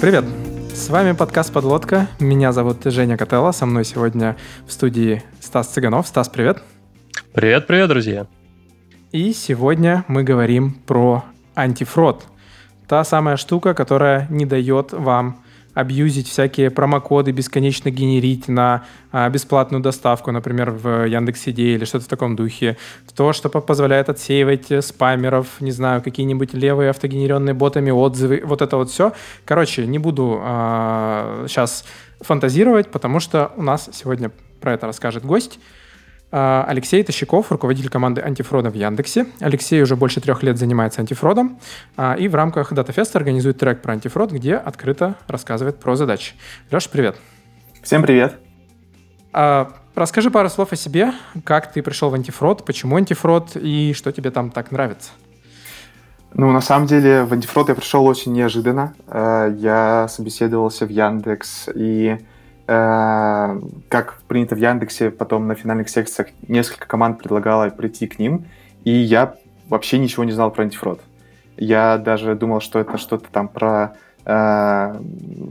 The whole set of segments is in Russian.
Привет! С вами подкаст «Подлодка». Меня зовут Женя Котелло. Со мной сегодня в студии Стас Цыганов. Стас, привет! Привет, привет, друзья! И сегодня мы говорим про антифрод. Та самая штука, которая не дает вам абьюзить всякие промокоды, бесконечно генерить на а, бесплатную доставку, например, в Яндекс.Иде или что-то в таком духе. То, что позволяет отсеивать спамеров, не знаю, какие-нибудь левые автогенеренные ботами отзывы, вот это вот все. Короче, не буду а, сейчас фантазировать, потому что у нас сегодня про это расскажет гость. А, Алексей Тащиков, руководитель команды антифрода в Яндексе. Алексей уже больше трех лет занимается антифродом а, и в рамках DataFest организует трек про антифрод, где открыто рассказывает про задачи. Леша, привет. Всем привет. А, расскажи пару слов о себе, как ты пришел в антифрод, почему антифрод и что тебе там так нравится. Ну, на самом деле, в антифрод я пришел очень неожиданно. Э, я собеседовался в Яндекс и как принято в Яндексе, потом на финальных секциях несколько команд предлагало прийти к ним, и я вообще ничего не знал про антифрод. Я даже думал, что это что-то там про э,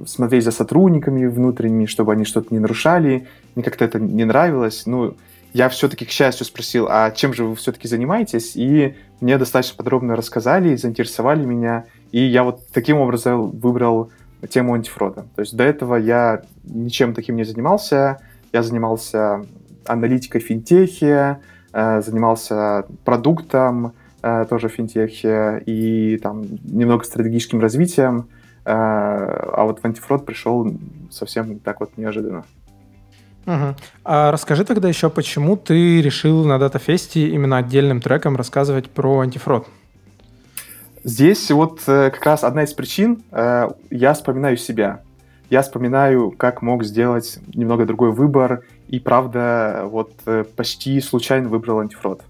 смотреть за сотрудниками внутренними, чтобы они что-то не нарушали. Мне как-то это не нравилось. Ну, я все-таки, к счастью, спросил, а чем же вы все-таки занимаетесь? И мне достаточно подробно рассказали, заинтересовали меня. И я вот таким образом выбрал тему антифрода. То есть до этого я ничем таким не занимался. Я занимался аналитикой финтехи, э, занимался продуктом, э, тоже в финтехе, и там немного стратегическим развитием. Э, а вот в антифрод пришел совсем так вот неожиданно. Угу. А расскажи тогда еще, почему ты решил на датафесте именно отдельным треком рассказывать про антифрод? Здесь вот э, как раз одна из причин, э, я вспоминаю себя. Я вспоминаю, как мог сделать немного другой выбор, и правда, вот э, почти случайно выбрал антифрод.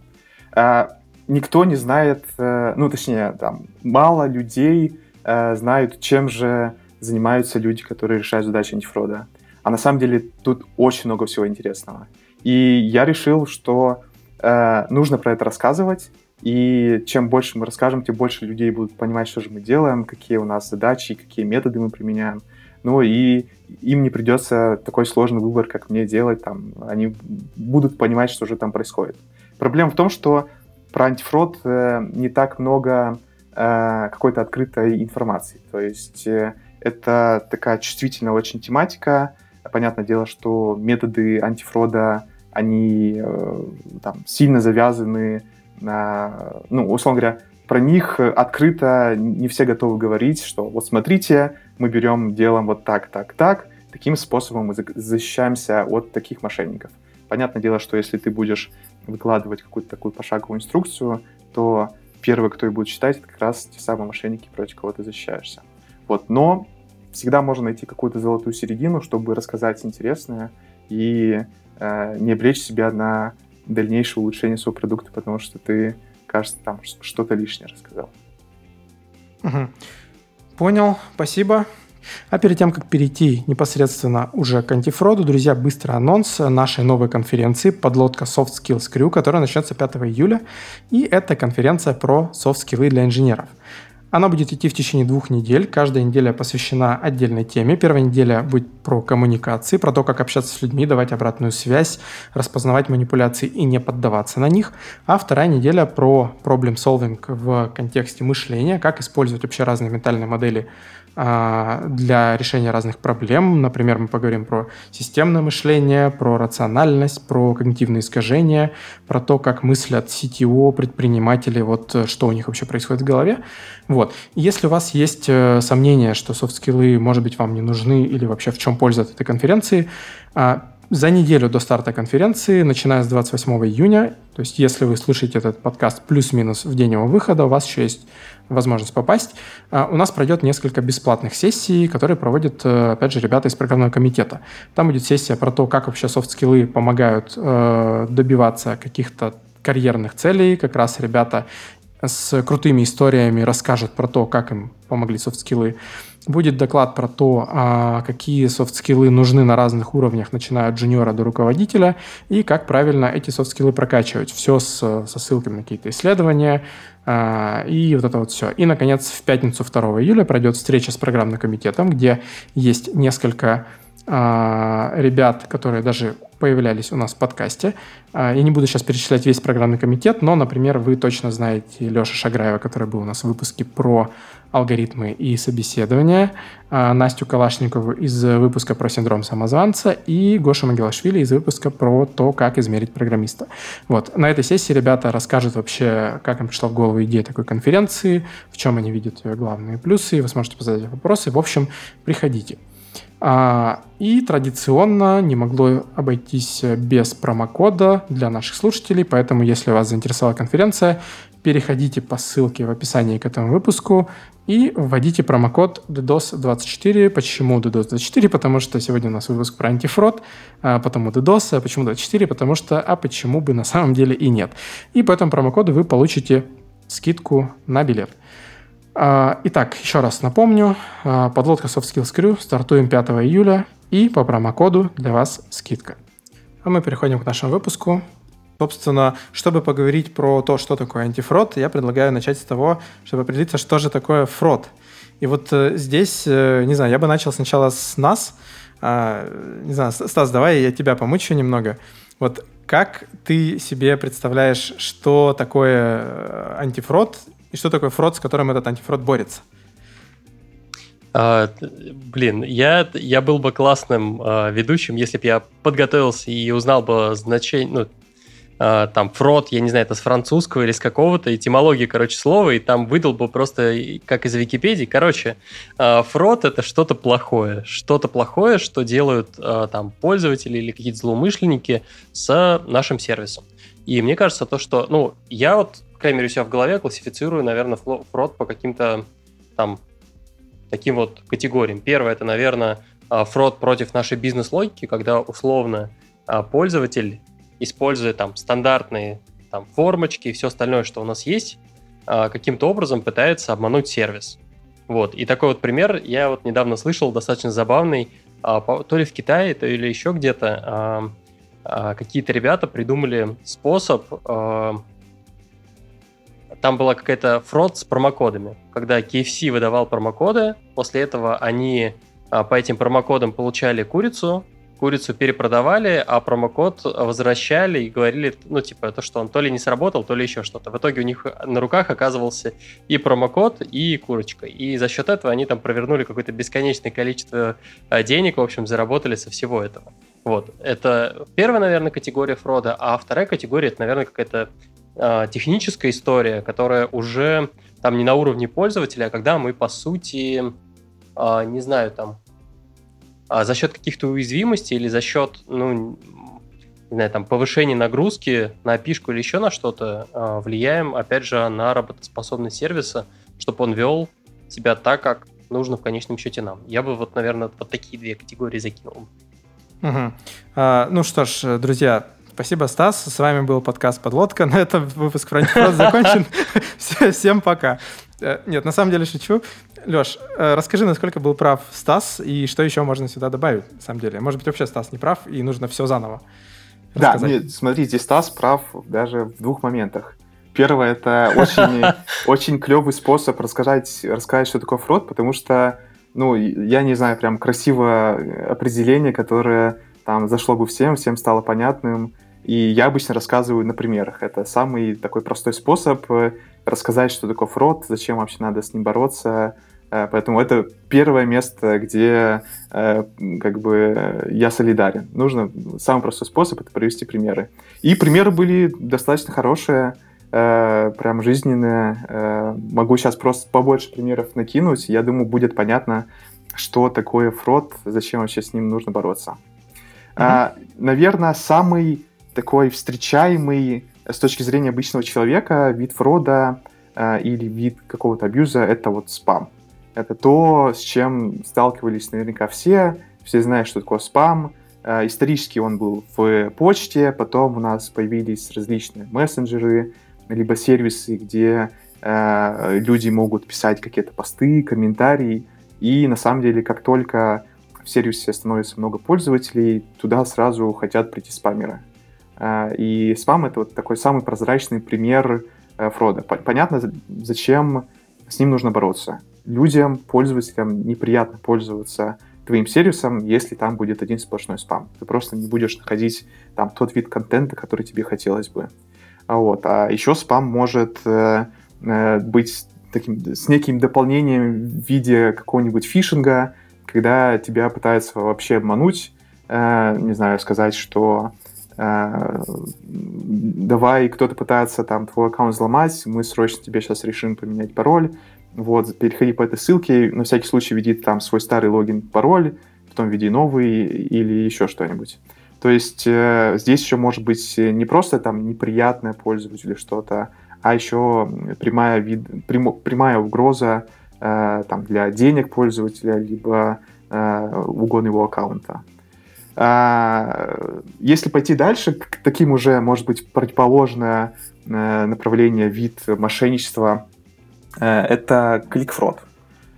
Никто не знает, ну точнее, там, мало людей знают, чем же занимаются люди, которые решают задачи антифрода. А на самом деле тут очень много всего интересного. И я решил, что нужно про это рассказывать, и чем больше мы расскажем, тем больше людей будут понимать, что же мы делаем, какие у нас задачи, какие методы мы применяем. Ну и им не придется такой сложный выбор, как мне делать. Там, они будут понимать, что же там происходит. Проблема в том, что про антифрод э, не так много э, какой-то открытой информации. То есть э, это такая чувствительная очень тематика. Понятное дело, что методы антифрода, они э, там, сильно завязаны ну, условно говоря, про них открыто не все готовы говорить, что вот смотрите, мы берем, делаем вот так, так, так, таким способом мы защищаемся от таких мошенников. Понятное дело, что если ты будешь выкладывать какую-то такую пошаговую инструкцию, то первый, кто и будет читать, это как раз те самые мошенники, против кого ты защищаешься. Вот, но всегда можно найти какую-то золотую середину, чтобы рассказать интересное и э, не обречь себя на дальнейшее улучшение своего продукта, потому что ты, кажется, там что-то лишнее рассказал. Угу. Понял, спасибо. А перед тем, как перейти непосредственно уже к антифроду, друзья, быстрый анонс нашей новой конференции «Подлодка Soft Skills Crew», которая начнется 5 июля. И это конференция про софт-скиллы для инженеров. Она будет идти в течение двух недель. Каждая неделя посвящена отдельной теме. Первая неделя будет про коммуникации, про то, как общаться с людьми, давать обратную связь, распознавать манипуляции и не поддаваться на них. А вторая неделя про проблем solving в контексте мышления, как использовать вообще разные ментальные модели для решения разных проблем. Например, мы поговорим про системное мышление, про рациональность, про когнитивные искажения, про то, как мыслят CTO, предприниматели, вот э, что у них вообще происходит в голове. Вот. если у вас есть э, сомнения, что софт-скиллы, может быть, вам не нужны или вообще в чем польза от этой конференции, а, за неделю до старта конференции, начиная с 28 июня, то есть если вы слушаете этот подкаст плюс-минус в день его выхода, у вас еще есть возможность попасть. А, у нас пройдет несколько бесплатных сессий, которые проводят, э, опять же, ребята из программного комитета. Там будет сессия про то, как вообще софт-скиллы помогают э, добиваться каких-то карьерных целей. Как раз ребята с крутыми историями расскажет про то, как им помогли софт-скиллы. Будет доклад про то, а, какие софт-скиллы нужны на разных уровнях, начиная от джуниора до руководителя, и как правильно эти софт-скиллы прокачивать. Все с, со ссылками на какие-то исследования, а, и вот это вот все. И, наконец, в пятницу 2 июля пройдет встреча с программным комитетом, где есть несколько а, ребят, которые даже появлялись у нас в подкасте. Я не буду сейчас перечислять весь программный комитет, но, например, вы точно знаете Леша Шаграева, который был у нас в выпуске про алгоритмы и собеседования, а, Настю Калашникову из выпуска про синдром самозванца и Гоша Магелашвили из выпуска про то, как измерить программиста. Вот. На этой сессии ребята расскажут вообще, как им пришла в голову идея такой конференции, в чем они видят ее главные плюсы, вы сможете задать вопросы. В общем, приходите. А, и традиционно не могло обойтись без промокода для наших слушателей, поэтому если вас заинтересовала конференция, переходите по ссылке в описании к этому выпуску и вводите промокод DDoS24. Почему DDoS24? Потому что сегодня у нас выпуск про антифрод, а потому DDoS, а почему 24? Потому что, а почему бы на самом деле и нет. И по этому промокоду вы получите скидку на билет. А, итак, еще раз напомню, а, подлодка Soft Skills Crew стартуем 5 июля, и по промокоду для вас скидка. А мы переходим к нашему выпуску. Собственно, чтобы поговорить про то, что такое антифрод, я предлагаю начать с того, чтобы определиться, что же такое фрод. И вот э, здесь, э, не знаю, я бы начал сначала с нас. А, не знаю, Стас, давай я тебя помучу немного. Вот как ты себе представляешь, что такое э, антифрод и что такое фрод, с которым этот антифрод борется? А, блин, я, я был бы классным а, ведущим, если бы я подготовился и узнал бы значение, ну, там, фрод, я не знаю, это с французского или с какого-то, этимологии, короче, слова, и там выдал бы просто, как из Википедии. Короче, а, фрод — это что-то плохое. Что-то плохое, что делают а, там пользователи или какие-то злоумышленники с нашим сервисом. И мне кажется, то, что, ну, я вот по крайней мере, у себя в голове классифицирую, наверное, фрод по каким-то там таким вот категориям. Первое, это, наверное, фрод против нашей бизнес-логики, когда условно пользователь, используя там стандартные там, формочки и все остальное, что у нас есть, а, каким-то образом пытается обмануть сервис. Вот. И такой вот пример я вот недавно слышал, достаточно забавный, то ли в Китае, то ли еще где-то, какие-то ребята придумали способ там была какая-то фрод с промокодами. Когда KFC выдавал промокоды, после этого они а, по этим промокодам получали курицу, курицу перепродавали, а промокод возвращали и говорили, ну, типа, то, что он то ли не сработал, то ли еще что-то. В итоге у них на руках оказывался и промокод, и курочка. И за счет этого они там провернули какое-то бесконечное количество а, денег, в общем, заработали со всего этого. Вот. Это первая, наверное, категория фрода, а вторая категория, это, наверное, какая-то э, техническая история, которая уже там не на уровне пользователя, а когда мы, по сути, э, не знаю, там, э, за счет каких-то уязвимостей или за счет, ну, не знаю, там, повышения нагрузки на опишку или еще на что-то, э, влияем, опять же, на работоспособность сервиса, чтобы он вел себя так, как нужно в конечном счете нам. Я бы вот, наверное, вот такие две категории закинул. Угу. А, ну что ж, друзья, Спасибо, Стас. С вами был подкаст «Подлодка». На этом выпуск «Фронтифрод» закончен. Всем пока. Э, нет, на самом деле шучу. Леш, э, расскажи, насколько был прав Стас и что еще можно сюда добавить, на самом деле. Может быть, вообще Стас не прав и нужно все заново Да, нет, смотрите, Стас прав даже в двух моментах. Первое, это очень, очень клевый способ рассказать, рассказать, что такое фрод, потому что, ну, я не знаю, прям красивое определение, которое там зашло бы всем, всем стало понятным, и я обычно рассказываю на примерах. Это самый такой простой способ э, рассказать, что такое фрод, зачем вообще надо с ним бороться. Э, поэтому это первое место, где э, как бы я солидарен. Нужно самый простой способ это привести примеры. И примеры были достаточно хорошие, прям жизненные. Могу сейчас просто побольше примеров накинуть. Я думаю, будет понятно, что такое фрод, зачем вообще с ним нужно бороться. Mm-hmm. Наверное, самый такой встречаемый э, с точки зрения обычного человека вид фрода э, или вид какого-то абьюза — это вот спам. Это то, с чем сталкивались наверняка все. Все знают, что такое спам. Э, исторически он был в почте, потом у нас появились различные мессенджеры, либо сервисы, где э, люди могут писать какие-то посты, комментарии, и на самом деле, как только в сервисе становится много пользователей, туда сразу хотят прийти спамеры. Э, и спам — это вот такой самый прозрачный пример фрода. Понятно, зачем с ним нужно бороться. Людям, пользователям неприятно пользоваться твоим сервисом, если там будет один сплошной спам. Ты просто не будешь находить там тот вид контента, который тебе хотелось бы. А вот. А еще спам может э, э, быть таким, с неким дополнением в виде какого-нибудь фишинга, когда тебя пытаются вообще обмануть, э, не знаю, сказать, что э, давай, кто-то пытается там твой аккаунт взломать, мы срочно тебе сейчас решим поменять пароль, вот, переходи по этой ссылке, на всякий случай введи там свой старый логин, пароль, потом введи новый или еще что-нибудь. То есть э, здесь еще может быть не просто там неприятное пользователю что-то, а еще прямая, вид, прямо, прямая угроза э, там, для денег пользователя, либо э, угон его аккаунта. А, если пойти дальше, к таким уже, может быть, противоположное э, направление, вид мошенничества, Э, это кликфрод.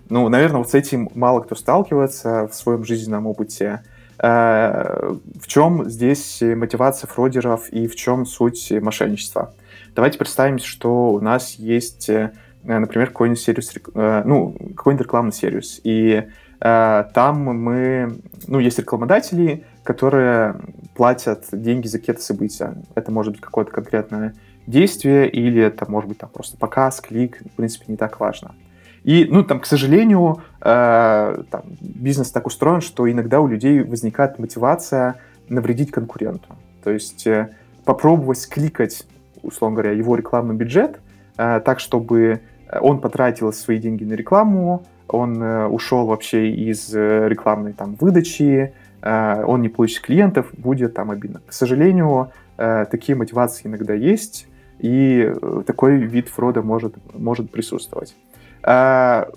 Ну, наверное, вот с этим мало кто сталкивается в своем жизненном опыте. Э, в чем здесь мотивация фродеров и в чем суть мошенничества? Давайте представим, что у нас есть, э, например, какой-нибудь сервис, ну, какой-нибудь рекламный сервис, и там мы, ну, есть рекламодатели, которые платят деньги за какие-то события. Это может быть какое-то конкретное действие, или это может быть там просто показ, клик, в принципе, не так важно. И, ну, там, к сожалению, э, там, бизнес так устроен, что иногда у людей возникает мотивация навредить конкуренту. То есть э, попробовать скликать, условно говоря, его рекламный бюджет э, так, чтобы он потратил свои деньги на рекламу, он э, ушел вообще из э, рекламной там выдачи, э, он не получит клиентов, будет там обидно. К сожалению, э, такие мотивации иногда есть, и э, такой вид фрода может, может присутствовать. А,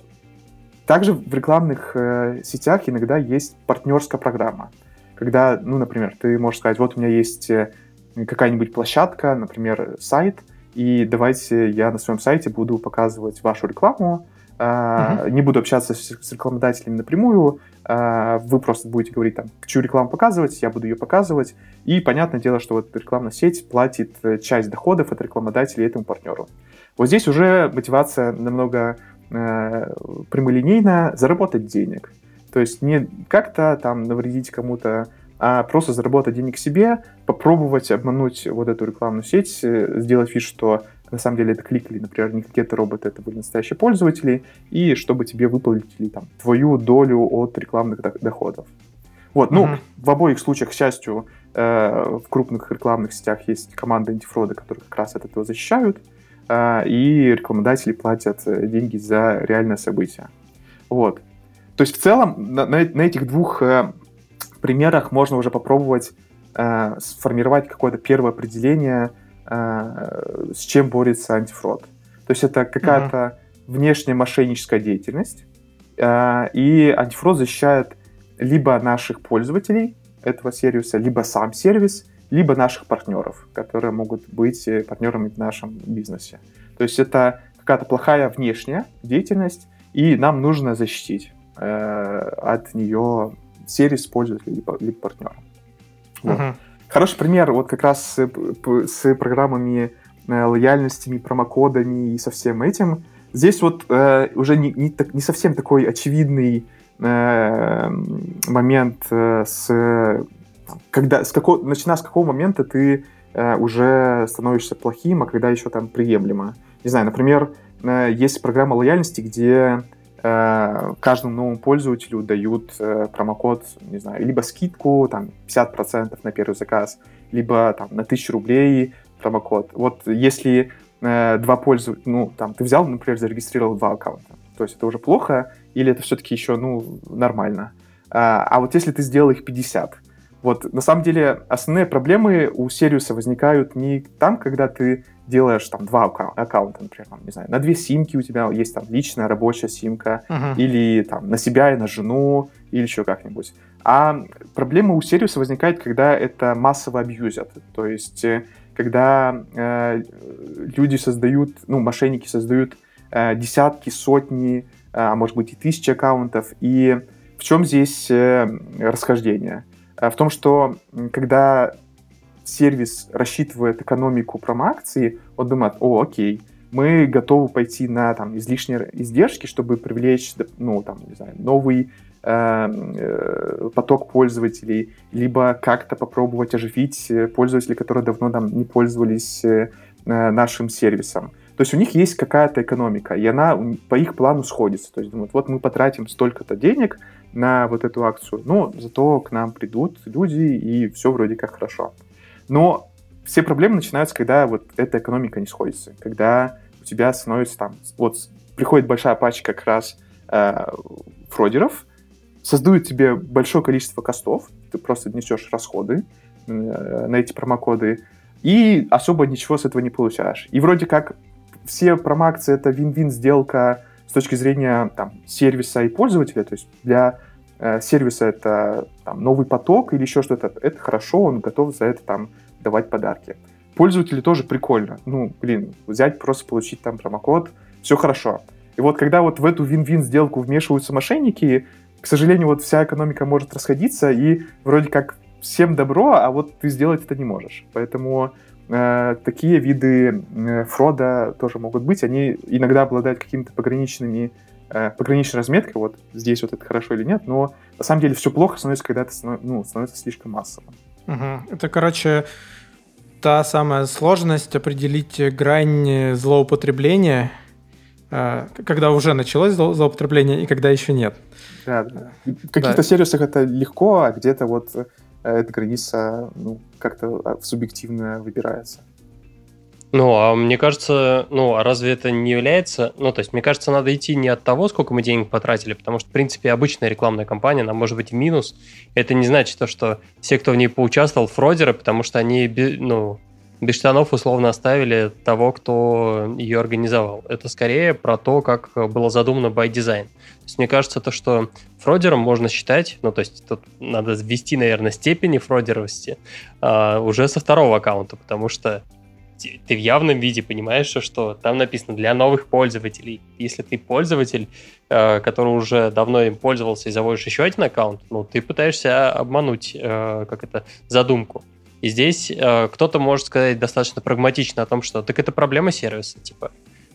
также в рекламных э, сетях иногда есть партнерская программа, когда, ну, например, ты можешь сказать, вот у меня есть э, какая-нибудь площадка, например, сайт, и давайте я на своем сайте буду показывать вашу рекламу, Uh-huh. Не буду общаться с, с рекламодателями напрямую, а, вы просто будете говорить, там, чью рекламу показывать, я буду ее показывать. И понятное дело, что вот рекламная сеть платит э, часть доходов от рекламодателя этому партнеру. Вот здесь уже мотивация намного э, прямолинейная, заработать денег. То есть не как-то там навредить кому-то, а просто заработать денег себе, попробовать обмануть вот эту рекламную сеть, э, сделать вид, что на самом деле это кликали, например, не какие-то роботы, это были настоящие пользователи, и чтобы тебе выплатили там твою долю от рекламных доходов. Вот, ну, mm-hmm. в обоих случаях, к счастью, э, в крупных рекламных сетях есть команды антифрода, которые как раз от этого защищают, э, и рекламодатели платят э, деньги за реальное событие. Вот. То есть в целом на, на, на этих двух э, примерах можно уже попробовать э, сформировать какое-то первое определение с чем борется антифрод. То есть это какая-то mm-hmm. внешняя мошенническая деятельность, э, и антифрод защищает либо наших пользователей этого сервиса, либо сам сервис, либо наших партнеров, которые могут быть э, партнерами в нашем бизнесе. То есть это какая-то плохая внешняя деятельность, и нам нужно защитить э, от нее сервис пользователя либо, либо партнера. Вот. Uh-huh. Хороший пример вот как раз с, с программами э, лояльностями, промокодами и со всем этим. Здесь вот э, уже не, не, не совсем такой очевидный э, момент э, с когда с какого, начиная с какого момента ты э, уже становишься плохим, а когда еще там приемлемо. Не знаю, например, э, есть программа лояльности, где каждому новому пользователю дают э, промокод, не знаю, либо скидку, там, 50% на первый заказ, либо там на 1000 рублей промокод. Вот если э, два пользователя, ну, там, ты взял, например, зарегистрировал два аккаунта, то есть это уже плохо, или это все-таки еще, ну, нормально. А, а вот если ты сделал их 50, вот, на самом деле, основные проблемы у сервиса возникают не там, когда ты делаешь там два аккаунта, например, там, не знаю, на две симки у тебя есть там личная рабочая симка, uh-huh. или там на себя и на жену, или еще как-нибудь. А проблема у сервиса возникает, когда это массово абьюзят. То есть, э, когда э, люди создают, ну, мошенники создают э, десятки, сотни, а может быть и тысячи аккаунтов. И в чем здесь расхождение? В том, что когда сервис рассчитывает экономику промо-акции, он думает, о, окей, мы готовы пойти на там, излишние издержки, чтобы привлечь ну, там, не знаю, новый Эм, э, поток пользователей, либо как-то попробовать оживить э, пользователей, которые давно там не пользовались э, нашим сервисом. То есть у них есть какая-то экономика, и она по их плану сходится. То есть думают, вот мы потратим столько-то денег на вот эту акцию, но зато к нам придут люди, и все вроде как хорошо. Но все проблемы начинаются, когда вот эта экономика не сходится, когда у тебя становится там, вот приходит большая пачка как раз э, фродеров, создают тебе большое количество костов, ты просто несешь расходы э, на эти промокоды, и особо ничего с этого не получаешь. И вроде как все промоакции — это вин-вин сделка с точки зрения там, сервиса и пользователя, то есть для сервиса это там, новый поток или еще что-то, это хорошо, он готов за это там давать подарки. Пользователю тоже прикольно. Ну, блин, взять, просто получить там промокод, все хорошо. И вот когда вот в эту вин-вин сделку вмешиваются мошенники, к сожалению, вот вся экономика может расходиться, и вроде как всем добро, а вот ты сделать это не можешь. Поэтому э, такие виды э, фрода тоже могут быть. Они иногда обладают какими-то пограничными э, пограничной разметкой, вот здесь вот это хорошо или нет, но на самом деле все плохо становится, когда это ну, становится слишком массовым. Угу. Это, короче, та самая сложность определить грань злоупотребления, э, когда уже началось злоупотребление и когда еще нет. Да, да. В каких-то да. сервисах это легко, а где-то вот э, эта граница ну, как-то а, субъективно выбирается. Ну, а мне кажется, ну, а разве это не является... Ну, то есть, мне кажется, надо идти не от того, сколько мы денег потратили, потому что, в принципе, обычная рекламная кампания, она может быть минус. Это не значит то, что все, кто в ней поучаствовал, фродеры, потому что они, ну, без штанов условно оставили того, кто ее организовал. Это скорее про то, как было задумано by design. То есть мне кажется, то, что фродером можно считать, ну, то есть тут надо ввести, наверное, степени фродеровости а, уже со второго аккаунта, потому что ты в явном виде понимаешь, что там написано для новых пользователей. Если ты пользователь, э, который уже давно им пользовался и заводишь еще один аккаунт, ну, ты пытаешься обмануть, э, как это, задумку. И здесь э, кто-то может сказать достаточно прагматично о том, что так это проблема сервиса, типа.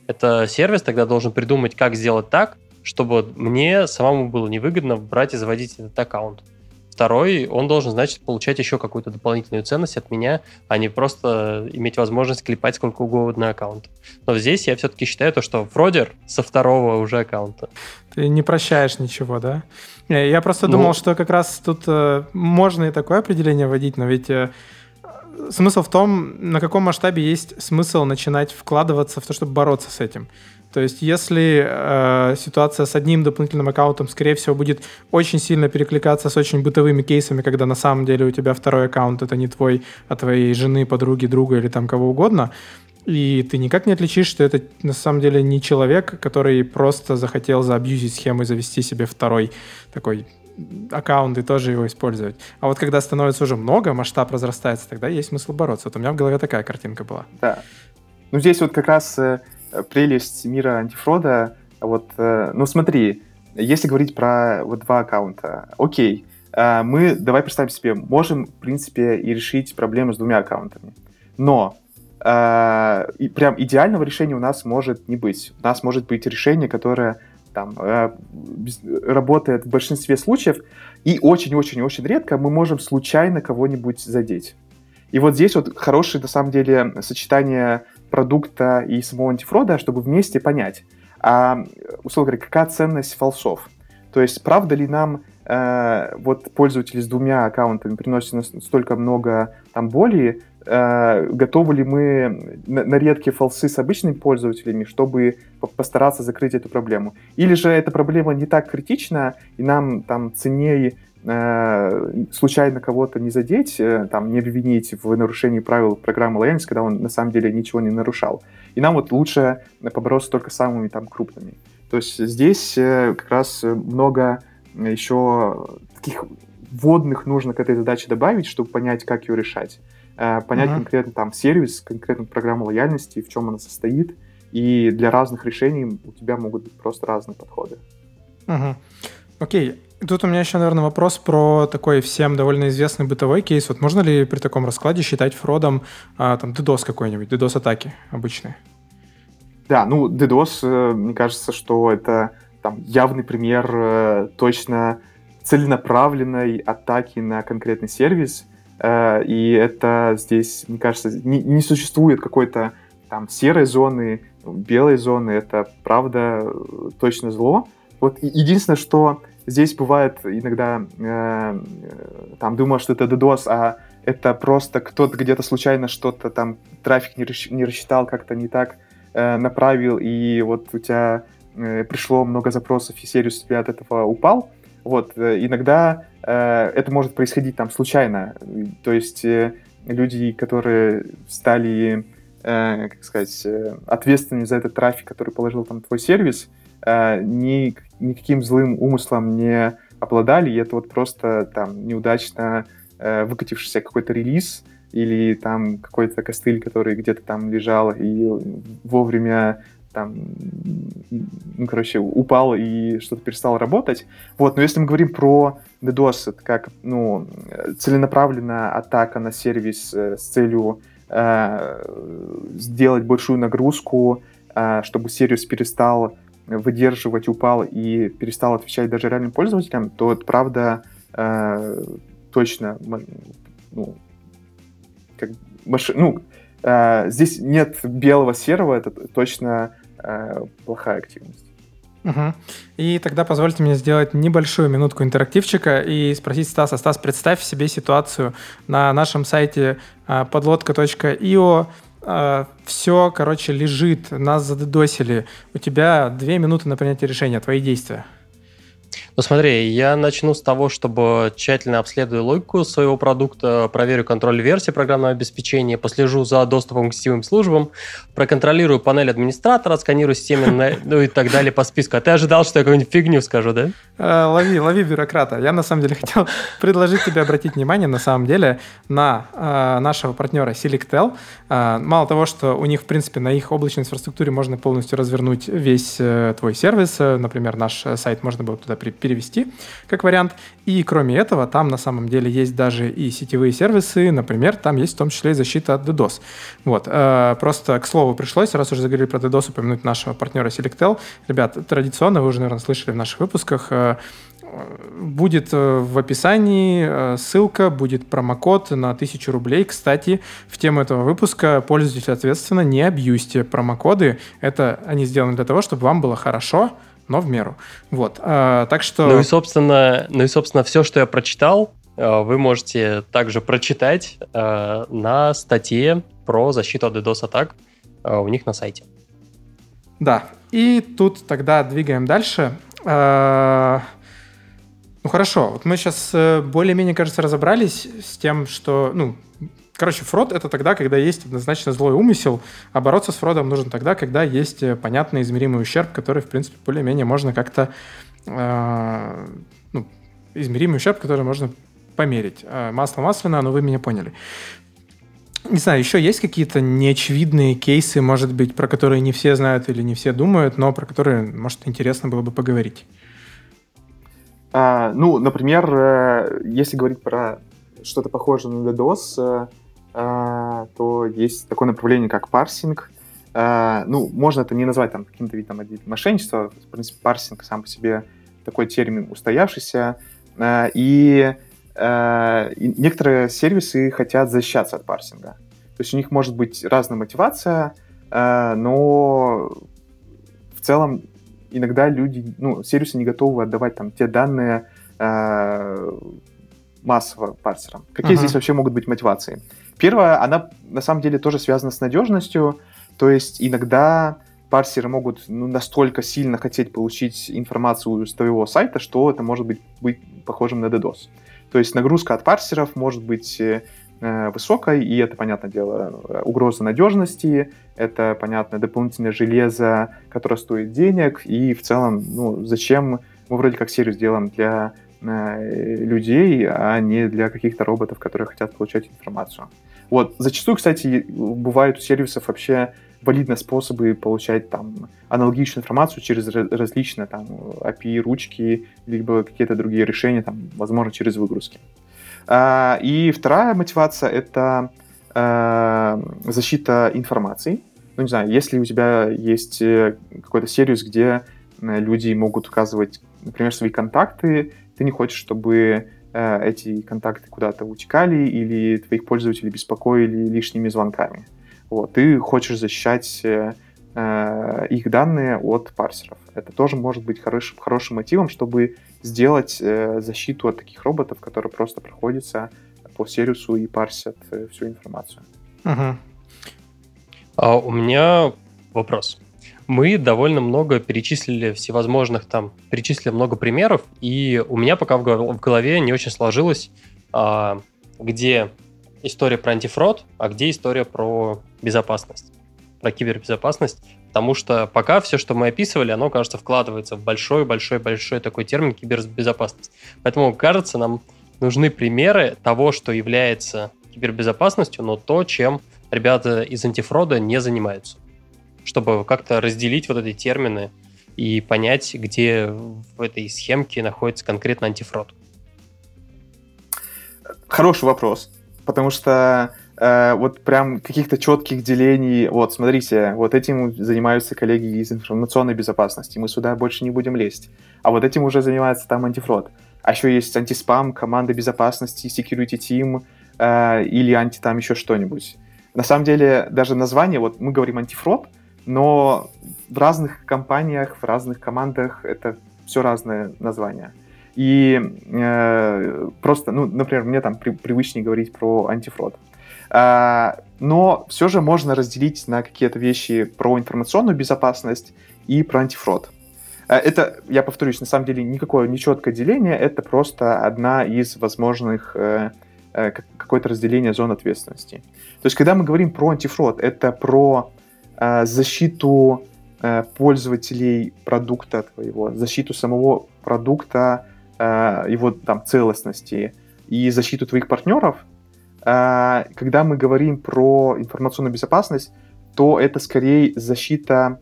Это сервис тогда должен придумать, как сделать так, чтобы мне самому было невыгодно брать и заводить этот аккаунт. Второй, он должен, значит, получать еще какую-то дополнительную ценность от меня, а не просто иметь возможность клепать сколько угодно аккаунт. Но здесь я все-таки считаю то, что фродер со второго уже аккаунта. Ты не прощаешь ничего, да? Я просто ну, думал, что как раз тут э, можно и такое определение вводить, но ведь э, смысл в том, на каком масштабе есть смысл начинать вкладываться в то, чтобы бороться с этим. То есть, если э, ситуация с одним дополнительным аккаунтом, скорее всего, будет очень сильно перекликаться с очень бытовыми кейсами, когда на самом деле у тебя второй аккаунт это не твой, а твоей жены, подруги, друга или там кого угодно, и ты никак не отличишь, что это на самом деле не человек, который просто захотел заабьюзить схему и завести себе второй такой аккаунт и тоже его использовать. А вот когда становится уже много, масштаб разрастается, тогда есть смысл бороться. Вот у меня в голове такая картинка была. Да. Ну, здесь вот как раз э, прелесть мира антифрода. Вот, э, ну, смотри, если говорить про вот два аккаунта, окей, э, мы, давай представим себе, можем, в принципе, и решить проблему с двумя аккаунтами. Но э, и прям идеального решения у нас может не быть. У нас может быть решение, которое там э, работает в большинстве случаев, и очень-очень-очень редко мы можем случайно кого-нибудь задеть. И вот здесь вот хорошее, на самом деле, сочетание продукта и самого антифрода, чтобы вместе понять, а, условно говоря, какая ценность фалсов. То есть, правда ли нам э, вот пользователи с двумя аккаунтами приносят столько много там боли, э, готовы ли мы на, на редкие фалсы с обычными пользователями, чтобы постараться закрыть эту проблему. Или же эта проблема не так критична, и нам там ценнее случайно кого-то не задеть, э, там, не обвинить в нарушении правил программы лояльности, когда он на самом деле ничего не нарушал. И нам вот лучше побороться только самыми там крупными. То есть здесь э, как раз много еще таких вводных нужно к этой задаче добавить, чтобы понять, как ее решать. Э, понять uh-huh. конкретно там сервис, конкретно программу лояльности, в чем она состоит, и для разных решений у тебя могут быть просто разные подходы. Угу. Окей, Тут у меня еще, наверное, вопрос про такой всем довольно известный бытовой кейс. Вот можно ли при таком раскладе считать фродом а, там DDoS какой-нибудь, DDoS-атаки обычные? Да, ну DDoS, э, мне кажется, что это там явный пример э, точно целенаправленной атаки на конкретный сервис. Э, и это здесь, мне кажется, не, не существует какой-то там серой зоны, белой зоны. Это правда точно зло. Вот единственное, что Здесь бывает иногда, э, там, думаю, что это DDoS, а это просто кто-то где-то случайно что-то там, трафик не, расч- не рассчитал, как-то не так э, направил, и вот у тебя э, пришло много запросов, и сервис у тебя от этого упал. Вот, э, иногда э, это может происходить там случайно. То есть э, люди, которые стали, э, как сказать, э, ответственными за этот трафик, который положил там твой сервис, э, ни, никаким злым умыслом не обладали, и это вот просто там неудачно э, выкатившийся какой-то релиз или там какой-то костыль, который где-то там лежал и вовремя там, ну, короче, упал и что-то перестало работать. Вот, но если мы говорим про DDoS, это как, ну, целенаправленная атака на сервис э, с целью э, сделать большую нагрузку, э, чтобы сервис перестал выдерживать упал и перестал отвечать даже реальным пользователям, то это правда э, точно ну, как, маши, ну, э, здесь нет белого серого, это точно э, плохая активность. Угу. И тогда позвольте мне сделать небольшую минутку интерактивчика и спросить Стаса. Стас, представь себе ситуацию на нашем сайте э, подлодка.io, э, все, короче, лежит, нас задедосили. У тебя две минуты на принятие решения, твои действия. Ну смотри, я начну с того, чтобы тщательно обследую логику своего продукта, проверю контроль версии программного обеспечения, послежу за доступом к сетевым службам, проконтролирую панель администратора, сканирую системы, ну и так далее по списку. А ты ожидал, что я какую-нибудь фигню скажу, да? Э, лови, лови бюрократа. Я на самом деле хотел предложить тебе обратить внимание на самом деле на э, нашего партнера Selectel. Э, мало того, что у них, в принципе, на их облачной инфраструктуре можно полностью развернуть весь твой сервис, например, наш сайт можно было туда при перевести как вариант. И кроме этого, там на самом деле есть даже и сетевые сервисы, например, там есть в том числе и защита от DDoS. Вот. Э, просто, к слову, пришлось, раз уже заговорили про DDoS, упомянуть нашего партнера Selectel. Ребят, традиционно, вы уже, наверное, слышали в наших выпусках, э, Будет э, в описании ссылка, будет промокод на 1000 рублей. Кстати, в тему этого выпуска пользуйтесь, соответственно, не абьюзьте промокоды. Это они сделаны для того, чтобы вам было хорошо, но в меру. Вот, а, так что... Ну и, собственно, ну и, собственно, все, что я прочитал, э, вы можете также прочитать э, на статье про защиту от DDoS-атак э, у них на сайте. Да, и тут тогда двигаем дальше. Ну хорошо, вот мы сейчас более-менее, кажется, разобрались с тем, что, ну, Короче, фрод — это тогда, когда есть однозначно злой умысел, а бороться с фродом нужно тогда, когда есть э, понятный измеримый ущерб, который, в принципе, более-менее можно как-то... Э, ну, измеримый ущерб, который можно померить. Э, масло масляное, но вы меня поняли. Не знаю, еще есть какие-то неочевидные кейсы, может быть, про которые не все знают или не все думают, но про которые, может, интересно было бы поговорить? А, ну, например, э, если говорить про что-то похожее на DDoS, то есть такое направление, как парсинг. А, ну, можно это не назвать там каким-то видом мошенничества. В принципе, парсинг сам по себе такой термин устоявшийся. А, и, и некоторые сервисы хотят защищаться от парсинга. То есть у них может быть разная мотивация, но в целом иногда люди, ну, сервисы не готовы отдавать там те данные массово парсерам. Какие uh-huh. здесь вообще могут быть мотивации? Первое, она на самом деле тоже связана с надежностью, то есть иногда парсеры могут ну, настолько сильно хотеть получить информацию с твоего сайта, что это может быть, быть похожим на DDoS. То есть нагрузка от парсеров может быть э, высокой, и это, понятное дело, угроза надежности, это, понятно, дополнительное железо, которое стоит денег, и в целом, ну, зачем мы вроде как сервис делаем для э, людей, а не для каких-то роботов, которые хотят получать информацию. Вот. Зачастую, кстати, бывает у сервисов вообще валидные способы получать там аналогичную информацию через различные там API, ручки, либо какие-то другие решения, там, возможно, через выгрузки. А, и вторая мотивация — это а, защита информации. Ну, не знаю, если у тебя есть э, какой-то сервис, где э, люди могут указывать, например, свои контакты, ты не хочешь, чтобы э, эти контакты куда-то утекали или твоих пользователей беспокоили лишними звонками. Вот, ты хочешь защищать э, их данные от парсеров. Это тоже может быть хорошим, хорошим мотивом, чтобы сделать э, защиту от таких роботов, которые просто проходятся по сервису и парсят э, всю информацию. Угу. А у меня вопрос. Мы довольно много перечислили всевозможных там, перечислили много примеров, и у меня пока в голове не очень сложилось, а, где история про антифрод, а где история про безопасность, про кибербезопасность, потому что пока все, что мы описывали, оно, кажется, вкладывается в большой-большой-большой такой термин кибербезопасность. Поэтому, кажется, нам нужны примеры того, что является кибербезопасностью, но то, чем ребята из антифрода не занимаются, чтобы как-то разделить вот эти термины и понять, где в этой схемке находится конкретно антифрод. Хороший вопрос потому что э, вот прям каких-то четких делений, вот, смотрите, вот этим занимаются коллеги из информационной безопасности, мы сюда больше не будем лезть, а вот этим уже занимается там антифрод. А еще есть антиспам, команда безопасности, security team э, или анти там еще что-нибудь. На самом деле, даже название, вот мы говорим антифрод, но в разных компаниях, в разных командах это все разные названия. И э, просто, ну, например, мне там при, привычнее говорить про антифрод. А, но все же можно разделить на какие-то вещи про информационную безопасность и про антифрод. А, это, я повторюсь, на самом деле никакое нечеткое деление, это просто одна из возможных э, э, какое-то разделение зон ответственности. То есть, когда мы говорим про антифрод, это про э, защиту э, пользователей продукта твоего, защиту самого продукта э, его там целостности и защиту твоих партнеров, э, когда мы говорим про информационную безопасность, то это скорее защита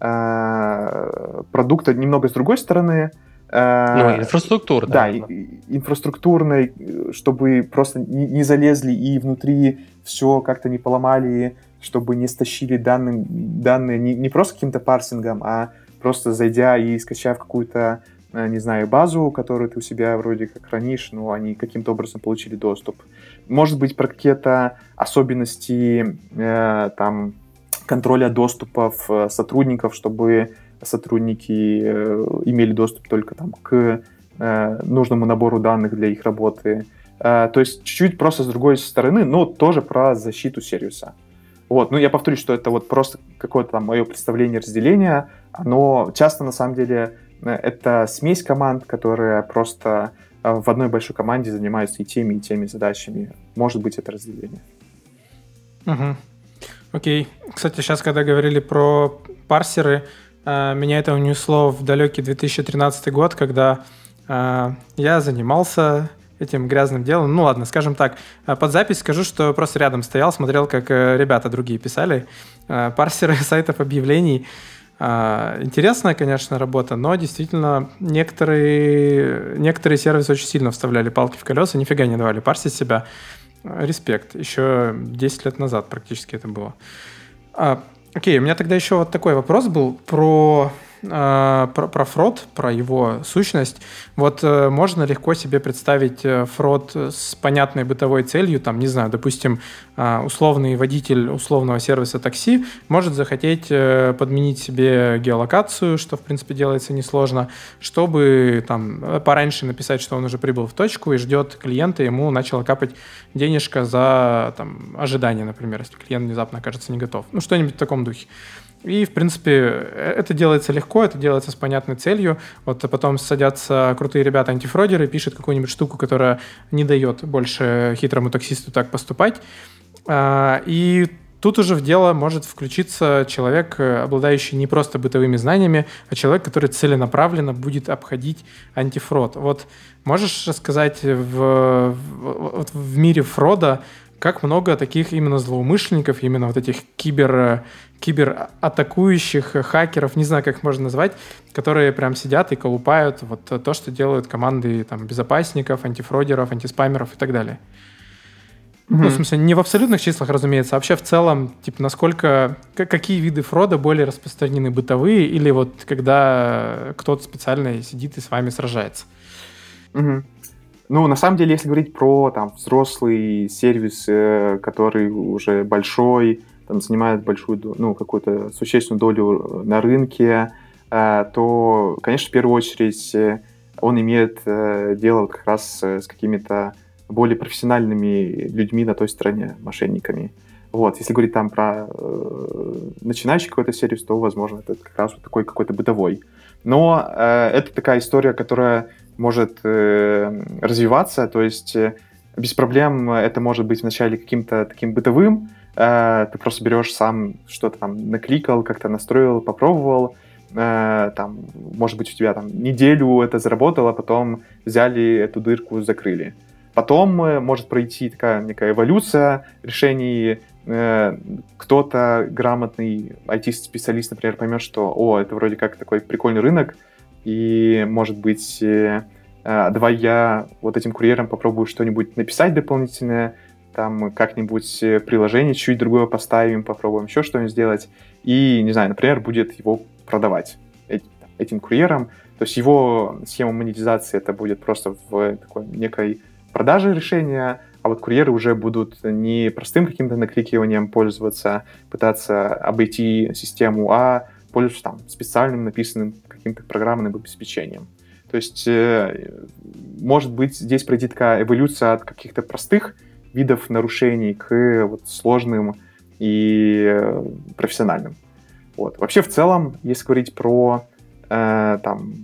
э, продукта немного с другой стороны. Э, ну, инфраструктурной. Да, инфраструктурной, чтобы просто не залезли и внутри все как-то не поломали, чтобы не стащили данные, данные не, не просто каким-то парсингом, а просто зайдя и скачав какую-то Э, не знаю, базу, которую ты у себя вроде как хранишь, но они каким-то образом получили доступ. Может быть, про какие-то особенности э, там контроля доступов э, сотрудников, чтобы сотрудники э, имели доступ только там к э, нужному набору данных для их работы. Э, то есть чуть-чуть просто с другой стороны, но тоже про защиту сервиса. Вот, ну я повторюсь, что это вот просто какое-то там мое представление разделения, оно часто на самом деле это смесь команд, которая просто э, в одной большой команде занимаются и теми, и теми задачами. Может быть, это разделение. Угу. Окей. Кстати, сейчас, когда говорили про парсеры, э, меня это унесло в далекий 2013 год, когда э, я занимался этим грязным делом. Ну ладно, скажем так, под запись скажу, что просто рядом стоял, смотрел, как ребята другие писали парсеры сайтов объявлений. А, интересная, конечно, работа, но действительно некоторые, некоторые сервисы очень сильно вставляли палки в колеса, нифига не давали парсить себя. Респект. Еще 10 лет назад практически это было. А, окей, у меня тогда еще вот такой вопрос был про э, про, про фрод, про его сущность. Вот э, можно легко себе представить э, фрод с понятной бытовой целью, там, не знаю, допустим, э, условный водитель условного сервиса такси может захотеть э, подменить себе геолокацию, что, в принципе, делается несложно, чтобы там пораньше написать, что он уже прибыл в точку и ждет клиента, ему начало капать денежка за там, ожидание, например, если клиент внезапно окажется не готов. Ну, что-нибудь в таком духе. И, в принципе, э, это делается легко, это делается с понятной целью. Вот а потом садятся крутые ребята-антифродеры, пишут какую-нибудь штуку, которая не дает больше хитрому таксисту так поступать. А, и Тут уже в дело может включиться человек, э, обладающий не просто бытовыми знаниями, а человек, который целенаправленно будет обходить антифрод. Вот можешь рассказать в, в, в мире фрода, как много таких именно злоумышленников, именно вот этих кибер, кибератакующих хакеров, не знаю, как их можно назвать, которые прям сидят и колупают вот то, что делают команды там, безопасников, антифродеров, антиспамеров и так далее. Mm-hmm. Ну, в смысле, не в абсолютных числах, разумеется, а вообще в целом, типа, насколько, какие виды фрода более распространены, бытовые или вот когда кто-то специально сидит и с вами сражается? Mm-hmm. Ну, на самом деле, если говорить про там взрослый сервис, э, который уже большой, там занимает большую, ну, какую-то существенную долю на рынке, э, то, конечно, в первую очередь э, он имеет дело как раз с какими-то более профессиональными людьми на той стороне, мошенниками. Вот, если говорить там про э, начинающий какой-то сервис, то, возможно, это как раз вот такой какой-то бытовой. Но э, это такая история, которая может э, развиваться, то есть э, без проблем это может быть вначале каким-то таким бытовым, э, ты просто берешь сам что-то там накликал, как-то настроил, попробовал, э, там, может быть, у тебя там неделю это заработало, потом взяли эту дырку, закрыли. Потом э, может пройти такая некая эволюция решений. Э, кто-то грамотный IT-специалист, например, поймет, что, о, это вроде как такой прикольный рынок, и, может быть, э, давай я вот этим курьерам попробую что-нибудь написать дополнительное, там как-нибудь приложение чуть другое поставим, попробуем еще что-нибудь сделать, и, не знаю, например, будет его продавать этим курьерам. То есть его схема монетизации это будет просто в такой некой продажи решения, а вот курьеры уже будут не простым каким-то накликиванием пользоваться, пытаться обойти систему, а пользоваться там специальным написанным каким-то программным обеспечением. То есть, э, может быть, здесь пройти такая эволюция от каких-то простых видов нарушений к вот, сложным и э, профессиональным. Вот. Вообще, в целом, если говорить про э, там,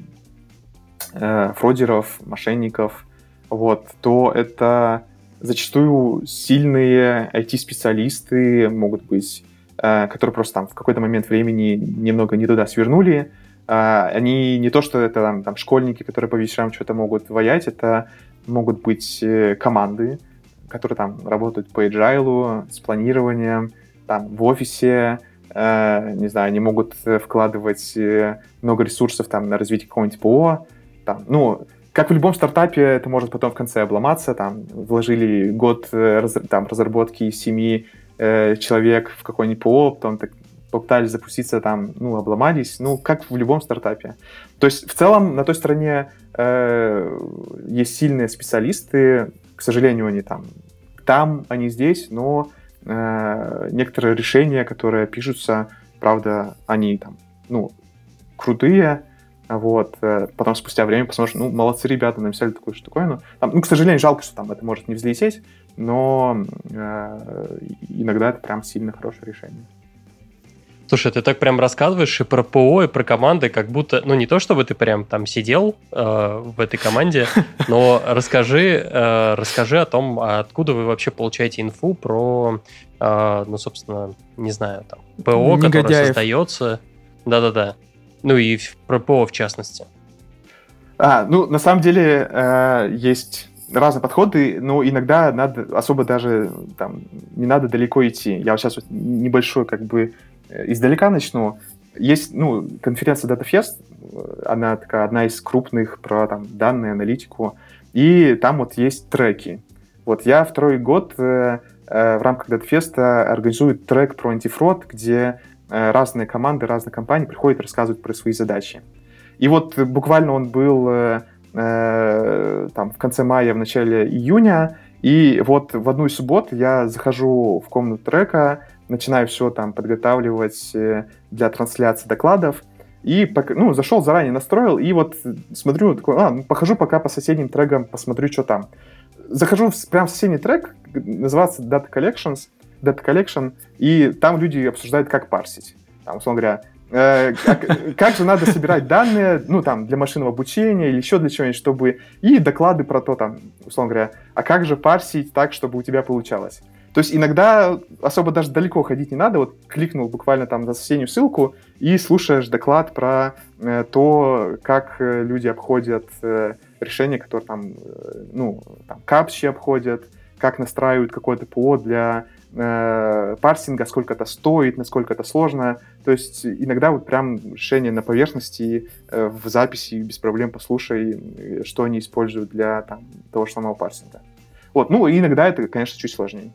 э, фродеров, мошенников, вот, то это зачастую сильные IT-специалисты могут быть, э, которые просто там в какой-то момент времени немного не туда свернули. Э, они не то, что это там, там школьники, которые по вечерам что-то могут воять, это могут быть э, команды, которые там работают по agile, с планированием, там в офисе, э, не знаю, они могут вкладывать много ресурсов там на развитие какого-нибудь ПО, там, ну, как в любом стартапе, это может потом в конце обломаться. Там вложили год э, там, разработки семи э, человек в какой-нибудь ПО, потом так попытались запуститься там, ну, обломались. Ну, как в любом стартапе. То есть, в целом, на той стороне э, есть сильные специалисты. К сожалению, они там, там, они здесь, но э, некоторые решения, которые пишутся, правда, они там, ну, крутые, вот. Э, потом спустя время посмотришь, ну, молодцы ребята, написали такую штуковину. Ну, к сожалению, жалко, что там это может не взлететь, но э, иногда это прям сильно хорошее решение. Слушай, ты так прям рассказываешь и про ПО, и про команды, как будто, ну не то чтобы ты прям там сидел э, в этой команде, но расскажи, э, расскажи о том, откуда вы вообще получаете инфу про, э, ну собственно, не знаю, там ПО, Негодяев. которое создается. Да-да-да. Ну и про ПО в частности. А, ну, на самом деле э, есть разные подходы, но иногда надо особо даже там не надо далеко идти. Я вот сейчас вот небольшой как бы издалека начну. Есть, ну, конференция DataFest, она такая одна из крупных про там данные, аналитику, и там вот есть треки. Вот я второй год э, э, в рамках DataFest организую трек про антифрод, где Э, разные команды, разные компании приходят и рассказывают про свои задачи. И вот буквально он был э, э, там в конце мая, в начале июня, и вот в одну из суббот я захожу в комнату трека, начинаю все там подготавливать э, для трансляции докладов, и ну, зашел заранее, настроил, и вот смотрю, такой, а, ну, похожу пока по соседним трекам, посмотрю, что там. Захожу в прям в соседний трек, называется Data Collections, Data Collection, и там люди обсуждают, как парсить. Там, условно говоря, э, как, как же надо собирать данные, ну, там, для машинного обучения или еще для чего-нибудь, чтобы... И доклады про то, там, условно говоря, а как же парсить так, чтобы у тебя получалось. То есть иногда особо даже далеко ходить не надо, вот кликнул буквально там на соседнюю ссылку и слушаешь доклад про э, то, как э, люди обходят э, решения, которые там, э, ну, там, капчи обходят, как настраивают какое-то ПО для э, парсинга, сколько это стоит, насколько это сложно. То есть иногда вот прям решение на поверхности э, в записи без проблем послушай, э, что они используют для там, того же самого парсинга. Вот, ну иногда это, конечно, чуть сложнее.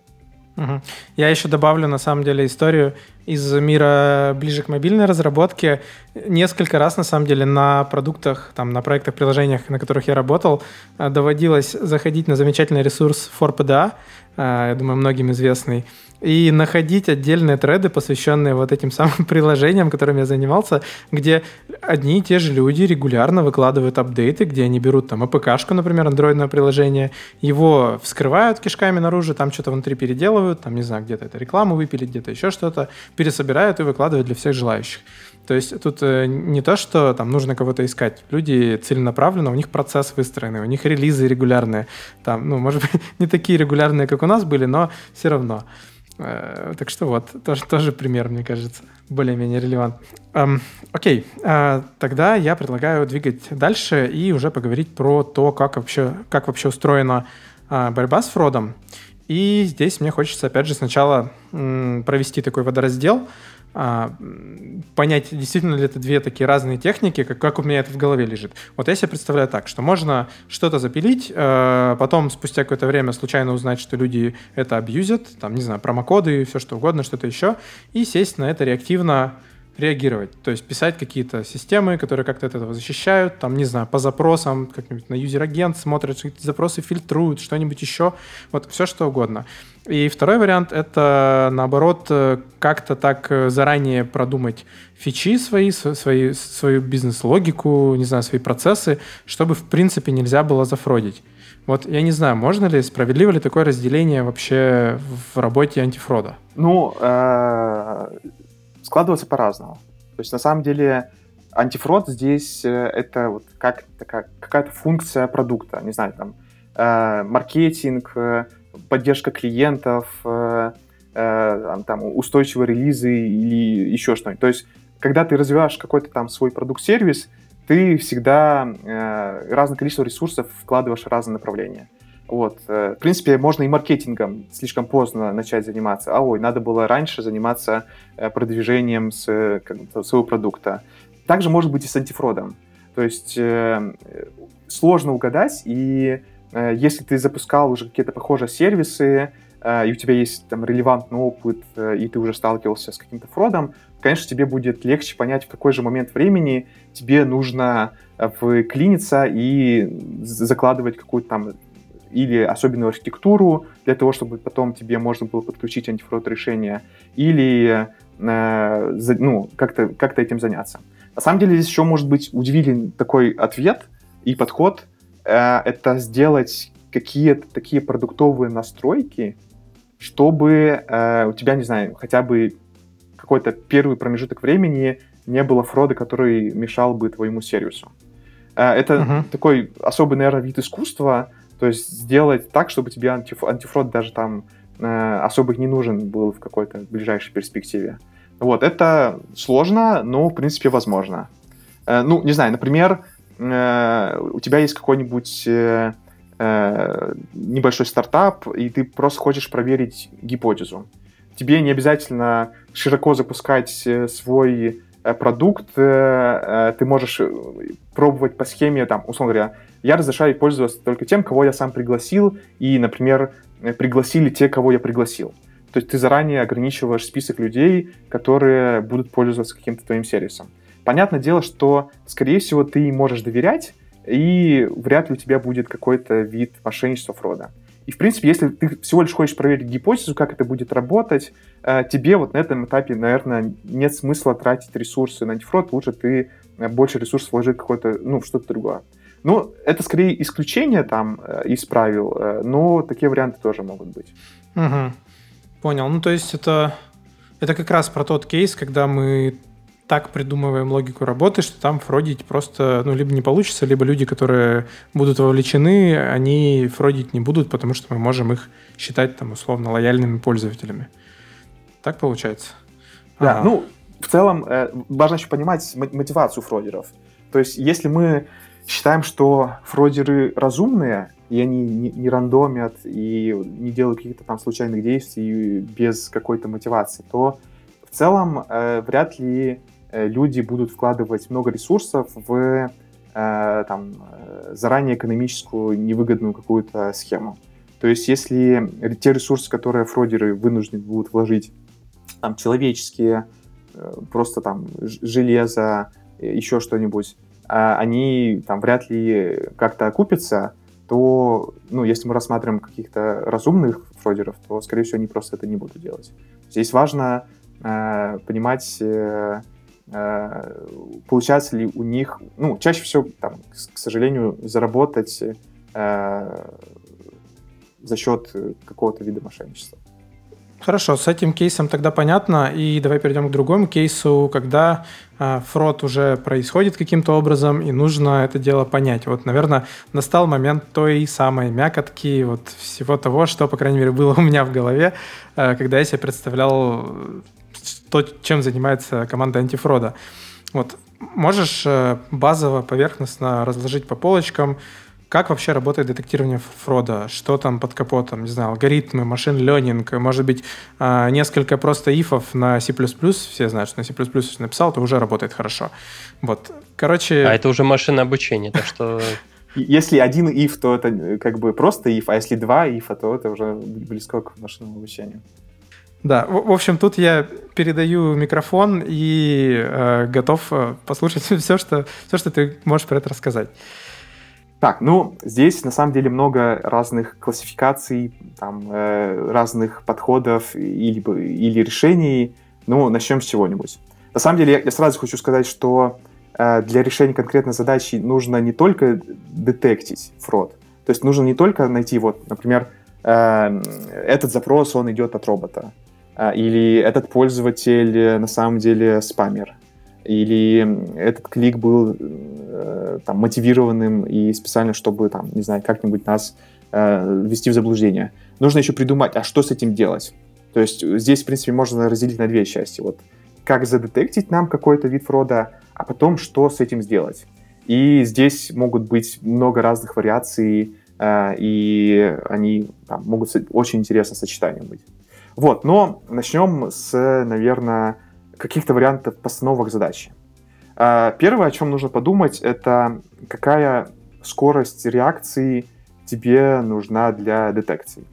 Угу. Я еще добавлю, на самом деле, историю из мира ближе к мобильной разработке. Несколько раз, на самом деле, на продуктах, там, на проектах, приложениях, на которых я работал, э, доводилось заходить на замечательный ресурс 4PDA, э, я думаю, многим известный, и находить отдельные треды, посвященные вот этим самым приложениям, которыми я занимался, где одни и те же люди регулярно выкладывают апдейты, где они берут там APK-шку, например, андроидное приложение, его вскрывают кишками наружу, там что-то внутри переделывают, там, не знаю, где-то это рекламу выпилить, где-то еще что-то, пересобирают и выкладывают для всех желающих. То есть тут э, не то, что там нужно кого-то искать. Люди целенаправленно, у них процесс выстроенный, у них релизы регулярные. Там, ну, может быть, не такие регулярные, как у нас были, но все равно. Э, так что вот, тоже, тоже пример, мне кажется, более-менее релевант. Эм, окей, э, тогда я предлагаю двигать дальше и уже поговорить про то, как вообще, как вообще устроена э, борьба с фродом. И здесь мне хочется, опять же, сначала провести такой водораздел, а, понять, действительно ли это две такие разные техники, как, как у меня это в голове лежит. Вот я себе представляю так, что можно что-то запилить, э, потом спустя какое-то время случайно узнать, что люди это абьюзят, там, не знаю, промокоды, все что угодно, что-то еще, и сесть на это реактивно реагировать. То есть писать какие-то системы, которые как-то от этого защищают, там, не знаю, по запросам, как-нибудь на юзер-агент смотрят, какие-то запросы фильтруют, что-нибудь еще, вот все что угодно. И второй вариант — это, наоборот, как-то так заранее продумать фичи свои, свои свою бизнес-логику, не знаю, свои процессы, чтобы, в принципе, нельзя было зафродить. Вот я не знаю, можно ли, справедливо ли такое разделение вообще в работе антифрода? Ну, э, складываться по-разному. То есть, на самом деле, антифрод здесь э, это вот как такая какая-то функция продукта, не знаю, там, э, маркетинг, э, поддержка клиентов, э, э, там, устойчивые релизы или еще что-нибудь. То есть, когда ты развиваешь какой-то там свой продукт-сервис, ты всегда э, разное количество ресурсов вкладываешь в разные направления. Вот. Э, в принципе, можно и маркетингом слишком поздно начать заниматься. А ой, надо было раньше заниматься э, продвижением с, как, своего продукта. Также может быть и с антифродом. То есть э, сложно угадать, и э, если ты запускал уже какие-то похожие сервисы, э, и у тебя есть там релевантный опыт, э, и ты уже сталкивался с каким-то фродом, конечно, тебе будет легче понять, в какой же момент времени тебе нужно э, вклиниться и закладывать какую-то там или особенную архитектуру для того, чтобы потом тебе можно было подключить антифрод решение, или э, за, ну, как-то как этим заняться. На самом деле здесь еще может быть удивительный такой ответ и подход. Э, это сделать какие-то такие продуктовые настройки, чтобы э, у тебя, не знаю, хотя бы какой-то первый промежуток времени не было фрода, который мешал бы твоему сервису. Э, это uh-huh. такой особый, наверное, вид искусства, то есть сделать так, чтобы тебе антиф антифрод даже там э, особо не нужен был в какой-то ближайшей перспективе. Вот, это сложно, но, в принципе, возможно. Э, ну, не знаю, например, э, у тебя есть какой-нибудь э, э, небольшой стартап, и ты просто хочешь проверить гипотезу. Тебе не обязательно широко запускать э, свой э, продукт, э, ты можешь пробовать по схеме, там, условно говоря, я разрешаю пользоваться только тем, кого я сам пригласил, и, например, пригласили те, кого я пригласил. То есть ты заранее ограничиваешь список людей, которые будут пользоваться каким-то твоим сервисом. Понятное дело, что, скорее всего, ты можешь доверять, и вряд ли у тебя будет какой-то вид мошенничества фрода. И, в принципе, если ты всего лишь хочешь проверить гипотезу, как это будет работать, э, тебе вот на этом этапе, наверное, нет смысла тратить ресурсы на антифрод, лучше ты э, больше ресурсов вложить в какое-то, ну, что-то другое. Ну, это скорее исключение там э, из правил, э, но такие варианты тоже могут быть. Угу. Понял. Ну, то есть это, это как раз про тот кейс, когда мы так придумываем логику работы, что там фродить просто, ну, либо не получится, либо люди, которые будут вовлечены, они фродить не будут, потому что мы можем их считать, там, условно, лояльными пользователями. Так получается? Да, ага. ну, в целом, э, важно еще понимать мотивацию фродеров. То есть, если мы считаем, что фродеры разумные, и они не, не рандомят, и не делают каких-то там случайных действий без какой-то мотивации, то в целом э, вряд ли э, люди будут вкладывать много ресурсов в э, там, э, заранее экономическую невыгодную какую-то схему. То есть если те ресурсы, которые фродеры вынуждены будут вложить, там, человеческие, э, просто там железо, еще что-нибудь, они там вряд ли как-то окупятся, то, ну, если мы рассматриваем каких-то разумных фродеров, то, скорее всего, они просто это не будут делать. Здесь важно э, понимать, э, э, получается ли у них, ну, чаще всего, там, к, к сожалению, заработать э, за счет какого-то вида мошенничества. Хорошо, с этим кейсом тогда понятно. И давай перейдем к другому кейсу, когда э, фрод уже происходит каким-то образом, и нужно это дело понять. Вот, наверное, настал момент той самой мякотки, вот всего того, что, по крайней мере, было у меня в голове, э, когда я себе представлял то, чем занимается команда антифрода. Вот, можешь э, базово, поверхностно разложить по полочкам, как вообще работает детектирование фрода? Что там под капотом? Не знаю, алгоритмы, машин ленинг, может быть, а, несколько просто ифов на C++. Все знают, что на C++ если написал, то уже работает хорошо. Вот, короче... А это уже машина обучения, так что... Если один if, то это э, как бы просто if, а если два if, то это уже близко к машинному обучению. Да, в, в общем, тут я передаю микрофон и э, готов э, послушать все что, все, что ты можешь про это рассказать. Так, ну, здесь на самом деле много разных классификаций, там, э, разных подходов или, или решений. Ну, начнем с чего-нибудь. На самом деле, я, я сразу хочу сказать, что э, для решения конкретной задачи нужно не только детектить фрод, то есть нужно не только найти, вот, например, э, этот запрос, он идет от робота, э, или этот пользователь э, на самом деле спамер, или этот клик был э, там, мотивированным и специально, чтобы, там, не знаю, как-нибудь нас э, ввести в заблуждение. Нужно еще придумать, а что с этим делать? То есть здесь, в принципе, можно разделить на две части. Вот как задетектить нам какой-то вид фрода, а потом что с этим сделать. И здесь могут быть много разных вариаций, э, и они там, могут очень интересно сочетанием быть. Вот, но начнем с, наверное, каких-то вариантов постановок задачи. А, первое, о чем нужно подумать, это какая скорость реакции тебе нужна для детекции.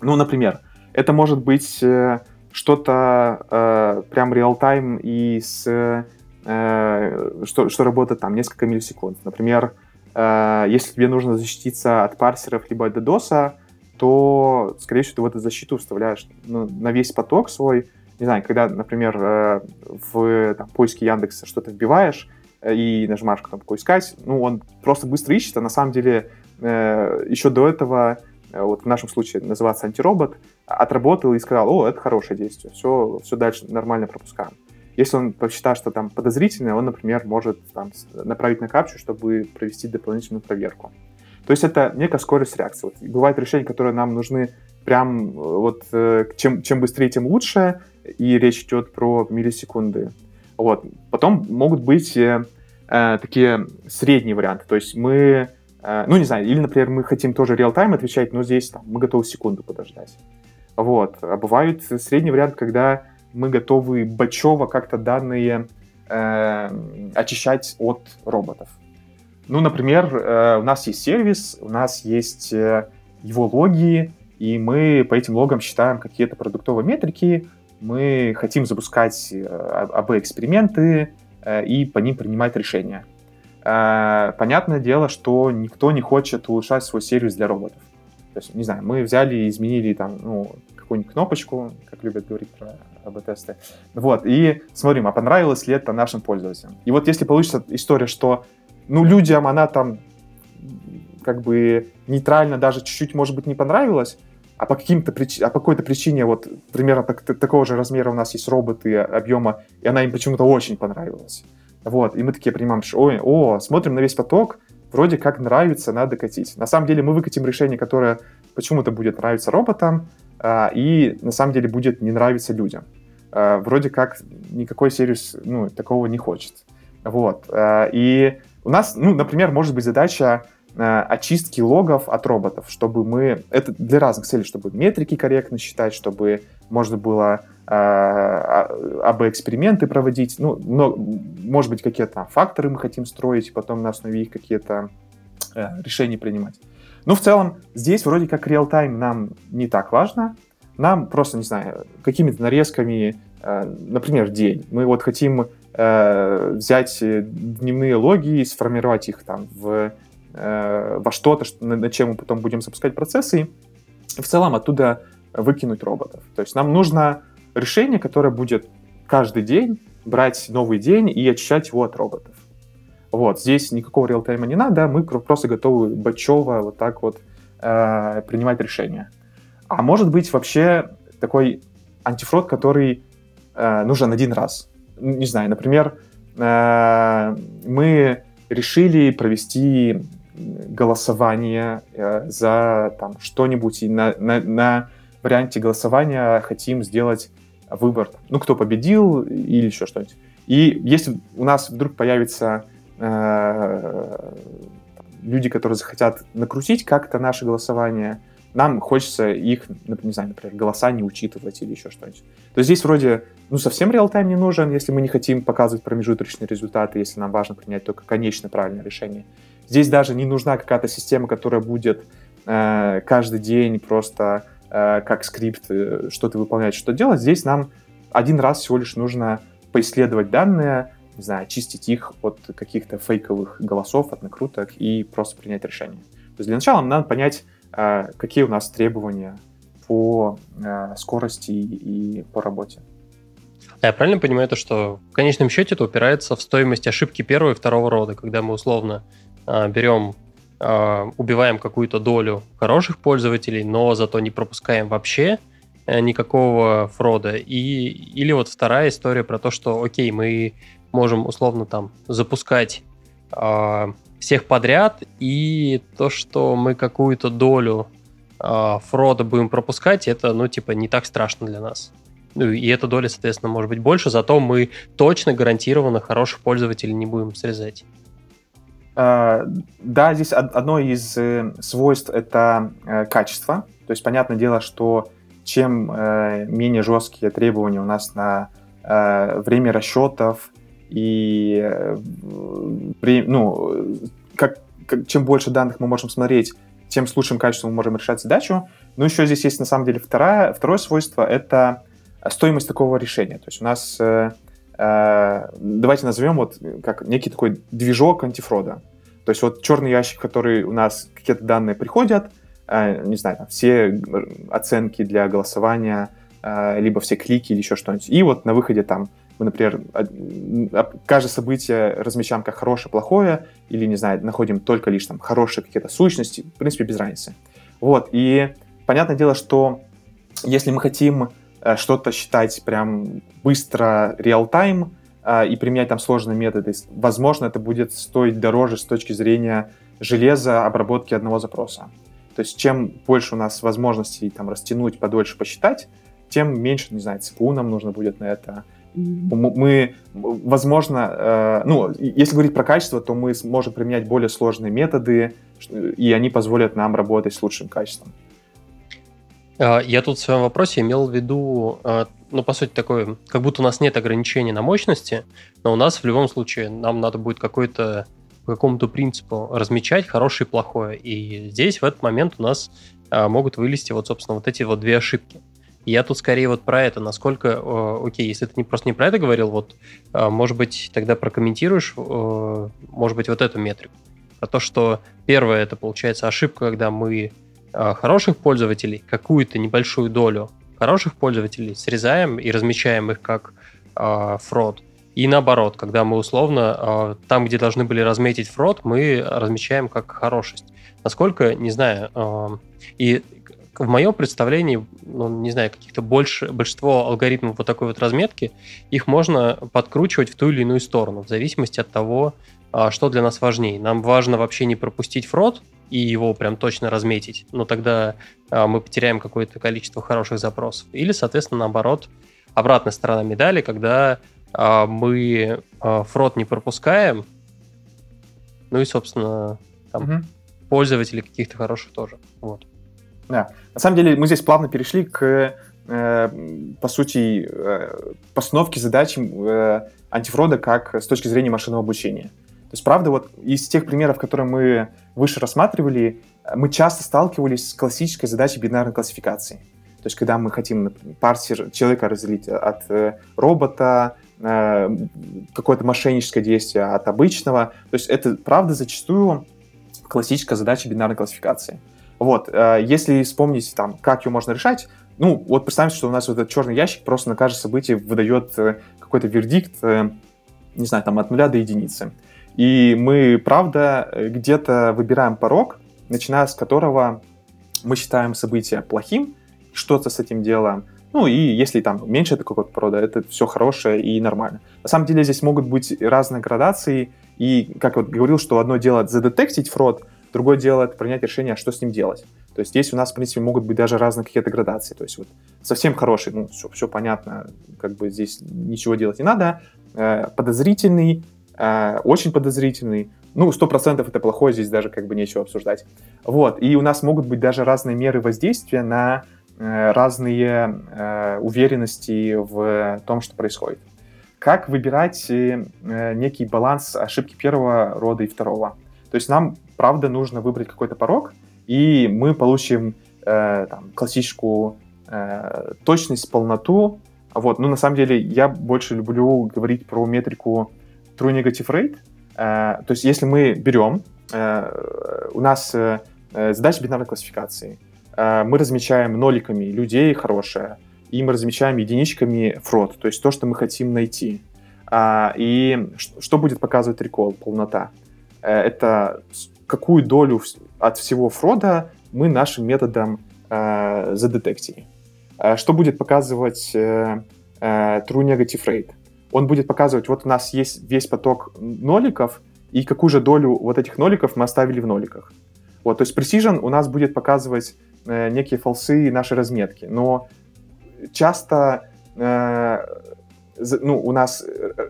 Ну, например, это может быть э, что-то э, прям реал-тайм и с, э, что, что работает там несколько миллисекунд. Например, э, если тебе нужно защититься от парсеров либо от DDoS, то, скорее всего, ты в эту защиту вставляешь ну, на весь поток свой не знаю, когда, например, э, в там, поиске Яндекса что-то вбиваешь э, и нажимаешь кнопку «Искать», ну, он просто быстро ищет, а на самом деле э, еще до этого, вот в нашем случае называется антиробот, отработал и сказал, о, это хорошее действие, все, все дальше нормально пропускаем. Если он посчитает, что там подозрительное, он, например, может там, направить на капчу, чтобы провести дополнительную проверку. То есть это некая скорость реакции. Вот бывают решения, которые нам нужны прям вот чем, чем быстрее, тем лучше, и речь идет про миллисекунды. Вот. Потом могут быть э, э, такие средние варианты. То есть мы, э, ну не знаю, или, например, мы хотим тоже реал-тайм отвечать, но здесь там, мы готовы секунду подождать. Вот. А бывает средний вариант, когда мы готовы бачево как-то данные э, очищать от роботов. Ну, например, э, у нас есть сервис, у нас есть э, его логи, и мы по этим логам считаем какие-то продуктовые метрики, мы хотим запускать э, АБ-эксперименты э, и по ним принимать решения. Э, понятное дело, что никто не хочет улучшать свой сервис для роботов. То есть, не знаю, мы взяли и изменили там, ну, какую-нибудь кнопочку, как любят говорить про АБ-тесты. Вот, и смотрим, а понравилось ли это нашим пользователям. И вот если получится история, что, ну, людям она там как бы нейтрально даже чуть-чуть, может быть, не понравилась, а по каким-то прич... а по какой-то причине вот примерно так, такого же размера у нас есть роботы объема, и она им почему-то очень понравилась. Вот, и мы такие принимаем, что, ой, о, смотрим на весь поток, вроде как нравится, надо катить. На самом деле мы выкатим решение, которое почему-то будет нравиться роботам, а, и на самом деле будет не нравиться людям. А, вроде как никакой сервис, ну, такого не хочет. Вот, а, и у нас, ну, например, может быть задача очистки логов от роботов, чтобы мы... Это для разных целей, чтобы метрики корректно считать, чтобы можно было э, об эксперименты проводить. Ну, но, может быть, какие-то факторы мы хотим строить, и потом на основе их какие-то э, решения принимать. Но в целом здесь вроде как реал-тайм нам не так важно. Нам просто, не знаю, какими-то нарезками, э, например, день. Мы вот хотим э, взять дневные логи и сформировать их там в Э, во что-то, что, над чем мы потом будем запускать процессы, и в целом оттуда выкинуть роботов. То есть нам нужно решение, которое будет каждый день брать новый день и очищать его от роботов. Вот, здесь никакого реалтайма не надо, мы просто готовы бачево вот так вот э, принимать решения. А может быть вообще такой антифрод, который э, нужен один раз. Не знаю, например, э, мы решили провести голосование э, за там что-нибудь, и на, на, на варианте голосования хотим сделать выбор, ну, кто победил или еще что-нибудь. И если у нас вдруг появятся э, люди, которые захотят накрутить как-то наше голосование, нам хочется их, не знаю, например, голоса не учитывать или еще что-нибудь. То здесь вроде, ну, совсем реал-тайм не нужен, если мы не хотим показывать промежуточные результаты, если нам важно принять только конечное правильное решение. Здесь даже не нужна какая-то система, которая будет э, каждый день просто э, как скрипт э, что-то выполнять, что делать. Здесь нам один раз всего лишь нужно поисследовать данные, не знаю, очистить их от каких-то фейковых голосов, от накруток и просто принять решение. То есть для начала нам надо понять, э, какие у нас требования по э, скорости и по работе. Я правильно понимаю то, что в конечном счете это упирается в стоимость ошибки первого и второго рода, когда мы условно берем, а, убиваем какую-то долю хороших пользователей, но зато не пропускаем вообще э, никакого фрода. И, или вот вторая история про то, что, окей, мы можем условно там запускать э, всех подряд, и то, что мы какую-то долю э, фрода будем пропускать, это, ну, типа, не так страшно для нас. Ну, и эта доля, соответственно, может быть больше, зато мы точно гарантированно хороших пользователей не будем срезать. Э, да, здесь одно из э, свойств это э, качество. То есть, понятное дело, что чем менее жесткие требования у нас на время расчетов и ну, как, как, чем больше данных мы можем смотреть, тем с лучшим качеством мы можем решать задачу. Но еще здесь есть на самом деле второе, второе свойство — это стоимость такого решения. То есть у нас давайте назовем вот как некий такой движок антифрода. То есть вот черный ящик, который у нас какие-то данные приходят, э, не знаю, все оценки для голосования, э, либо все клики или еще что-нибудь. И вот на выходе там мы, например, каждое событие размещаем как хорошее, плохое, или, не знаю, находим только лишь там хорошие какие-то сущности, в принципе, без разницы. Вот, и понятное дело, что если мы хотим Э, что-то считать прям быстро, реал-тайм, э, и применять там сложные методы. Возможно, это будет стоить дороже с точки зрения железа обработки одного запроса. То есть чем больше у нас возможностей там растянуть, подольше посчитать, тем меньше, не знаю, ЦПУ нам нужно будет на это. Мы, возможно, э, ну, если говорить про качество, то мы сможем применять более сложные методы, и они позволят нам работать с лучшим качеством. А, я тут в своем вопросе имел в виду, а, ну, по сути, такое, как будто у нас нет ограничений на мощности, но у нас в любом случае нам надо будет какой-то по какому-то принципу размечать хорошее и плохое. И здесь в этот момент у нас а, могут вылезти вот, собственно, вот эти вот две ошибки. Я тут скорее вот про это, насколько, окей, если ты не, просто не про это говорил, вот, может быть, тогда прокомментируешь, может быть, вот эту метрику. Про то, что первое, это получается ошибка, когда мы хороших пользователей, какую-то небольшую долю хороших пользователей срезаем и размещаем их как э, фрод. И наоборот, когда мы условно э, там, где должны были разметить фрод, мы размещаем как хорошесть. Насколько, не знаю, э, и в моем представлении, ну, не знаю, каких-то больше, большинство алгоритмов вот такой вот разметки, их можно подкручивать в ту или иную сторону, в зависимости от того, а, что для нас важнее. Нам важно вообще не пропустить фрод, и его прям точно разметить, но тогда а, мы потеряем какое-то количество хороших запросов. Или, соответственно, наоборот, обратная сторона медали, когда а, мы а, фрод не пропускаем, ну и, собственно, там, угу. пользователей каких-то хороших тоже. Вот. Да. На самом деле мы здесь плавно перешли к, э, по сути, э, постановке задач э, антифрода как с точки зрения машинного обучения. То есть, правда, вот из тех примеров, которые мы выше рассматривали, мы часто сталкивались с классической задачей бинарной классификации. То есть, когда мы хотим парсер человека разделить от э, робота, э, какое-то мошенническое действие от обычного. То есть, это, правда, зачастую классическая задача бинарной классификации. Вот, э, если вспомнить, там, как ее можно решать, ну, вот представьте, что у нас вот этот черный ящик просто на каждое событие выдает э, какой-то вердикт, э, не знаю, там, от нуля до единицы. И мы, правда, где-то выбираем порог, начиная с которого мы считаем событие плохим, что-то с этим делаем. Ну и если там меньше такого порода, это все хорошее и нормально. На самом деле здесь могут быть разные градации, и, как вот говорил, что одно дело задетектить фрод, другое дело это принять решение, что с ним делать. То есть здесь у нас, в принципе, могут быть даже разные какие-то градации. То есть вот совсем хороший, ну, все, все понятно, как бы здесь ничего делать не надо. Э, подозрительный, э, очень подозрительный, ну, сто процентов это плохое, здесь даже как бы нечего обсуждать. Вот, и у нас могут быть даже разные меры воздействия на э, разные э, уверенности в том, что происходит. Как выбирать э, некий баланс ошибки первого рода и второго? То есть нам, правда, нужно выбрать какой-то порог, и мы получим э, там, классическую э, точность, полноту. Вот. Но на самом деле я больше люблю говорить про метрику True Negative Rate, Э, то есть если мы берем, э, у нас э, задача бинарной классификации, мы размечаем ноликами людей хорошее, и мы размечаем единичками фрод, то есть то, что мы хотим найти. А, и что будет показывать рекол, полнота? Это какую долю от всего фрода мы нашим методом задетектили. Что будет показывать True Negative Rate? Он будет показывать, вот у нас есть весь поток ноликов, и какую же долю вот этих ноликов мы оставили в ноликах. Вот, то есть Precision у нас будет показывать э, некие фолсы нашей разметки, но часто э, ну, у нас э,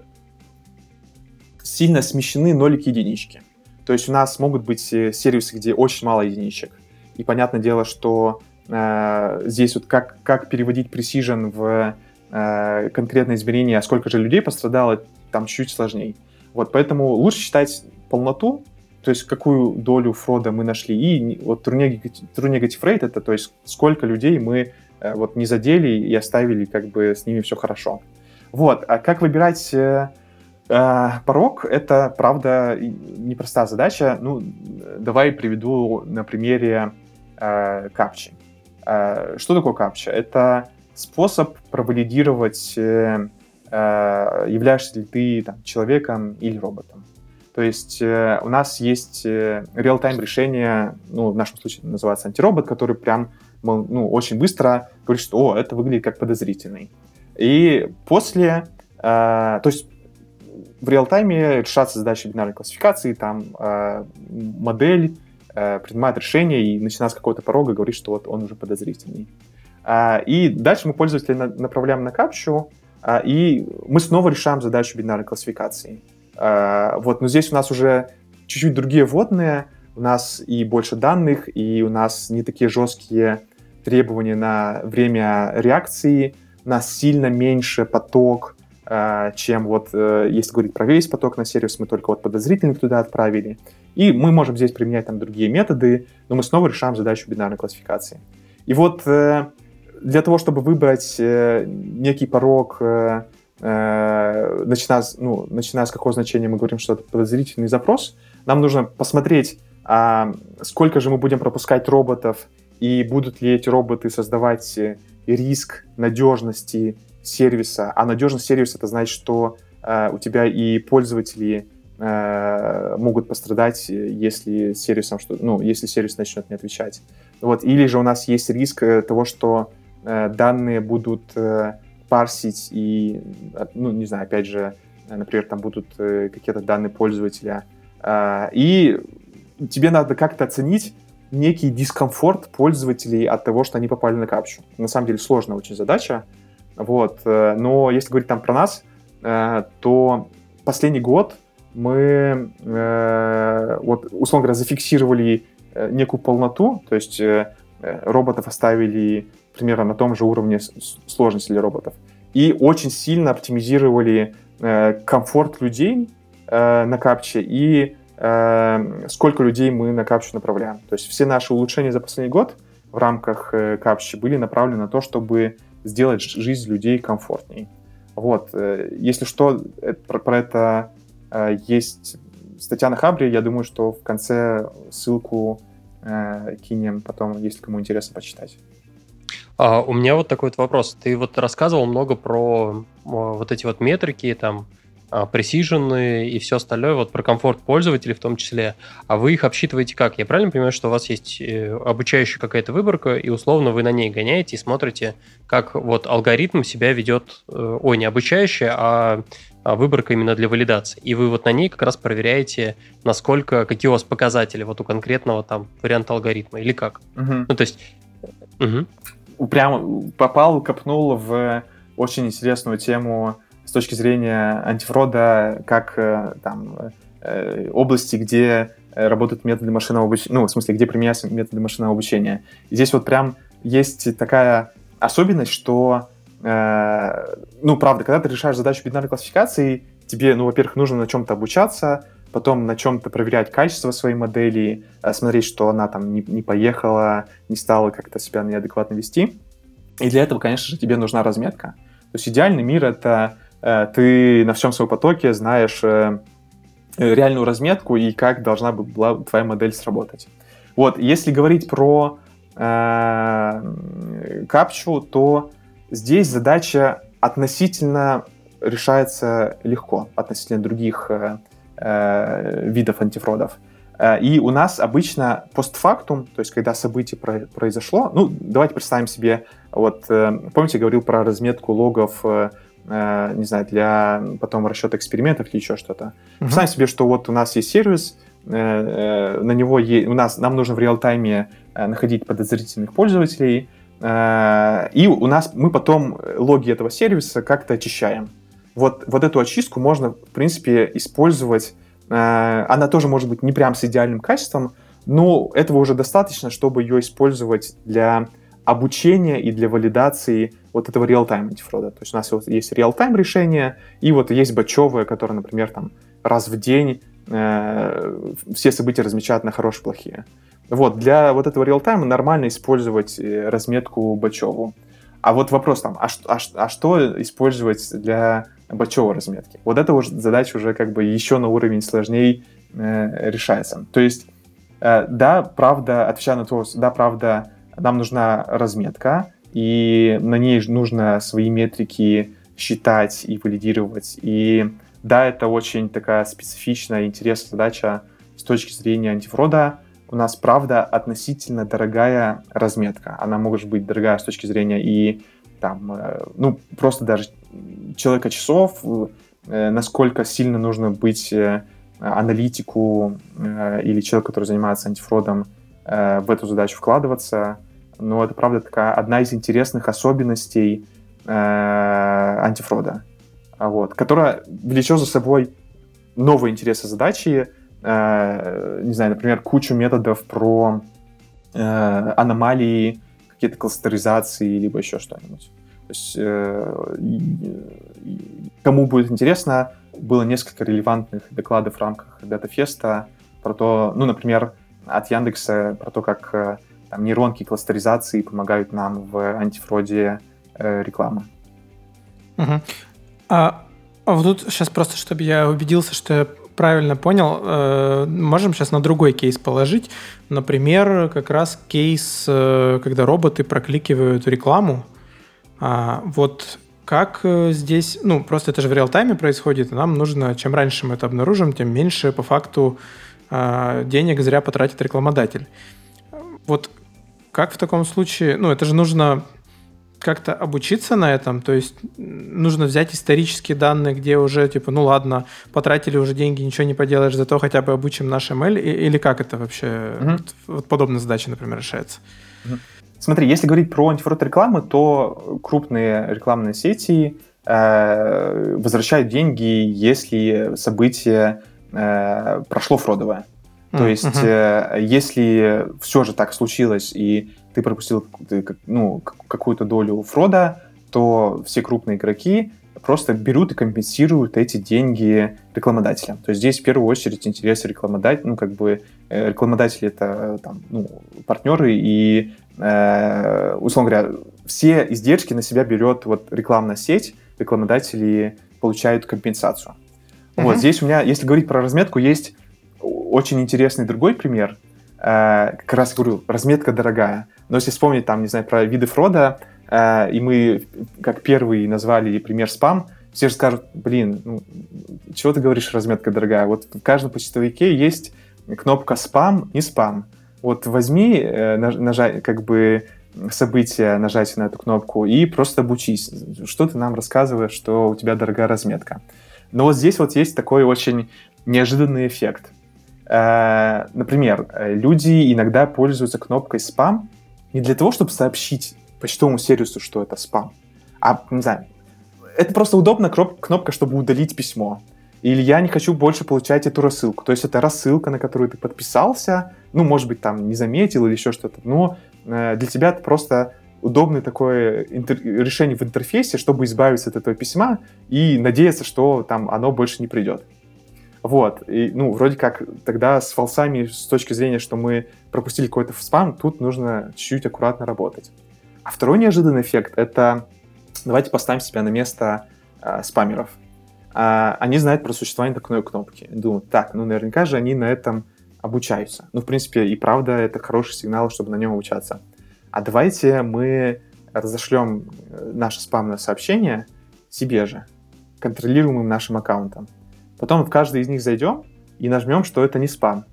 сильно смещены нолики единички. То есть у нас могут быть э, сервисы, где очень мало единичек. И понятное дело, что э, здесь вот как, как переводить Precision в э, конкретное измерение, а сколько же людей пострадало, там чуть-чуть сложнее. Вот, поэтому лучше считать полноту, то есть какую долю фрода мы нашли, и вот true negative rate это, то есть сколько людей мы э, вот не задели и оставили, как бы с ними все хорошо. Вот, а как выбирать э, э, порог, это, правда, непростая задача. Ну, давай приведу на примере э, капчи. Э, что такое капча? Это способ провалидировать, э, э, являешься ли ты там, человеком или роботом. То есть э, у нас есть э, real-time решение, ну, в нашем случае называется антиробот, который прям ну, очень быстро говорит, что о, это выглядит как подозрительный. И после, э, то есть в реал-тайме решаться задачи бинарной классификации, там э, модель э, принимает решение и начиная с какого-то порога говорит, что вот он уже подозрительный. А, и дальше мы пользователя направляем на капчу, а, и мы снова решаем задачу бинарной классификации. А, вот, но здесь у нас уже чуть-чуть другие вводные, у нас и больше данных, и у нас не такие жесткие требования на время реакции, у нас сильно меньше поток, чем вот, э, если говорить про весь поток на сервис, мы только вот подозрительных туда отправили. И мы можем здесь применять там другие методы, но мы снова решаем задачу бинарной классификации. И вот э, для того, чтобы выбрать э, некий порог, э, э, начиная, ну, начиная с какого значения мы говорим, что это подозрительный запрос, нам нужно посмотреть, а, сколько же мы будем пропускать роботов, и будут ли эти роботы создавать э, риск надежности сервиса. А надежность сервиса это значит, что э, у тебя и пользователи э, могут пострадать, если сервисом что, ну, если сервис начнет не отвечать. Вот, или же у нас есть риск э, того, что Э, данные будут э, парсить и, ну, не знаю, опять же, например, там будут э, какие-то данные пользователя. И тебе надо как-то оценить некий дискомфорт пользователей от того, что они попали на капчу. На самом деле сложная очень задача. Вот. Но если говорить там про нас, то последний год мы, вот, условно говоря, зафиксировали э, некую полноту, то есть э, э, роботов оставили примерно на том же уровне сложности для роботов, и очень сильно оптимизировали э, комфорт людей э, на капче и э, сколько людей мы на капчу направляем. То есть все наши улучшения за последний год в рамках капчи были направлены на то, чтобы сделать жизнь людей комфортней. Вот, если что, про, про это есть статья на Хабре, я думаю, что в конце ссылку кинем потом, если кому интересно почитать. А, у меня вот такой вот вопрос. Ты вот рассказывал много про вот эти вот метрики, там, а, precision и все остальное, вот про комфорт пользователей в том числе, а вы их обсчитываете как? Я правильно понимаю, что у вас есть э, обучающая какая-то выборка, и условно вы на ней гоняете и смотрите, как вот алгоритм себя ведет, э, ой, не обучающая, а, а выборка именно для валидации. И вы вот на ней как раз проверяете, насколько, какие у вас показатели вот у конкретного там варианта алгоритма, или как? Угу. Ну, то есть... Угу. Прям попал, копнул в очень интересную тему с точки зрения антифрода, как э, там э, области, где э, работают методы машинного обучения, ну, в смысле, где применяются методы машинного обучения. И здесь вот прям есть такая особенность, что, э, ну, правда, когда ты решаешь задачу бинарной классификации, тебе, ну, во-первых, нужно на чем-то обучаться, потом на чем-то проверять качество своей модели, смотреть, что она там не, не поехала, не стала как-то себя неадекватно вести. И для этого, конечно же, тебе нужна разметка. То есть идеальный мир — это Э, ты на всем своем потоке знаешь э, реальную разметку и как должна была твоя модель сработать. Вот, если говорить про э, капчу, то здесь задача относительно решается легко относительно других э, э, видов антифродов. И у нас обычно постфактум, то есть когда событие произошло, ну, давайте представим себе, вот, помните, я говорил про разметку логов Э, не знаю, для потом расчета экспериментов или еще что-то. Uh-huh. Представим себе, что вот у нас есть сервис, э, э, на него есть, у нас, нам нужно в реал-тайме находить подозрительных пользователей, и у нас мы потом логи этого сервиса как-то очищаем. Вот, вот эту очистку можно, в принципе, использовать. Она тоже может быть не прям с идеальным качеством, но этого уже достаточно, чтобы ее использовать для обучения и для валидации вот этого реал-тайм антифрода. То есть у нас вот есть реал-тайм решение, и вот есть бачевое, которое, например, там раз в день э, все события размечают на хорошие, плохие. Вот, для вот этого реал-тайма нормально использовать э, разметку бачеву. А вот вопрос там, а, а, а что использовать для бачевой разметки? Вот эта уже задача уже как бы еще на уровень сложнее э, решается. То есть, э, да, правда, отвечая на то, да, правда, нам нужна разметка, и на ней нужно свои метрики считать и валидировать. И да, это очень такая специфичная, интересная задача с точки зрения антифрода. У нас, правда, относительно дорогая разметка. Она может быть дорогая с точки зрения и там, э, ну, просто даже человека часов, э, насколько сильно нужно быть э, аналитику или человеку, который занимается антифродом, в эту задачу вкладываться. Но это, правда, такая одна из интересных особенностей э, антифрода, вот, которая влечет за собой новые интересы задачи, э, не знаю, например, кучу методов про э, аномалии, какие-то кластеризации, либо еще что-нибудь. То есть, э, кому будет интересно, было несколько релевантных докладов в рамках датафеста про то, ну, например, от Яндекса про то, как э, там, нейронки кластеризации помогают нам в антифроде э, рекламы. Угу. А, а вот тут сейчас просто, чтобы я убедился, что я правильно понял, э, можем сейчас на другой кейс положить. Например, как раз кейс, э, когда роботы прокликивают рекламу. А, вот как э, здесь, ну, просто это же в реал-тайме происходит, и нам нужно, чем раньше мы это обнаружим, тем меньше по факту э, денег зря потратит рекламодатель. Вот как в таком случае, ну, это же нужно как-то обучиться на этом, то есть нужно взять исторические данные, где уже, типа, ну ладно, потратили уже деньги, ничего не поделаешь, зато хотя бы обучим наш ML, или как это вообще, угу. вот, вот подобная задача, например, решается? Смотри, если говорить про антифрод рекламы, то крупные рекламные сети э, возвращают деньги, если событие э, прошло фродовое. То mm-hmm. есть, э, если все же так случилось, и ты пропустил ну, какую-то долю фрода, то все крупные игроки просто берут и компенсируют эти деньги рекламодателям. То есть здесь в первую очередь интерес рекламодателя, ну, как бы э, рекламодатели это там, ну, партнеры, и, э, условно говоря, все издержки на себя берет вот рекламная сеть, рекламодатели получают компенсацию. Uh-huh. Вот здесь у меня, если говорить про разметку, есть очень интересный другой пример. Э, как раз говорю, разметка дорогая. Но если вспомнить там, не знаю, про виды фрода, э, и мы как первый назвали пример спам, все же скажут, блин, ну, чего ты говоришь, разметка дорогая? Вот в каждом почтовике есть кнопка спам и спам. Вот возьми, э, нажать, как бы событие, нажать на эту кнопку и просто обучись. Что ты нам рассказываешь, что у тебя дорогая разметка. Но вот здесь вот есть такой очень неожиданный эффект. Э, например, люди иногда пользуются кнопкой спам не для того, чтобы сообщить почтовому сервису, что это спам, а, не знаю, это просто удобная кнопка, чтобы удалить письмо. Или я не хочу больше получать эту рассылку. То есть это рассылка, на которую ты подписался, ну, может быть, там не заметил или еще что-то, но э, для тебя это просто удобное такое интер- решение в интерфейсе, чтобы избавиться от этого письма и надеяться, что там оно больше не придет. Вот, и, ну, вроде как тогда с фалсами с точки зрения, что мы пропустили какой-то спам, тут нужно чуть-чуть аккуратно работать. А второй неожиданный эффект — это давайте поставим себя на место э, спамеров. Э, они знают про существование такой кнопки. Думают, так, ну наверняка же они на этом обучаются. Ну, в принципе, и правда, это хороший сигнал, чтобы на нем обучаться. А давайте мы разошлем э, наше спамное сообщение себе же, контролируемым нашим аккаунтом. Потом в каждый из них зайдем и нажмем, что это не спам.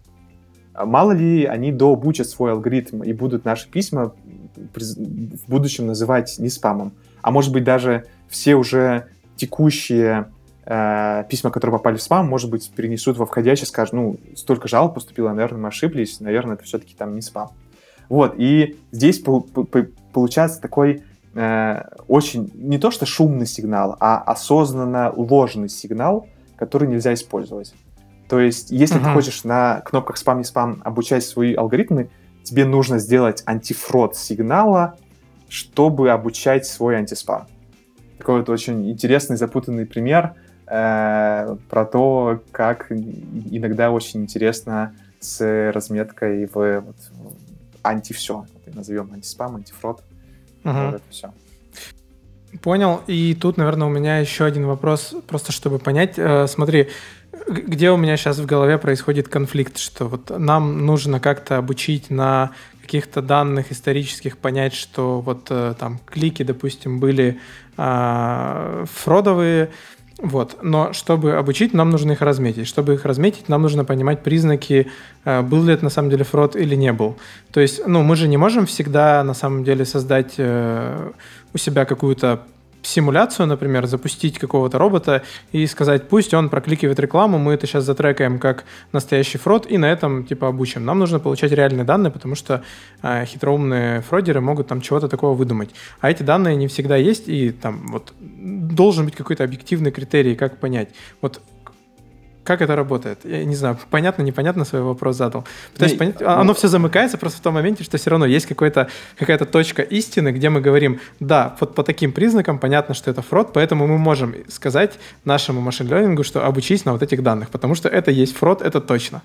А мало ли они дообучат свой алгоритм и будут наши письма в будущем называть не спамом. А может быть даже все уже текущие э, письма, которые попали в спам, может быть, перенесут во входящий, скажут, ну, столько жалоб поступило, наверное, мы ошиблись, наверное, это все-таки там не спам. Вот, и здесь по по получается такой э, очень, не то что шумный сигнал, а осознанно ложный сигнал, который нельзя использовать. То есть, если uh-huh. ты хочешь на кнопках спам не спам обучать свои алгоритмы, тебе нужно сделать антифрод сигнала, чтобы обучать свой антиспам. Такой вот очень интересный, запутанный пример э, про то, как иногда очень интересно с разметкой в вот, анти все, назовем антиспам, антифрод, uh-huh. вот это все. Понял. И тут, наверное, у меня еще один вопрос, просто чтобы понять. Э, смотри, где у меня сейчас в голове происходит конфликт, что вот нам нужно как-то обучить на каких-то данных исторических понять, что вот э, там клики, допустим, были э, фродовые, вот. Но чтобы обучить, нам нужно их разметить. Чтобы их разметить, нам нужно понимать признаки, э, был ли это на самом деле фрод или не был. То есть, ну, мы же не можем всегда на самом деле создать э, у себя какую-то симуляцию, например, запустить какого-то робота и сказать, пусть он прокликивает рекламу, мы это сейчас затрекаем как настоящий фрод и на этом типа обучим. Нам нужно получать реальные данные, потому что э, хитроумные фродеры могут там чего-то такого выдумать. А эти данные не всегда есть, и там вот должен быть какой-то объективный критерий, как понять. Вот как это работает? Я не знаю, понятно, непонятно свой вопрос задал. Пытаюсь понять, а, оно все замыкается просто в том моменте, что все равно есть какая-то точка истины, где мы говорим, да, вот по таким признакам понятно, что это фрод, поэтому мы можем сказать нашему машин-лернингу, что обучись на вот этих данных, потому что это есть фрод, это точно.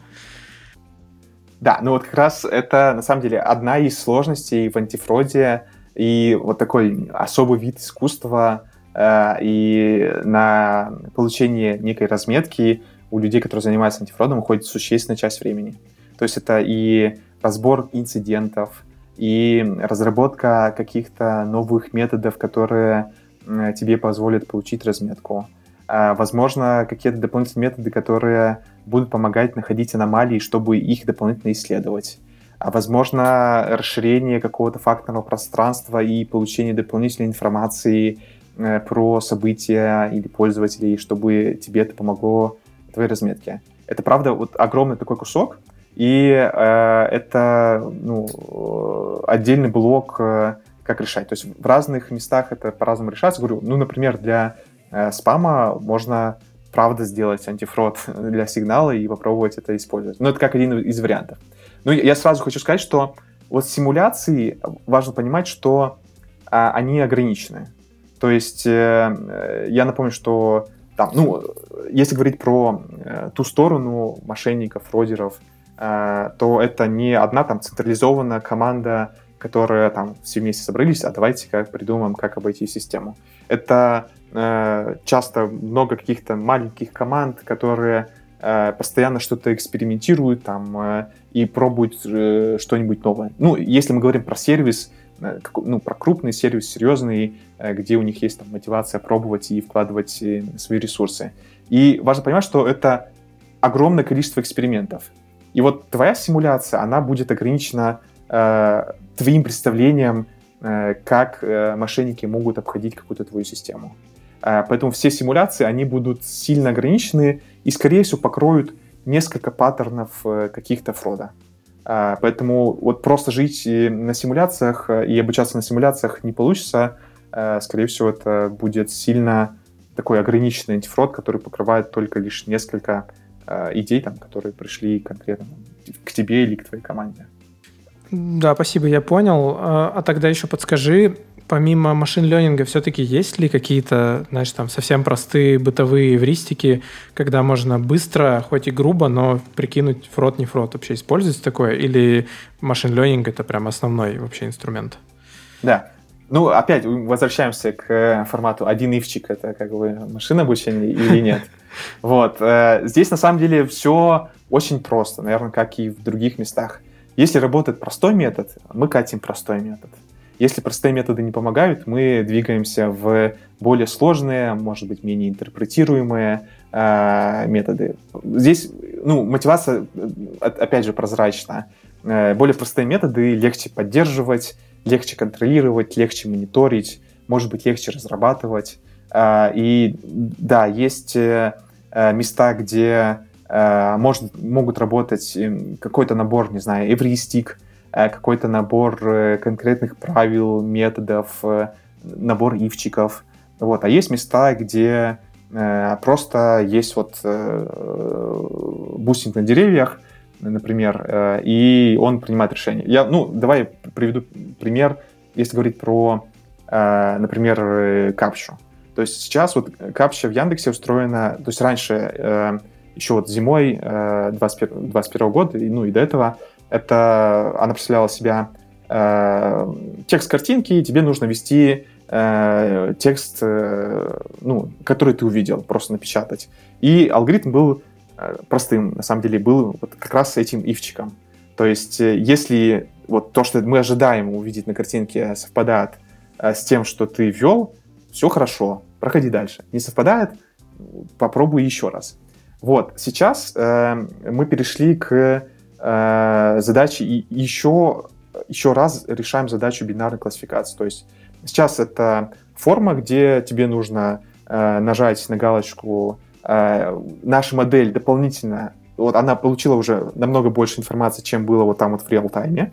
Да, ну вот как раз это на самом деле одна из сложностей в антифроде и вот такой особый вид искусства э, и на получение некой разметки у людей, которые занимаются антифродом, уходит существенная часть времени. То есть это и разбор инцидентов, и разработка каких-то новых методов, которые тебе позволят получить разметку. А, возможно, какие-то дополнительные методы, которые будут помогать находить аномалии, чтобы их дополнительно исследовать. А возможно, расширение какого-то факторного пространства и получение дополнительной информации э, про события или пользователей, чтобы тебе это помогло твоей разметки. Это, правда, вот огромный такой кусок, и э, это ну, э, отдельный блок, э, как решать. То есть в разных местах это по-разному решаться. Говорю, ну, например, для э, спама можно правда сделать антифрод для сигнала и попробовать это использовать. Но это как один из вариантов. Ну, я сразу хочу сказать, что вот симуляции важно понимать, что а, они ограничены. То есть э, я напомню, что там, ну, если говорить про э, ту сторону мошенников, фродеров, э, то это не одна там централизованная команда, которая там все вместе собрались, а давайте как придумаем, как обойти систему. Это э, часто много каких-то маленьких команд, которые э, постоянно что-то экспериментируют там э, и пробуют э, что-нибудь новое. Ну, если мы говорим про сервис, ну, про крупный сервис, серьезный, э, где у них есть там, мотивация пробовать и вкладывать э, свои ресурсы. И важно понимать, что это огромное количество экспериментов. И вот твоя симуляция, она будет ограничена э, твоим представлением, э, как э, мошенники могут обходить какую-то твою систему. Э, поэтому все симуляции, они будут сильно ограничены и, скорее всего, покроют несколько паттернов э, каких-то фрода. А, поэтому вот просто жить на симуляциях и обучаться на симуляциях не получится. Э, скорее всего, это будет сильно такой ограниченный антифрод, который покрывает только лишь несколько э, идей, там, которые пришли конкретно к тебе или к твоей команде. Да, спасибо, я понял. А, а тогда еще подскажи, помимо машин-ленинга, все-таки есть ли какие-то, знаешь, там совсем простые бытовые эвристики, когда можно быстро, хоть и грубо, но прикинуть фрод, не фрод, вообще используется такое? Или машин-ленинг — это прям основной вообще инструмент? Да. Ну, опять возвращаемся к э, формату один ивчик, это как бы машина обучения или нет. Вот. Э, здесь на самом деле все очень просто, наверное, как и в других местах. Если работает простой метод, мы катим простой метод. Если простые методы не помогают, мы двигаемся в более сложные, может быть, менее интерпретируемые э, методы. Здесь, ну, мотивация, опять же, прозрачна. Э, более простые методы легче поддерживать, легче контролировать, легче мониторить, может быть, легче разрабатывать. Э, и да, есть э, места, где э, может, могут работать какой-то набор, не знаю, эвристик, Э, какой-то набор э, конкретных правил, методов, э, набор if чиков. Вот. А есть места, где просто есть вот бустинг на деревьях, например, и он принимает решение. Я, ну, давай приведу пример, если говорить про, например, капчу. То есть сейчас вот капча в Яндексе устроена, то есть раньше, еще вот зимой 2021 года, ну и до этого, это она представляла себя э, текст картинки, и тебе нужно ввести э, текст, э, ну, который ты увидел, просто напечатать. И алгоритм был э, простым, на самом деле, был вот как раз этим ивчиком. То есть, э, если вот то, что мы ожидаем увидеть на картинке, совпадает э, с тем, что ты ввел, все хорошо, проходи дальше. Не совпадает, попробуй еще раз. Вот, сейчас э, мы перешли к э, задачи и еще, еще раз решаем задачу бинарной классификации. То есть сейчас это форма, где тебе нужно э, нажать на галочку э, «Наша модель дополнительно...» Вот она получила уже намного больше информации, чем было вот там вот в реал-тайме.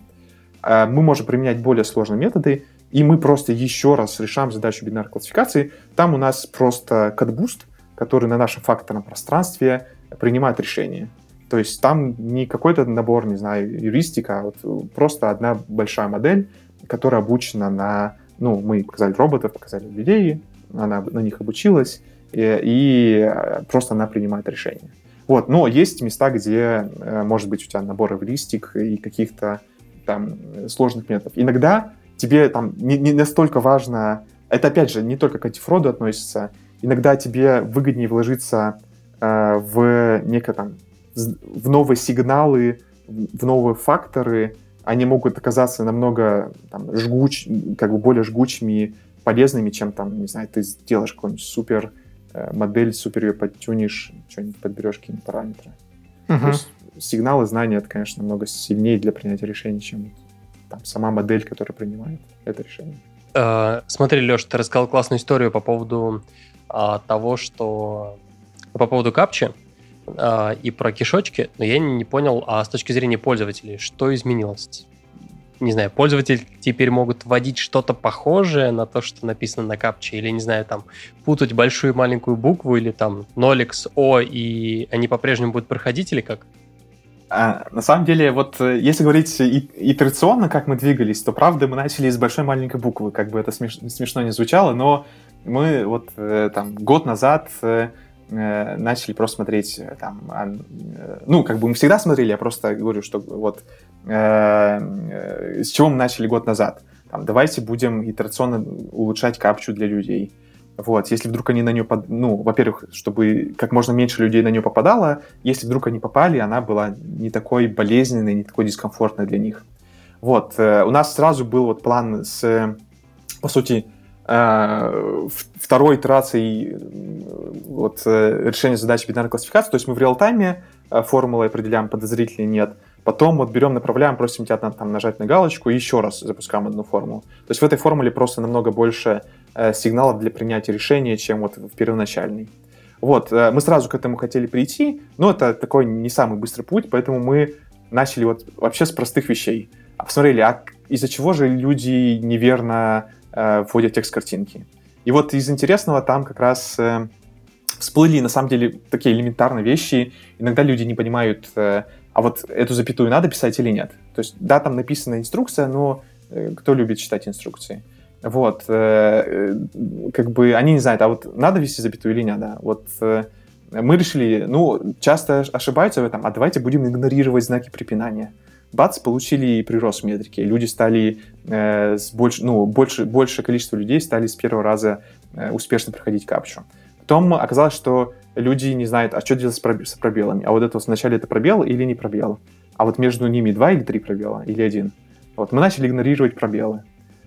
Э, мы можем применять более сложные методы, и мы просто еще раз решаем задачу бинарной классификации. Там у нас просто кодбуст, который на нашем факторном пространстве принимает решение. То есть там не какой-то набор, не знаю, юристика, а вот просто одна большая модель, которая обучена на, ну, мы показали роботов, показали людей, она на них обучилась, и, и просто она принимает решения. Вот, но есть места, где, э, может быть, у тебя набор эвристик и каких-то там сложных методов. Иногда тебе там не, не настолько важно, это опять же не только к антифроду относится, иногда тебе выгоднее вложиться э, в некое там в новые сигналы, в новые факторы, они могут оказаться намного там, жгуч, как бы более жгучими, полезными, чем там, не знаю, ты сделаешь какую-нибудь супер э, модель, супер ее подтюнишь, что-нибудь подберешь какие-нибудь параметры. Uh-huh. То есть сигналы, знания, это, конечно, намного сильнее для принятия решений, чем там, сама модель, которая принимает это решение. Uh, смотри, Леш, ты рассказал классную историю по поводу uh, того, что по поводу капчи э, и про кишочки, но я не понял, а с точки зрения пользователей, что изменилось? не знаю, пользователи теперь могут вводить что-то похожее на то, что написано на капче, или, не знаю, там, путать большую и маленькую букву, или там 0 О, и они по-прежнему будут проходить, или как? А, на самом деле, вот э, если говорить и, итерационно, как мы двигались, то правда мы начали с большой маленькой буквы, как бы это смеш, смешно не звучало, но мы вот э, там год назад э, э начали просто смотреть там, а, ну как бы мы всегда смотрели, я просто говорю, что вот э, с чего мы начали год назад. Там, давайте будем итерационно улучшать капчу для людей. Вот, если вдруг они на нее, под... ну, во-первых, чтобы как можно меньше людей на нее попадало, если вдруг они попали, она была не такой болезненной, не такой дискомфортной для них. Вот, э, у нас сразу был вот план с, по сути, э, второй итерацией вот, э, решения задачи бинарной классификации, то есть мы в реал-тайме формулы определяем, подозрительный нет, Потом вот берем, направляем, просим тебя там нажать на галочку и еще раз запускаем одну формулу. То есть в этой формуле просто намного больше э, сигналов для принятия решения, чем вот в первоначальной. Вот, э, мы сразу к этому хотели прийти, но это такой не самый быстрый путь, поэтому мы начали вот вообще с простых вещей. Посмотрели, а из-за чего же люди неверно э, вводят текст картинки? И вот из интересного там как раз э, всплыли на самом деле такие элементарные вещи. Иногда люди не понимают, э, а вот эту запятую надо писать или нет. То есть, да, там написана инструкция, но э, кто любит читать инструкции? Вот, э, как бы они не знают, а вот надо вести запятую или нет, да. Вот мы решили, ну, часто ошибаются в этом, а давайте будем игнорировать знаки препинания. Бац, получили прирост в метрике. Люди стали э, с больше, ну, больше, большее количество людей стали с первого раза э, успешно проходить капчу. Потом оказалось, что люди не знают, а что делать с пробелами. А вот это вначале это пробел или не пробел. А вот между ними два или три пробела, или один. Вот мы начали игнорировать пробелы.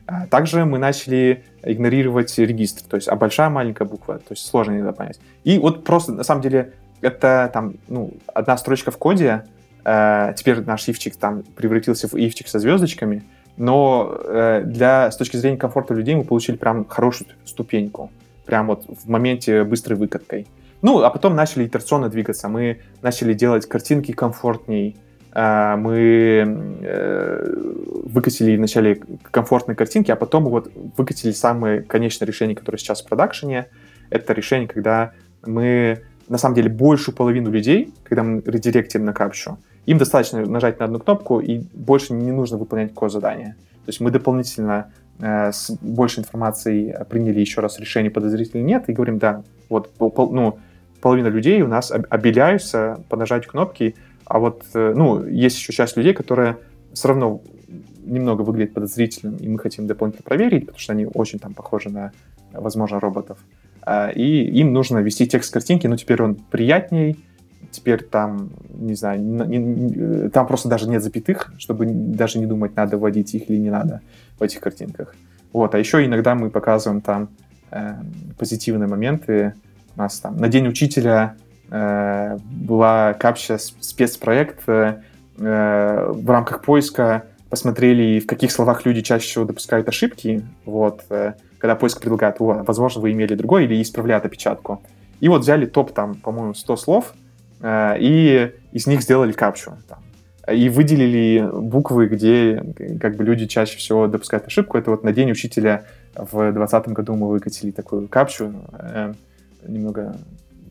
А также мы начали игнорировать регистр, то есть а большая, маленькая буква, то есть сложно иногда понять. И вот просто, на самом деле, это там, ну, одна строчка в коде, э, теперь наш ивчик там превратился в ивчик со звездочками, но э, для, с точки зрения комфорта людей мы получили прям хорошую ступеньку, прям вот в моменте быстрой выкаткой. Ну, а потом начали итерационно двигаться. Мы начали делать картинки комфортней. А, мы э, выкатили вначале комфортные картинки, а потом вот выкатили самое конечное решение, которое сейчас в продакшене. Это решение, когда мы на самом деле большую половину людей, когда мы редиректим на капчу, им достаточно нажать на одну кнопку, и больше не нужно выполнять код-задание. То есть мы дополнительно э, с большей информацией приняли еще раз решение подозрительно нет, и говорим, да, вот, ну, половина людей у нас обеляются понажать кнопки, а вот, э, ну, есть еще часть людей, которые все равно немного выглядят подозрительным, и мы хотим дополнительно проверить, потому что они очень там похожи на, возможно, роботов. А, и им нужно ввести текст картинки, но теперь он приятней, теперь там, не знаю, не, там просто даже нет запятых, чтобы даже не думать, надо вводить их или не надо в этих картинках. Вот, а еще иногда мы показываем там э, позитивные моменты, у нас там на День учителя э, была капча спецпроект э, э, в рамках поиска посмотрели, в каких словах люди чаще всего допускают ошибки, вот, э, когда поиск предлагает, о, возможно, вы имели другой, или исправляет опечатку. И вот взяли топ, там, по-моему, 100 слов, э, и из них сделали капчу. Там, и выделили буквы, где как бы люди чаще всего допускают ошибку. Это вот на День учителя в 2020 году мы выкатили такую капчу. Э, немного...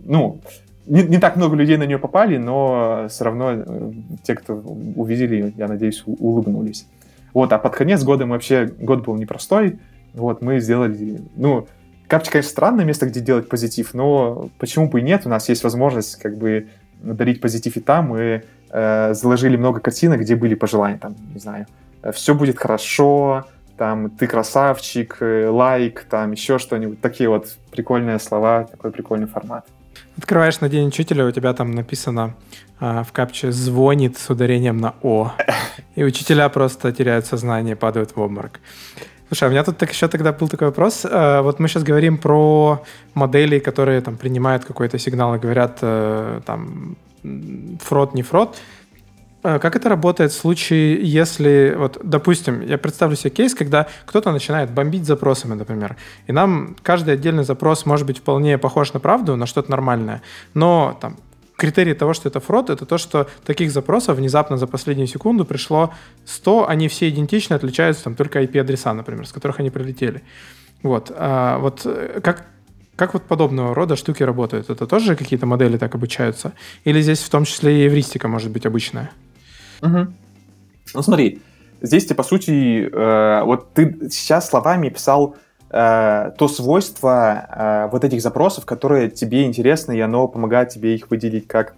Ну, не, не так много людей на нее попали, но все равно э, те, кто увидели, я надеюсь, улыбнулись. Вот, а под конец года мы вообще... Год был непростой. Вот, мы сделали... Ну, Капча, конечно, странное место, где делать позитив, но почему бы и нет? У нас есть возможность как бы дарить позитив и там. Мы э, заложили много картинок, где были пожелания, там, не знаю, все будет хорошо, там ты красавчик, э, лайк, там еще что-нибудь. Такие вот прикольные слова, такой прикольный формат. Открываешь на день учителя, у тебя там написано а, в капче «звонит» с ударением на «о». И учителя просто теряют сознание, падают в обморок. Слушай, а у меня тут так еще тогда был такой вопрос. А, вот мы сейчас говорим про модели, которые там принимают какой-то сигнал и говорят э, там фрод, не фрод. Э, как это работает в случае, если, вот, допустим, я представлю себе кейс, когда кто-то начинает бомбить запросами, например, и нам каждый отдельный запрос может быть вполне похож на правду, на что-то нормальное, но там критерий того, что это фрод, это то, что таких запросов внезапно за последнюю секунду пришло 100, они все идентичны, отличаются там только IP-адреса, например, с которых они прилетели. Вот. А вот э, как, как вот подобного рода штуки работают? Это тоже какие-то модели так обучаются? Или здесь в том числе и эвристика может быть обычная? Угу. Ну смотри, здесь ты, по сути, э, вот ты сейчас словами писал э, то свойство э, вот этих запросов, которые тебе интересны, и оно помогает тебе их выделить как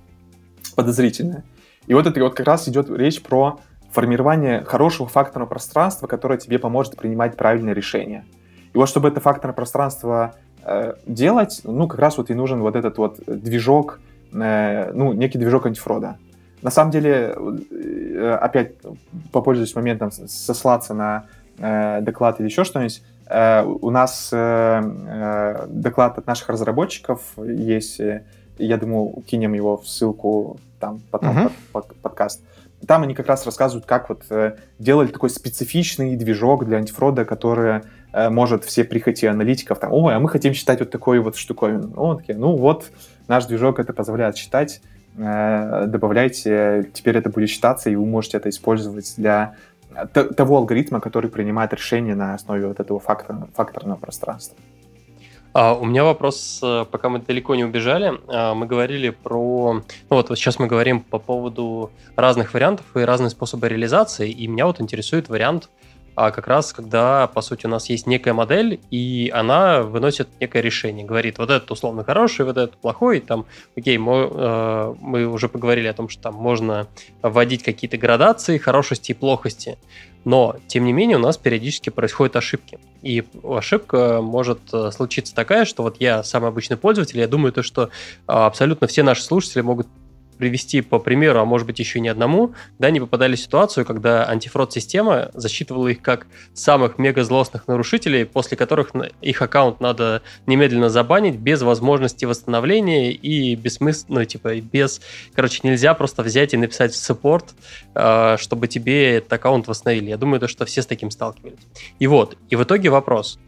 подозрительное. И вот это вот как раз идет речь про формирование хорошего факторного пространства, которое тебе поможет принимать правильные решения. И вот чтобы это факторное пространство э, делать, ну, как раз вот и нужен вот этот вот движок, э, ну, некий движок антифрода. На самом деле, э, опять попользуюсь моментом сослаться на э, доклад или еще что-нибудь. Э, у нас доклад от наших разработчиков есть, я думаю, кинем его в ссылку там потом uh-huh. под, под, подкаст. Там они как раз рассказывают, как вот делали такой специфичный движок для антифрода, который может все прихоти аналитиков там, ой, а мы хотим считать вот такой вот штуковину. Ну, такие, ну вот, наш движок это позволяет считать, Э, добавляйте, теперь это будет считаться, и вы можете это использовать для того алгоритма, который принимает решение на основе вот этого фактора, факторного пространства. А, у меня вопрос, э, пока мы далеко не убежали, а, мы говорили про... Ну вот, вот сейчас мы говорим по поводу разных вариантов и разных способов реализации, и меня вот интересует вариант а как раз когда, по сути, у нас есть некая модель, и она выносит некое решение. Говорит, вот этот условно хороший, вот этот плохой. Там, окей, мы, э, мы уже поговорили о том, что там можно вводить какие-то градации хорошести и плохости. Но, тем не менее, у нас периодически происходят ошибки. И ошибка может э, случиться такая, что вот я самый обычный пользователь, я думаю, то, что э, абсолютно все наши слушатели могут привести по примеру, а может быть еще не одному, да, они попадали в ситуацию, когда антифрод-система засчитывала их как самых мега злостных нарушителей, после которых их аккаунт надо немедленно забанить без возможности восстановления и бессмысленно, ну, типа, без, короче, нельзя просто взять и написать в саппорт, а, чтобы тебе этот аккаунт восстановили. Я думаю, то, что все с таким сталкивались. И вот, и в итоге вопрос.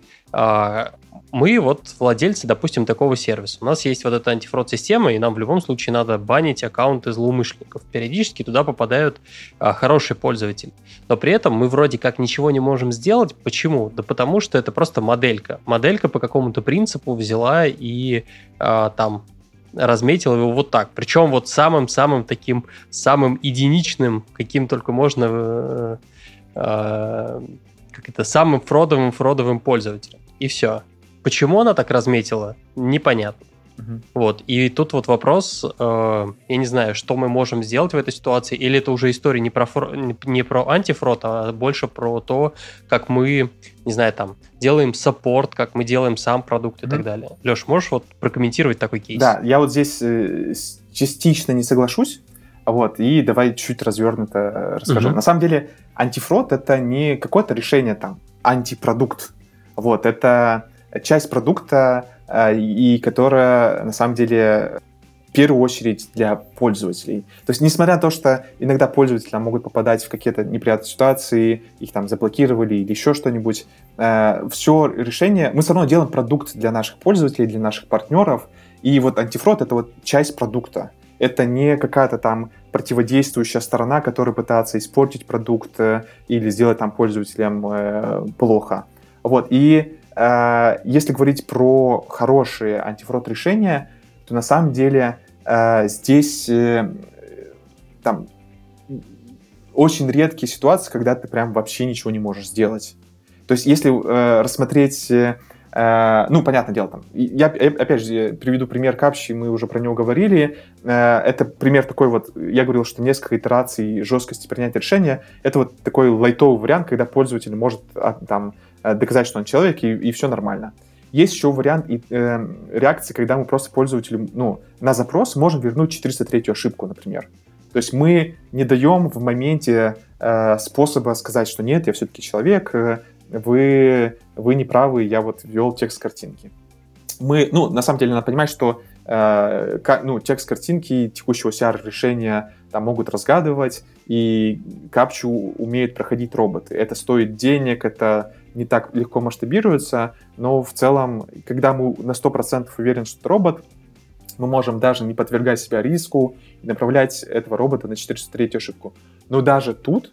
А, мы вот владельцы, допустим, такого сервиса. У нас есть вот эта антифрод-система, и нам в любом случае надо банить аккаунты злоумышленников. Периодически туда попадают а, хорошие пользователи. Но при этом мы вроде как ничего не можем сделать. Почему? Да потому что это просто моделька. Моделька по какому-то принципу взяла и а, там разметила его вот так. Причем вот самым-самым таким, самым единичным, каким только можно, э, э, как это, самым фродовым фродовым пользователем. И все. Почему она так разметила, непонятно. Угу. Вот. И тут вот вопрос, э, я не знаю, что мы можем сделать в этой ситуации, или это уже история не про, фро, не про антифрод, а больше про то, как мы, не знаю, там, делаем саппорт, как мы делаем сам продукт и угу. так далее. Леш, можешь вот прокомментировать такой кейс? Да, я вот здесь э, частично не соглашусь, вот, и давай чуть развернуто э, расскажу. Угу. На самом деле, антифрод — это не какое-то решение там, антипродукт. Вот, это часть продукта, э, и которая на самом деле в первую очередь для пользователей. То есть, несмотря на то, что иногда пользователи могут попадать в какие-то неприятные ситуации, их там заблокировали или еще что-нибудь, э, все решение, мы все равно делаем продукт для наших пользователей, для наших партнеров, и вот антифрод — это вот часть продукта. Это не какая-то там противодействующая сторона, которая пытается испортить продукт э, или сделать там пользователям плохо. Вот, и Э, если говорить про хорошие антифрод решения, то на самом деле э, здесь э, там очень редкие ситуации, когда ты прям вообще ничего не можешь сделать. То есть если рассмотреть ну, понятное дело, там, я, опять же, приведу пример капчи, мы уже про него говорили. Это пример такой вот, я говорил, что несколько итераций жесткости принятия решения. Это вот такой лайтовый вариант, когда пользователь может а, там Э, доказать, что он человек, и, и все нормально. Есть еще вариант э, реакции, когда мы просто пользователю, ну, на запрос можем вернуть 403 ошибку, например. То есть мы не даем в моменте э, способа сказать, что нет, я все-таки человек, э, вы, вы не правы, я вот ввел текст картинки. Мы, ну, на самом деле, надо понимать, что э, ну, текст картинки текущего CR решения там могут разгадывать, и капчу умеют проходить роботы. Это стоит денег, это не так легко масштабируется, но в целом, когда мы на 100% уверены, что это робот, мы можем даже не подвергать себя риску и направлять этого робота на 403 ошибку. Но даже тут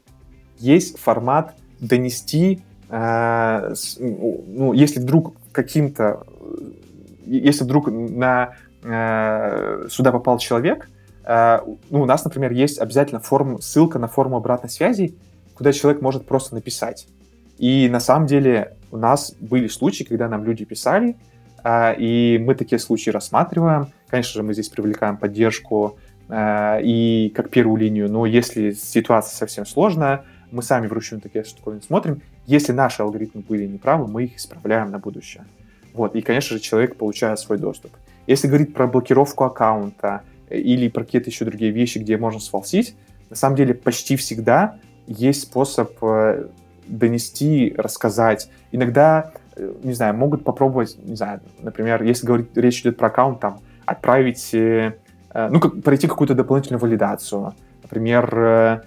есть формат донести, э, ну, если вдруг каким-то, если вдруг на э, сюда попал человек, э, ну, у нас, например, есть обязательно форм, ссылка на форму обратной связи, куда человек может просто написать. И на самом деле у нас были случаи, когда нам люди писали, э, и мы такие случаи рассматриваем. Конечно же, мы здесь привлекаем поддержку э, и как первую линию, но если ситуация совсем сложная, мы сами вручную такие штуковины смотрим. Если наши алгоритмы были неправы, мы их исправляем на будущее. Вот, и, конечно же, человек получает свой доступ. Если говорить про блокировку аккаунта э, или про какие-то еще другие вещи, где можно сфалсить, на самом деле почти всегда есть способ э, донести, рассказать. Иногда, э, не знаю, могут попробовать, не знаю, например, если говорить, речь идет про аккаунт, там, отправить, ну, как, пройти какую-то дополнительную валидацию. Например,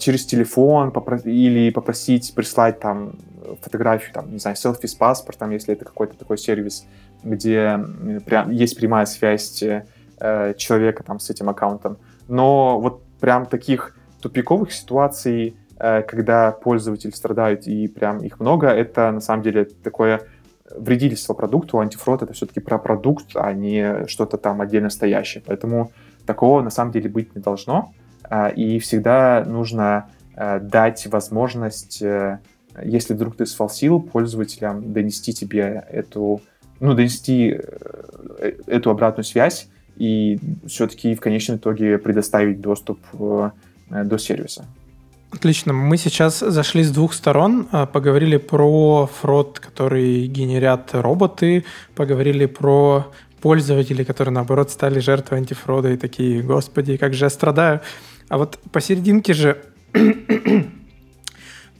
через телефон или попросить прислать там фотографию, там, не знаю, селфи с паспортом, если это какой-то такой сервис, где прям есть прямая связь э, человека там с этим аккаунтом. Но вот прям таких тупиковых ситуаций, э, когда пользователи страдают и прям их много, это на самом деле такое вредительство продукту. Антифрод это все-таки про продукт, а не что-то там отдельно стоящее. Поэтому такого на самом деле быть не должно. Э, и всегда нужно дать возможность если вдруг ты сфалсил пользователям, донести тебе эту, ну, донести эту обратную связь и все-таки в конечном итоге предоставить доступ э, до сервиса. Отлично. Мы сейчас зашли с двух сторон, э, поговорили про фрод, который генерят роботы, поговорили про пользователей, которые, наоборот, стали жертвой антифрода и такие, господи, как же я страдаю. А вот посерединке же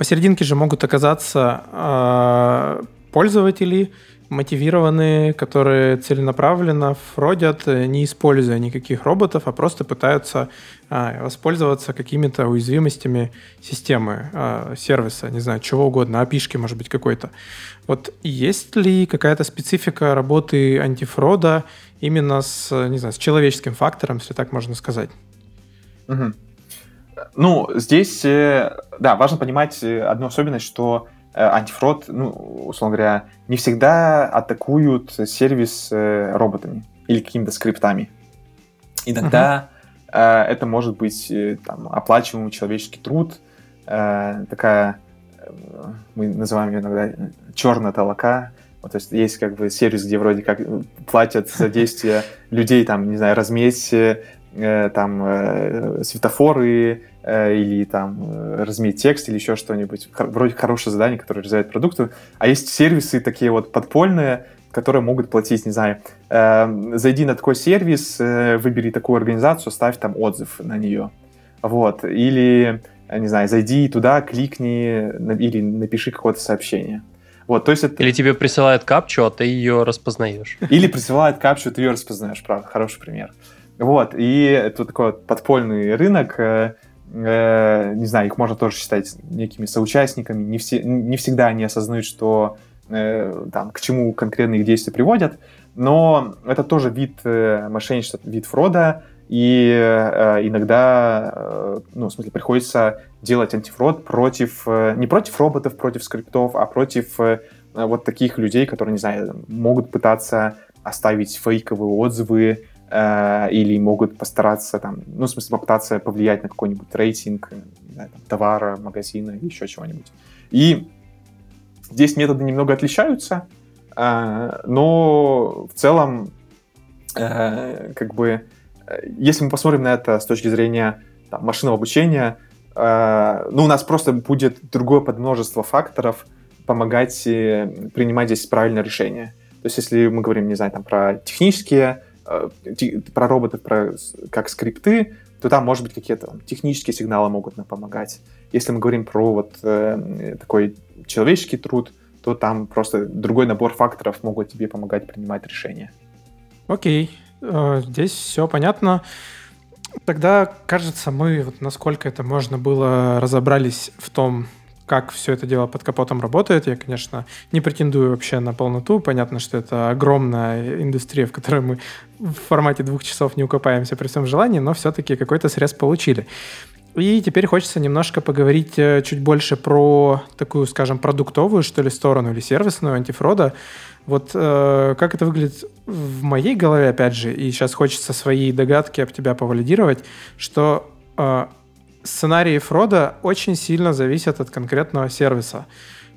Посерединке же могут оказаться э, пользователи, мотивированные, которые целенаправленно фродят, не используя никаких роботов, а просто пытаются а, воспользоваться какими-то уязвимостями системы, а, сервиса, не знаю, чего угодно, api может быть какой-то. Вот есть ли какая-то специфика работы антифрода именно с, не знаю, с человеческим фактором, если так можно сказать? Угу. Ну, здесь, э, да, важно понимать э, одну особенность, что э, антифрод, ну, условно говоря, не всегда атакуют сервис роботами или какими-то скриптами. Иногда uh-huh. это может быть там, оплачиваемый человеческий труд, такая, мы называем ее иногда черная толока, вот, то есть есть как бы сервис, где вроде как платят за действия людей, там, не знаю, разметь Э, там э, светофоры э, или там разметь текст или еще что-нибудь. Вроде хорошее задание, которое развивает продукты. А есть сервисы такие вот подпольные, которые могут платить, не знаю, зайди на такой сервис, выбери такую организацию, ставь там отзыв на нее. Вот. Или, не знаю, зайди туда, кликни или напиши какое-то сообщение. Вот, то есть это... Или тебе присылают капчу, а ты ее распознаешь. Или присылают капчу, ты ее распознаешь, правда, хороший пример. Вот, и это такой вот подпольный рынок, э, не знаю, их можно тоже считать некими соучастниками, не, все, не всегда они осознают, что э, там, к чему конкретно их действия приводят, но это тоже вид э, мошенничества, вид фрода, и э, иногда, э, ну, в смысле, приходится делать антифрод против, э, не против роботов, против скриптов, а против э, вот таких людей, которые, не знаю, могут пытаться оставить фейковые отзывы, Э, или могут постараться там, ну, в смысле, попытаться повлиять на какой-нибудь рейтинг знаю, там, товара, магазина или еще чего-нибудь. И здесь методы немного отличаются, э, но в целом, э, как бы, если мы посмотрим на это с точки зрения там, машинного обучения, ну, у нас просто будет другое подмножество факторов помогать принимать здесь правильное решение. То есть, если мы говорим, не знаю, там, про технические Э, про роботов, про как скрипты, то там, может быть, какие-то технические сигналы могут нам помогать. Если мы говорим про вот э, такой человеческий труд, то там просто другой набор факторов могут тебе помогать принимать решения. Окей, э, здесь все понятно. Тогда, кажется, мы, вот насколько это можно было, разобрались в том, как все это дело под капотом работает. Я, конечно, не претендую вообще на полноту. Понятно, что это огромная индустрия, в которой мы в формате двух часов не укопаемся при всем желании, но все-таки какой-то срез получили. И теперь хочется немножко поговорить э, чуть больше про такую, скажем, продуктовую, что ли, сторону или сервисную антифрода. Вот э, как это выглядит в моей голове, опять же, и сейчас хочется свои догадки об тебя повалидировать, что э, сценарии фрода очень сильно зависят от конкретного сервиса.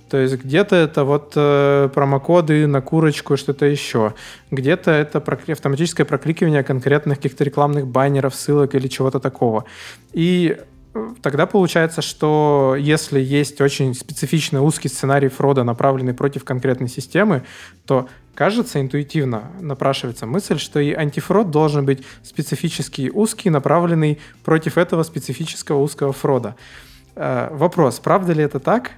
То есть где-то это вот э, промокоды на курочку, что-то еще. Где-то это прокли- автоматическое прокликивание конкретных каких-то рекламных баннеров, ссылок или чего-то такого. И э, тогда получается, что если есть очень специфичный узкий сценарий фрода, направленный против конкретной системы, то кажется интуитивно напрашивается мысль, что и антифрод должен быть специфический узкий, направленный против этого специфического узкого фрода. Э, вопрос, правда ли это так?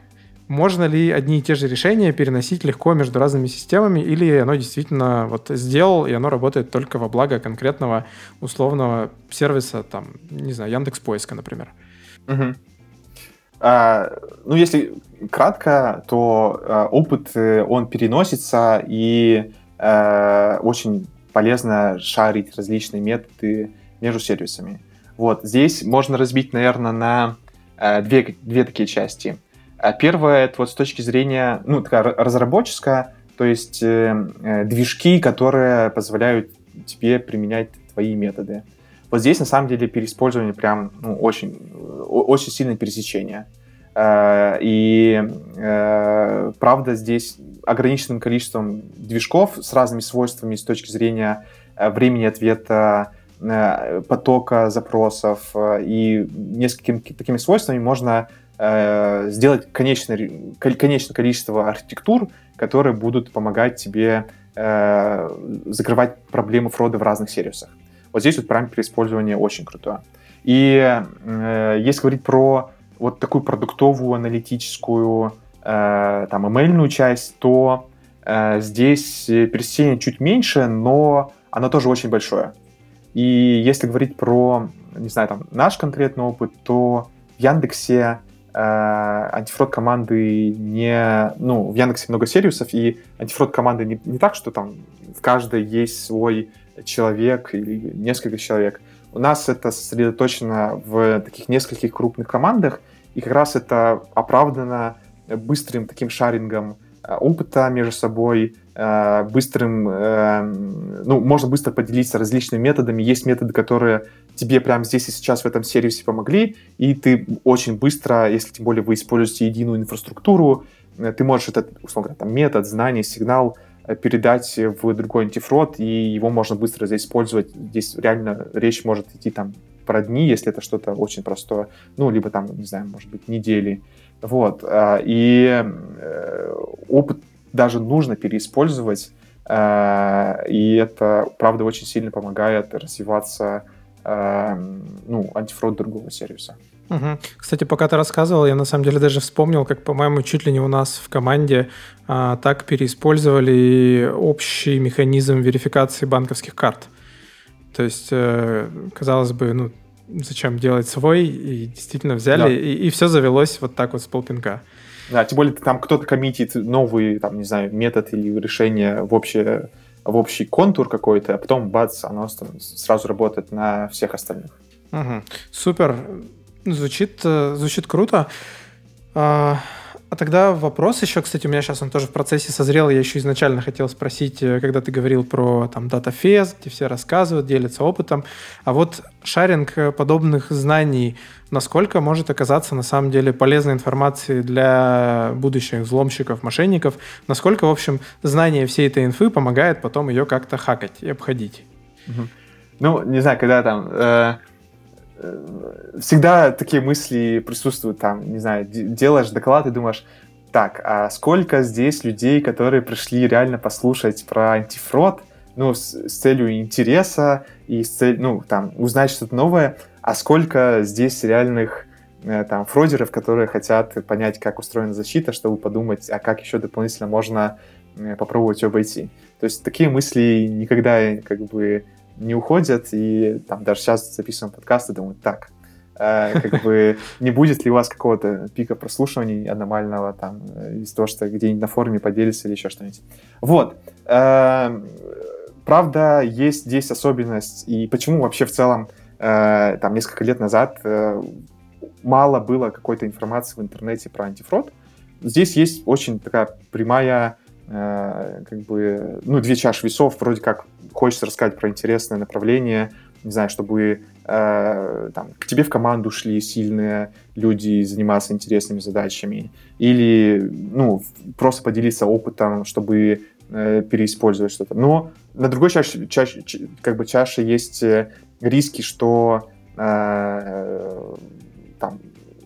можно ли одни и те же решения переносить легко между разными системами, или оно действительно вот сделал, и оно работает только во благо конкретного условного сервиса, там, не знаю, Яндекс Поиска, например. Угу. А, ну, если кратко, то а, опыт, э, он переносится, и а, очень полезно шарить различные методы между сервисами. Вот, здесь можно разбить, наверное, на а, две, две такие части. А первое, это вот с точки зрения, ну, такая разработческая, то есть э, э, движки, которые позволяют тебе применять твои методы. Вот здесь, на самом деле, переиспользование прям ну, очень, очень сильное пересечение. Э, и э, правда, здесь ограниченным количеством движков с разными свойствами с точки зрения э, времени ответа, потока запросов и несколькими такими свойствами можно сделать конечное, конечное количество архитектур, которые будут помогать тебе закрывать проблемы фрода в разных сервисах. Вот здесь вот прям переиспользование очень крутое. И э, если говорить про вот такую продуктовую, аналитическую, э, там, ML-ную часть, то э, здесь пересечение чуть меньше, но оно тоже очень большое. И если говорить про, не знаю, там, наш конкретный опыт, то в Яндексе Э, антифрод команды не... Ну, в Яндексе много сервисов, и антифрод команды не, не так, что там в каждой есть свой человек или несколько человек. У нас это сосредоточено в таких нескольких крупных командах, и как раз это оправдано быстрым таким шарингом э, опыта между собой, э, быстрым, ну, можно быстро поделиться различными методами. Есть методы, которые тебе прямо здесь и сейчас в этом сервисе помогли, и ты очень быстро, если тем более вы используете единую инфраструктуру, э, ты можешь этот, условно говоря, там, метод, знание, сигнал э, передать в другой антифрод, и его можно быстро здесь использовать. Здесь реально речь может идти там про дни, если это что-то очень простое, ну, либо там, не знаю, может быть, недели. Вот. А, и э, опыт даже нужно переиспользовать, и это, правда, очень сильно помогает развиваться ну, антифрод другого сервиса. Угу. Кстати, пока ты рассказывал, я на самом деле даже вспомнил, как, по-моему, чуть ли не у нас в команде а, так переиспользовали общий механизм верификации банковских карт. То есть, э, казалось бы, ну, зачем делать свой, и действительно взяли, да. и, и все завелось вот так вот с полпинка. Да, тем более там кто-то коммитит новый, там, не знаю, метод или решение в общее в общий контур какой-то, а потом бац, оно сразу работает на всех остальных. Угу. Супер. Звучит, э, звучит круто. А, а тогда вопрос еще, кстати, у меня сейчас он тоже в процессе созрел. Я еще изначально хотел спросить, э, когда ты говорил про там DataFest, где все рассказывают, делятся опытом. А вот шаринг э, подобных знаний, насколько может оказаться на самом деле полезной информацией для будущих взломщиков, мошенников? Насколько, в общем, знание всей этой инфы помогает потом ее как-то хакать и обходить? Ну, не знаю, когда там... Э всегда такие мысли присутствуют там, не знаю, делаешь доклад и думаешь, так, а сколько здесь людей, которые пришли реально послушать про антифрод, ну, с, с целью интереса и с целью, ну, там, узнать что-то новое, а сколько здесь реальных э, там фродеров, которые хотят понять, как устроена защита, чтобы подумать, а как еще дополнительно можно э, попробовать обойти. То есть такие мысли никогда как бы не уходят, и там даже сейчас записываем подкасты, думаю, так, э, как бы не будет ли у вас какого-то пика прослушиваний аномального там э, из того, что где-нибудь на форуме поделиться или еще что-нибудь. Вот. Э, правда, есть здесь особенность, и почему вообще в целом там несколько лет назад мало было какой-то информации в интернете про антифрод. Здесь есть очень такая прямая как бы, ну, две чаши весов, вроде как хочется рассказать про интересное направление, не знаю, чтобы э, там, к тебе в команду шли сильные люди заниматься интересными задачами, или ну, просто поделиться опытом, чтобы э, переиспользовать что-то. Но на другой чаше, чаше, как бы чаше есть э, риски, что э, там,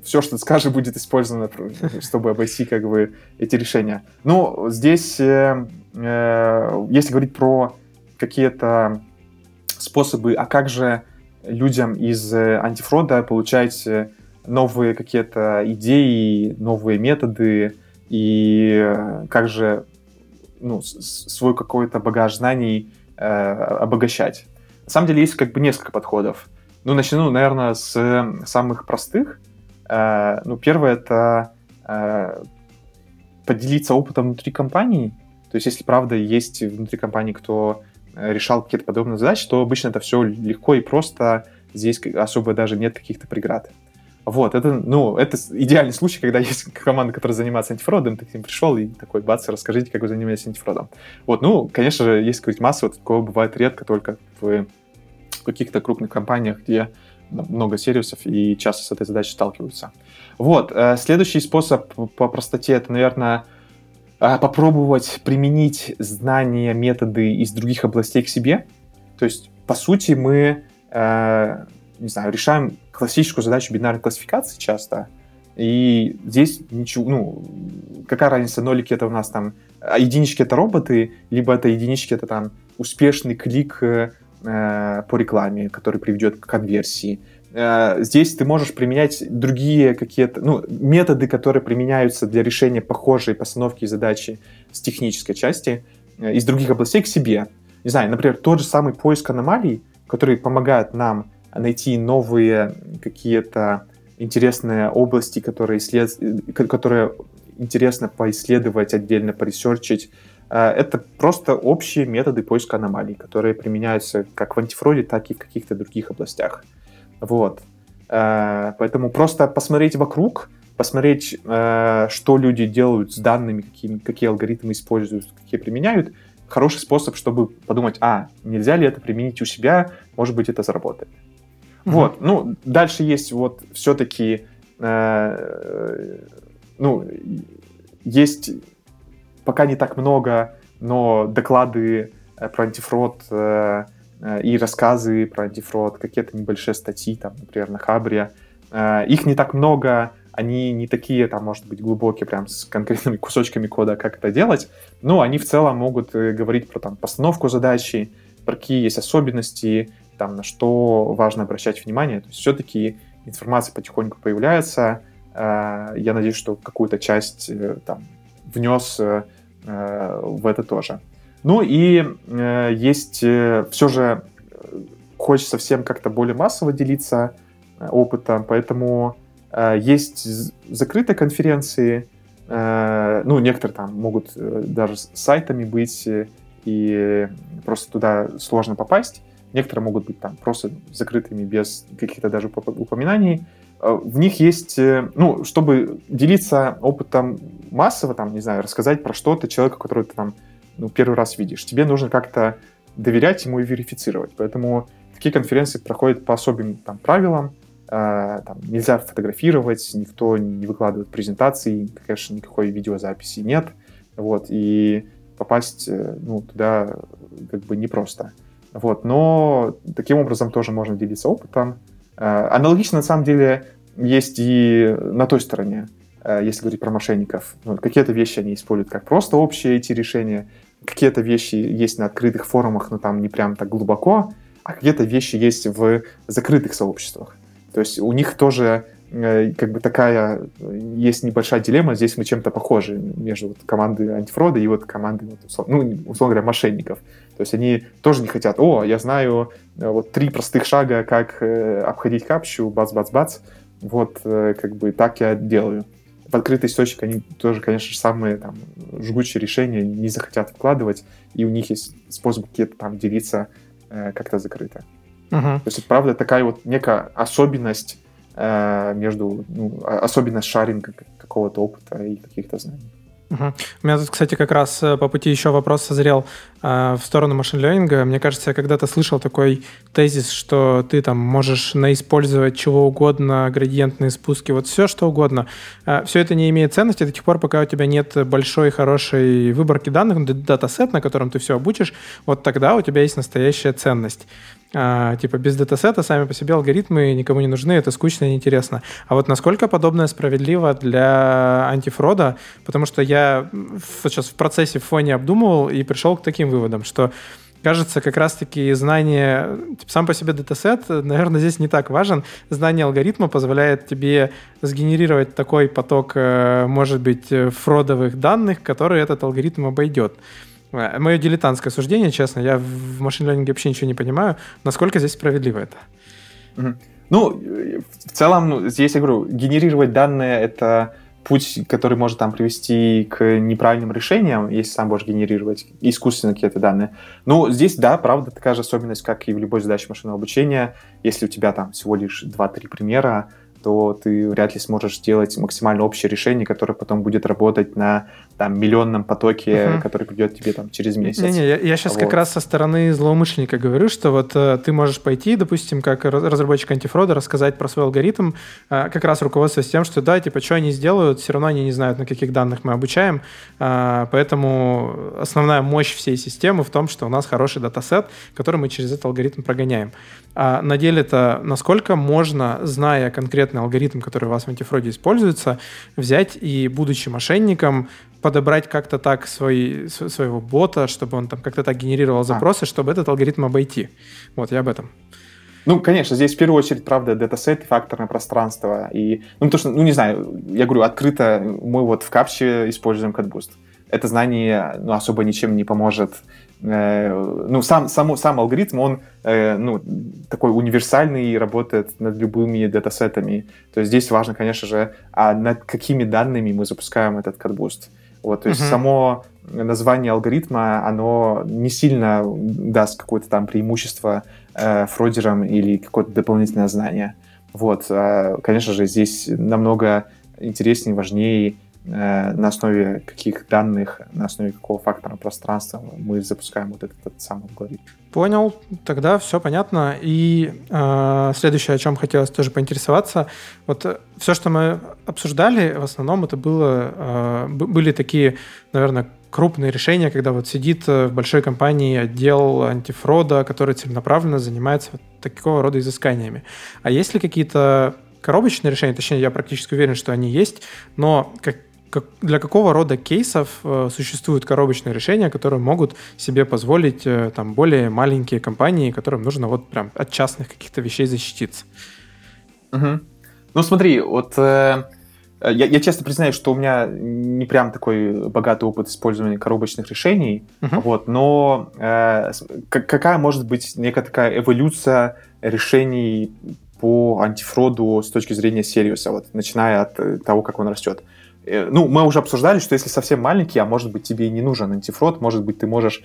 все, что ты скажешь, будет использовано, чтобы обойти как бы эти решения. Но здесь, э, э, если говорить про какие-то способы, а как же людям из э, антифрода получать э, новые какие-то идеи, новые методы, и э, как же ну, свой какой-то багаж знаний э, обогащать. На самом деле есть как бы несколько подходов. Ну, начну, наверное, с самых простых. Э, ну, первое — это э, поделиться опытом внутри компании. То есть, если правда есть внутри компании, кто решал какие-то подобные задачи, то обычно это все легко и просто, здесь особо даже нет каких-то преград. Вот, это, ну, это идеальный случай, когда есть команда, которая занимается антифродом, ты к ним пришел и такой, бац, расскажите, как вы занимаетесь антифродом. Вот, ну, конечно же, есть какая-то масса, вот такого бывает редко только в каких-то крупных компаниях, где много сервисов и часто с этой задачей сталкиваются. Вот, э, следующий способ по простоте, это, наверное, а, попробовать применить знания, методы из других областей к себе. То есть, по сути, мы, э, не знаю, решаем классическую задачу бинарной классификации часто, и здесь ничего, ну, какая разница, нолики это у нас там, а единички это роботы, либо это единички это там успешный клик э, по рекламе, который приведет к конверсии, Э, здесь ты можешь применять другие какие-то ну, методы, которые применяются для решения похожей постановки задачи с технической части э, из других областей к себе. Не знаю, например, тот же самый поиск аномалий, который помогает нам найти новые какие-то интересные области, которые, исслед... которые интересно поисследовать, отдельно поресерчить. Э, это просто общие методы поиска аномалий, которые применяются как в антифроде, так и в каких-то других областях. Вот. Э, поэтому просто посмотреть вокруг, посмотреть, э, что люди делают с данными, какие, какие алгоритмы используют, какие применяют, хороший способ, чтобы подумать, а, нельзя ли это применить у себя, может быть, это заработает. Mm-hmm. Вот, ну, дальше есть вот все-таки, э, ну, есть пока не так много, но доклады про антифрод э, Э, и рассказы про антифрод, какие-то небольшие статьи, там, например, на Хабре. Э, их не так много, они не такие, там, может быть, глубокие, прям с конкретными кусочками кода, как это делать, но они в целом могут э, говорить про там, постановку задачи, про какие есть особенности, там, на что важно обращать внимание. То есть все-таки информация потихоньку появляется. Я надеюсь, что какую-то часть там, внес в это тоже. Ну и э, есть э, все же э, хочется всем как-то более массово делиться э, опытом, поэтому э, есть закрытые конференции, э, ну некоторые там могут э, даже с сайтами быть э, и просто туда сложно попасть. Некоторые могут быть там просто закрытыми без каких-то даже упоминаний. Э, в них есть, ну, чтобы делиться опытом массово, там, не знаю, рассказать про что-то человеку, который ты там ну, первый раз видишь. Тебе нужно как-то доверять ему и верифицировать. Поэтому такие конференции проходят по особым там, правилам. Э, там, нельзя фотографировать, никто не выкладывает презентации, конечно, никакой видеозаписи нет. Вот, и попасть э, ну, туда как бы непросто. Вот, но таким образом тоже можно делиться опытом. Э, аналогично, на самом деле, есть и на той стороне, если говорить про мошенников. Ну, какие-то вещи они используют как просто общие эти решения, какие-то вещи есть на открытых форумах, но там не прям так глубоко, а какие-то вещи есть в закрытых сообществах. То есть у них тоже э, как бы такая, есть небольшая дилемма, здесь мы чем-то похожи между вот командой антифрода и вот командой, вот, условно, ну, условно говоря, мошенников. То есть они тоже не хотят, о, я знаю вот три простых шага, как обходить капчу, бац-бац-бац, вот как бы так я делаю в открытый источник они тоже, конечно же, самые там, жгучие решения не захотят вкладывать, и у них есть способ какие-то там делиться э, как-то закрыто. Uh-huh. То есть, правда, такая вот некая особенность э, между, ну, особенность шаринга какого-то опыта и каких-то знаний. Угу. У меня тут, кстати, как раз э, по пути еще вопрос созрел э, в сторону машин-лернинга. Мне кажется, я когда-то слышал такой тезис, что ты там можешь наиспользовать чего угодно, градиентные спуски, вот все, что угодно. Э, все это не имеет ценности до тех пор, пока у тебя нет большой, хорошей выборки данных, датасет, на котором ты все обучишь, вот тогда у тебя есть настоящая ценность. А, типа без датасета сами по себе алгоритмы никому не нужны, это скучно и неинтересно. А вот насколько подобное справедливо для антифрода, потому что я сейчас в процессе в фоне обдумывал и пришел к таким выводам, что кажется, как раз-таки знание, типа, сам по себе датасет, наверное, здесь не так важен. Знание алгоритма позволяет тебе сгенерировать такой поток, э, может быть, фродовых данных, который этот алгоритм обойдет. Э, Мое дилетантское суждение, честно, я в машин-лернинге вообще ничего не понимаю. Насколько здесь справедливо это? Ну, в целом, ну, здесь, я говорю, генерировать данные — это путь, который может там привести к неправильным решениям, если сам будешь генерировать искусственно какие-то данные. Ну, здесь, да, правда, такая же особенность, как и в любой задаче машинного обучения. Если у тебя там всего лишь 2-3 примера, то ты вряд ли сможешь сделать максимально общее решение, которое потом будет работать на там, миллионном потоке, угу. который придет тебе там через месяц. Не-не, я, я сейчас вот. как раз со стороны злоумышленника говорю, что вот э, ты можешь пойти, допустим, как разработчик антифрода, рассказать про свой алгоритм, э, как раз руководствуясь тем, что да, типа, что они сделают, все равно они не знают, на каких данных мы обучаем, э, поэтому основная мощь всей системы в том, что у нас хороший датасет, который мы через этот алгоритм прогоняем. А на деле это насколько можно, зная конкретный алгоритм, который у вас в антифроде используется, взять и, будучи мошенником, подобрать как-то так свой, своего бота, чтобы он там как-то так генерировал а. запросы, а. чтобы этот алгоритм обойти. Вот, я об этом. Ну, конечно, здесь в первую очередь, правда, датасет и факторное пространство. И, ну, потому что, ну, не знаю, я говорю, открыто мы вот в капче используем CatBoost. Это знание ну, особо ничем не поможет. Э, ну, сам, сам, сам алгоритм, он э, ну, такой универсальный и работает над любыми датасетами. То есть здесь важно, конечно же, а над какими данными мы запускаем этот CatBoost. Вот, то есть uh-huh. само название алгоритма, оно не сильно даст какое-то там преимущество э, фродерам или какое-то дополнительное знание. Вот, э, конечно же, здесь намного интереснее, важнее на основе каких данных, на основе какого фактора пространства мы запускаем вот этот, этот самый алгоритм. Понял, тогда все понятно. И э, следующее, о чем хотелось тоже поинтересоваться, вот э, все, что мы обсуждали, в основном это было, э, были такие, наверное, крупные решения, когда вот сидит э, в большой компании отдел антифрода, который целенаправленно занимается вот такого рода изысканиями. А есть ли какие-то коробочные решения, точнее, я практически уверен, что они есть, но как, как, для какого рода кейсов э, существуют коробочные решения, которые могут себе позволить э, там более маленькие компании, которым нужно вот прям от частных каких-то вещей защититься? Угу. Ну смотри, вот э, я, я честно признаюсь, что у меня не прям такой богатый опыт использования коробочных решений, uh-huh. вот, но э, какая может быть некая такая эволюция решений по антифроду с точки зрения сервиса, вот, начиная от э, того, как он растет? Э, ну, мы уже обсуждали, что если совсем маленький, а может быть тебе и не нужен антифрод, может быть ты можешь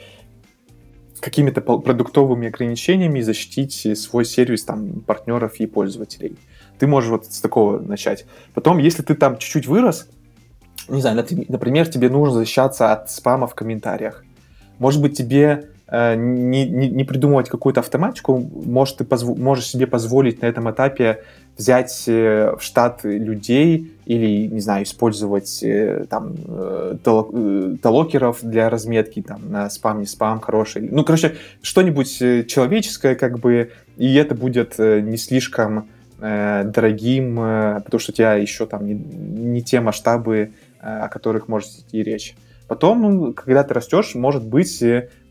какими-то продуктовыми ограничениями защитить свой сервис там партнеров и пользователей. Ты можешь вот с такого начать. Потом, если ты там чуть-чуть вырос, не знаю, например, тебе нужно защищаться от спама в комментариях. Может быть, тебе э, не, не, не придумывать какую-то автоматику, может, ты позв... можешь себе позволить на этом этапе взять э, в штат людей или, не знаю, использовать э, там э, толокеров для разметки там на спам, не спам, хороший. Ну, короче, что-нибудь человеческое, как бы, и это будет не слишком дорогим, потому что у тебя еще там не, не те масштабы, о которых может идти речь. Потом, ну, когда ты растешь, может быть,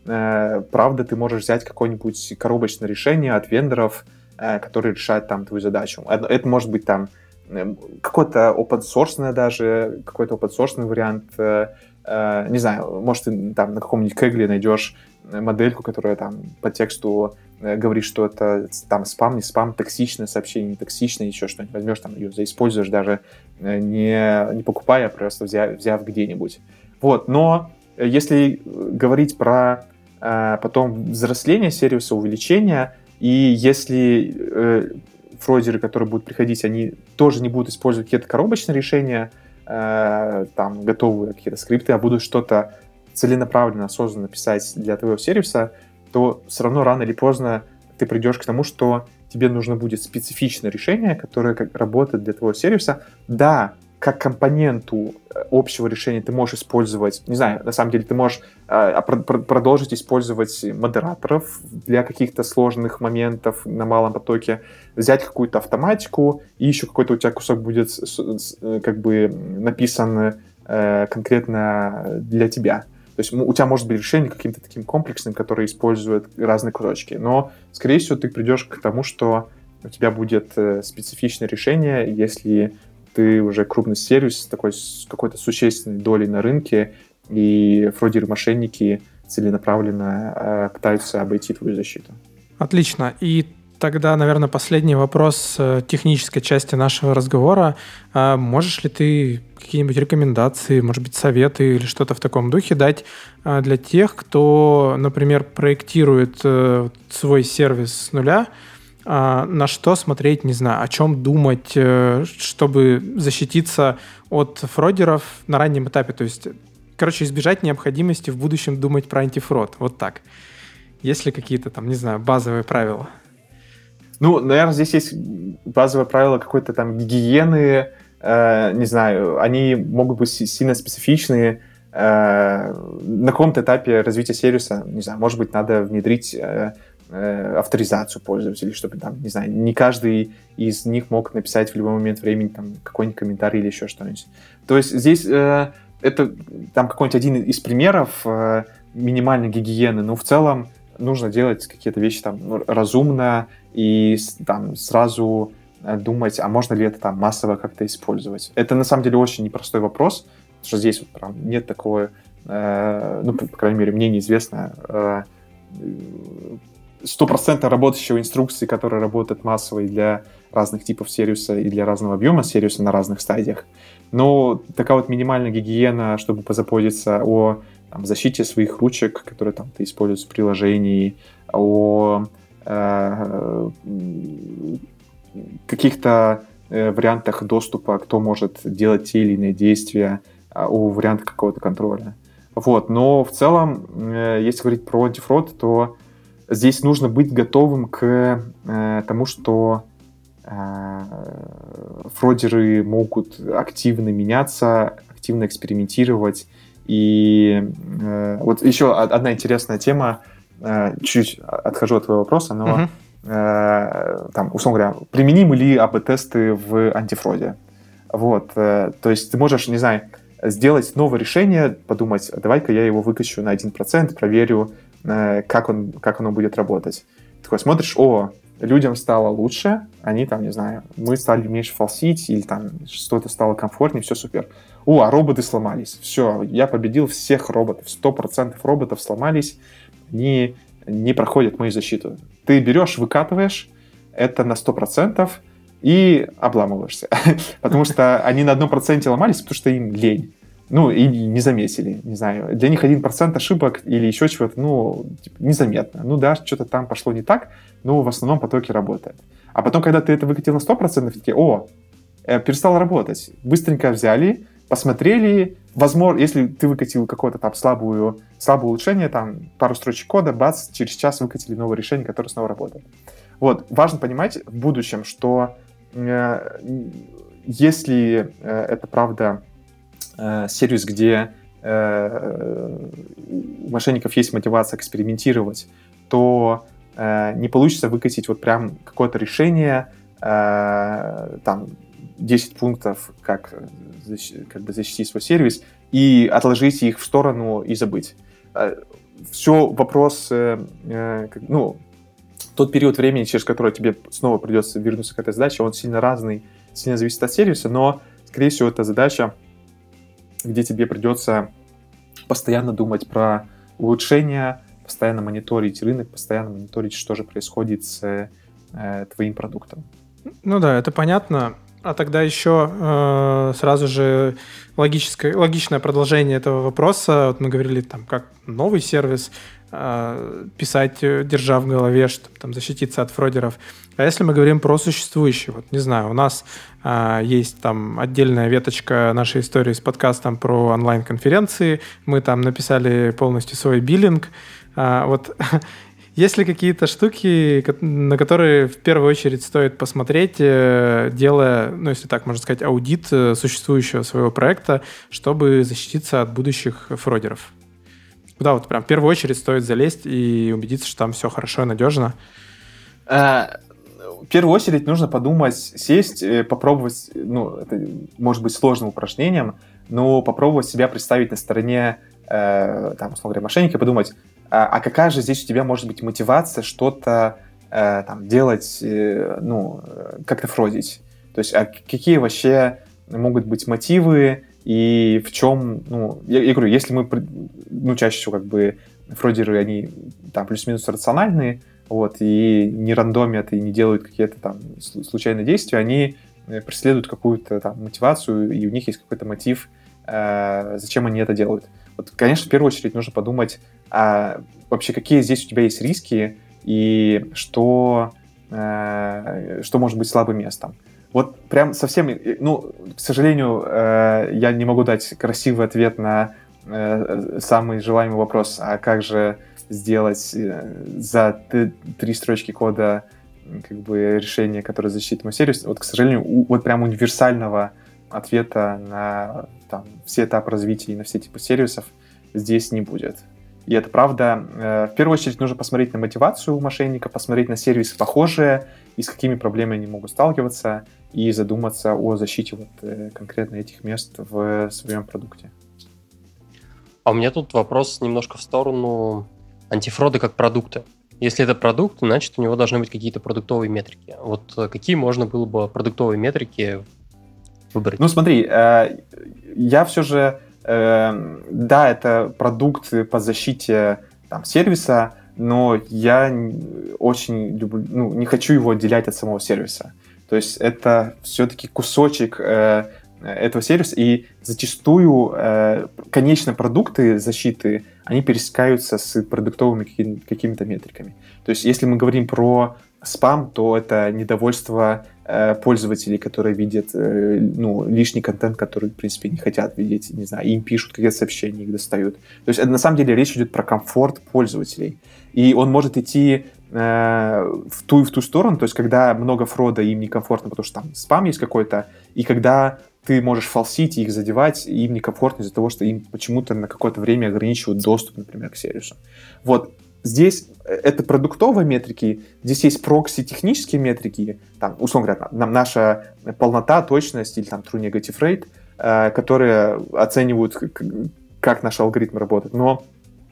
правда, ты можешь взять какое-нибудь коробочное решение от вендоров, Э, который решает там твою задачу. Это, может быть там э, какой-то open source даже, какой-то open source вариант, э, не знаю, может, ты там на каком-нибудь кегле найдешь модельку, которая там по тексту говорит, что это там спам, не спам, токсичное сообщение, не токсичное, еще что-нибудь. Возьмешь там ее, заиспользуешь даже не, не покупая, а просто взяв, взяв где-нибудь. Вот, но если говорить про потом взросление сервиса, увеличение, и если э, фродеры, которые будут приходить, они тоже не будут использовать какие-то коробочные решения, э, там, готовые какие-то скрипты, а будут что-то целенаправленно, осознанно писать для твоего сервиса, то все равно рано или поздно ты придешь к тому, что тебе нужно будет специфичное решение, которое как работает для твоего сервиса. Да, как компоненту э, общего решения ты можешь использовать, не знаю, на самом деле ты можешь продолжить использовать модераторов для каких-то сложных моментов на малом потоке, взять какую-то автоматику, и еще какой-то у тебя кусок будет э, как бы написан э, конкретно для тебя. То есть у тебя может быть решение каким-то таким комплексным, которое использует разные кусочки. Но, скорее всего, ты придешь к тому, что у тебя будет э, специфичное решение, если ты уже крупный сервис с такой с какой-то существенной долей на рынке, и фродеры-мошенники целенаправленно э, пытаются обойти твою защиту. Отлично. И тогда, наверное, последний вопрос э, технической части нашего разговора. А можешь ли ты какие-нибудь рекомендации, может быть, советы или что-то в таком духе дать а, для тех, кто, например, проектирует э, свой сервис с нуля, а, на что смотреть, не знаю, о чем думать, э, чтобы защититься от фродеров на раннем этапе. То есть, короче, избежать необходимости в будущем думать про антифрод. Вот так. Есть ли какие-то там, не знаю, базовые правила? Ну, наверное, здесь есть базовое правило какой-то там гигиены, э, не знаю, они могут быть сильно специфичные. Э, на каком-то этапе развития сервиса, не знаю, может быть, надо внедрить э, э, авторизацию пользователей, чтобы там, не знаю, не каждый из них мог написать в любой момент времени там какой-нибудь комментарий или еще что-нибудь. То есть здесь э, это там какой-нибудь один из примеров э, минимальной гигиены, но в целом нужно делать какие-то вещи там разумно и там сразу э, думать, а можно ли это там массово как-то использовать. Это на самом деле очень непростой вопрос, потому что здесь вот прям нет такого, э, ну, по крайней мере, мне неизвестно э, стопроцентно работающего инструкции, которая работает массово и для разных типов сервиса и для разного объема сервиса на разных стадиях. Но такая вот минимальная гигиена, чтобы позаботиться о там, защите своих ручек, которые там ты используешь в приложении, о э, каких-то э, вариантах доступа, кто может делать те или иные действия, о вариантах какого-то контроля. Вот, но в целом, э, если говорить про антифрод, то здесь нужно быть готовым к э, тому, что фродеры могут активно меняться, активно экспериментировать, и э, вот еще одна интересная тема, э, чуть-чуть отхожу от твоего вопроса, но uh-huh. э, там, условно говоря, применимы ли АБ-тесты в антифроде? Вот, э, то есть ты можешь, не знаю, сделать новое решение, подумать, давай-ка я его выкачу на 1%, проверю, э, как, он, как оно будет работать. Ты такой смотришь, о, людям стало лучше, они там, не знаю, мы стали меньше фалсить, или там что-то стало комфортнее, все супер. О, а роботы сломались. Все, я победил всех роботов. Сто процентов роботов сломались, они не проходят мою защиту. Ты берешь, выкатываешь, это на сто процентов, и обламываешься. потому что они на одном проценте ломались, потому что им лень. Ну, и не заметили, не знаю. Для них один процент ошибок или еще чего-то, ну, типа, незаметно. Ну да, что-то там пошло не так, но в основном потоки работают. А потом, когда ты это выкатил на 100%, такие, о, э, перестал работать. Быстренько взяли, посмотрели, возможно, если ты выкатил какое-то там слабую, слабое улучшение, там пару строчек кода, бац, через час выкатили новое решение, которое снова работает. Вот, важно понимать в будущем, что э, если э, это правда э, сервис, где э, у мошенников есть мотивация экспериментировать, то э, не получится выкатить вот прям какое-то решение, э, там 10 пунктов, как, как бы защитить свой сервис, и отложить их в сторону и забыть. Э, Все вопрос, ну, тот период времени, через который тебе снова придется вернуться к этой задаче, он сильно разный, сильно зависит от сервиса, но, скорее всего, это задача, где тебе придется постоянно думать про улучшения, постоянно мониторить рынок, постоянно мониторить, что же происходит с э, твоим продуктом. Ну да, это понятно. А тогда еще э, сразу же логическое, логичное продолжение этого вопроса. Вот мы говорили, там, как новый сервис э, писать, э, держа в голове, чтобы там, защититься от фродеров. А если мы говорим про существующий, вот не знаю, у нас э, есть там отдельная веточка нашей истории с подкастом про онлайн-конференции. Мы там написали полностью свой биллинг. А, вот есть ли какие-то штуки, на которые в первую очередь стоит посмотреть, э, делая, ну, если так можно сказать, аудит э, существующего своего проекта, чтобы защититься от будущих фродеров? Куда вот прям в первую очередь стоит залезть и убедиться, что там все хорошо и надежно? А, в первую очередь нужно подумать, сесть, э, попробовать, ну, это может быть сложным упражнением, но попробовать себя представить на стороне, э, там, условно говоря, мошенника, подумать, а, а какая же здесь у тебя может быть мотивация что-то э, там делать, э, ну, как-то фродить? То есть, а какие вообще могут быть мотивы и в чем, ну, я, я говорю, если мы, ну, чаще всего как бы фродеры, они там плюс-минус рациональные, вот, и не рандомят, и не делают какие-то там случайные действия, они э, преследуют какую-то там мотивацию, и у них есть какой-то мотив, э, зачем они это делают. Вот, конечно, в первую очередь нужно подумать, а вообще какие здесь у тебя есть риски и что, э, что может быть слабым местом. Вот прям совсем, ну, к сожалению, э, я не могу дать красивый ответ на э, самый желаемый вопрос, а как же сделать э, за три строчки кода как бы решение, которое защитит мой сервис. Вот, к сожалению, у, вот прям универсального ответа на там, все этапы развития и на все типы сервисов здесь не будет. И это правда. Э, в первую очередь нужно посмотреть на мотивацию у мошенника, посмотреть на сервисы похожие и с какими проблемами они могут сталкиваться, и задуматься о защите вот э, конкретно этих мест в своем продукте. А у меня тут вопрос немножко в сторону антифрода как продукта. Если это продукт, значит, у него должны быть какие-то продуктовые метрики. Вот э, какие можно было бы продуктовые метрики выбрать? Ну, смотри, я все же Эм, да, это продукт по защите там, сервиса, но я очень люблю, ну, не хочу его отделять от самого сервиса. То есть это все-таки кусочек э, этого сервиса, и зачастую э, конечные продукты защиты, они пересекаются с продуктовыми какими-то метриками. То есть если мы говорим про спам, то это недовольство Э, пользователей, которые видят э, ну, лишний контент, который, в принципе, не хотят видеть, не знаю, им пишут какие-то сообщения, их достают. То есть, это, на самом деле, речь идет про комфорт пользователей. И он может идти э, в ту и в ту сторону, то есть, когда много фрода, им некомфортно, потому что там спам есть какой-то, и когда ты можешь фалсить и их задевать, и им некомфортно из-за того, что им почему-то на какое-то время ограничивают доступ, например, к сервису. Вот, Здесь э, это продуктовые метрики, здесь есть прокси технические метрики, там, условно говоря, нам наша полнота, точность или там true negative rate, э, которые оценивают, как наш алгоритм работает. Но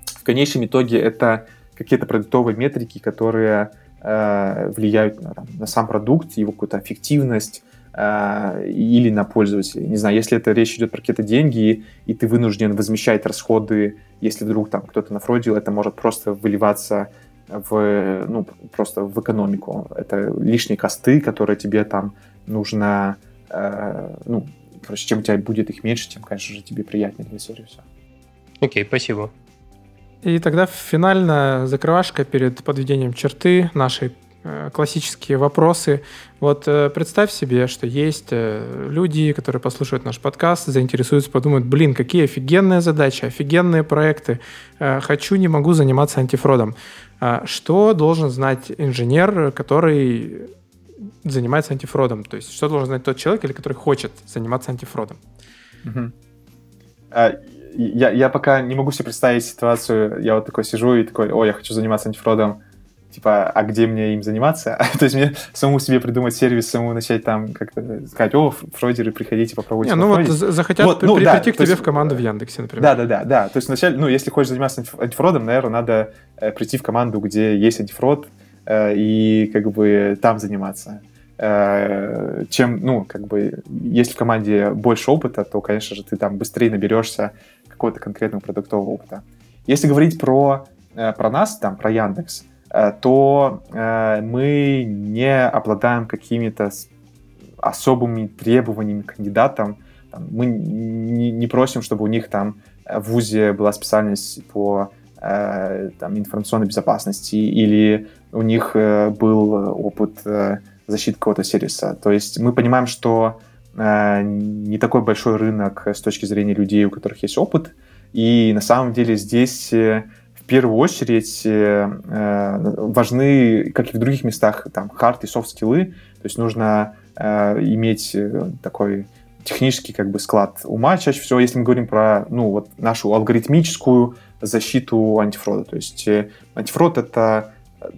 в конечном итоге это какие-то продуктовые метрики, которые э, влияют на, на сам продукт, его какую-то эффективность, или на пользователей. Не знаю, если это речь идет про какие-то деньги, и ты вынужден возмещать расходы если вдруг там кто-то нафродил, это может просто выливаться в, ну, просто в экономику. Это лишние косты, которые тебе там нужно, э, ну, короче, чем у тебя будет их меньше, тем, конечно же, тебе приятнее для сервиса. Окей, okay, спасибо. И тогда финальная закрывашка перед подведением черты нашей классические вопросы. Вот э, представь себе, что есть э, люди, которые послушают наш подкаст, заинтересуются, подумают, блин, какие офигенные задачи, офигенные проекты. Хочу, не могу заниматься антифродом. А что должен знать инженер, который занимается антифродом? То есть что должен знать тот человек, или который хочет заниматься антифродом? А, я, я пока не могу себе представить ситуацию, я вот такой сижу и такой, о, я хочу заниматься антифродом, типа, а где мне им заниматься? То есть мне самому себе придумать сервис, самому начать там как-то сказать, о, фройдеры, приходите, попробуйте Не, ну вот захотят вот, ну, при, да, прийти к тебе есть, в команду в Яндексе, например. Да-да-да, да. То есть вначале, ну, если хочешь заниматься антифродом, наверное, надо э, прийти в команду, где есть антифрод, э, и как бы там заниматься. э, чем, ну, как бы, если в команде больше опыта, то, конечно же, ты там быстрее наберешься какого-то конкретного продуктового опыта. Если говорить про, про нас, там, про Яндекс, то э, мы не обладаем какими-то особыми требованиями к кандидатам. Мы не, просим, чтобы у них там в ВУЗе была специальность по э, там, информационной безопасности или у них э, был опыт э, защиты какого-то сервиса. То есть мы понимаем, что не такой большой рынок с точки зрения людей, у которых есть опыт, и на самом деле здесь первую очередь важны, как и в других местах, там, хард и софт-скиллы, то есть нужно иметь такой технический как бы склад ума чаще всего, если мы говорим про ну, вот нашу алгоритмическую защиту антифрода. То есть э, антифрод — это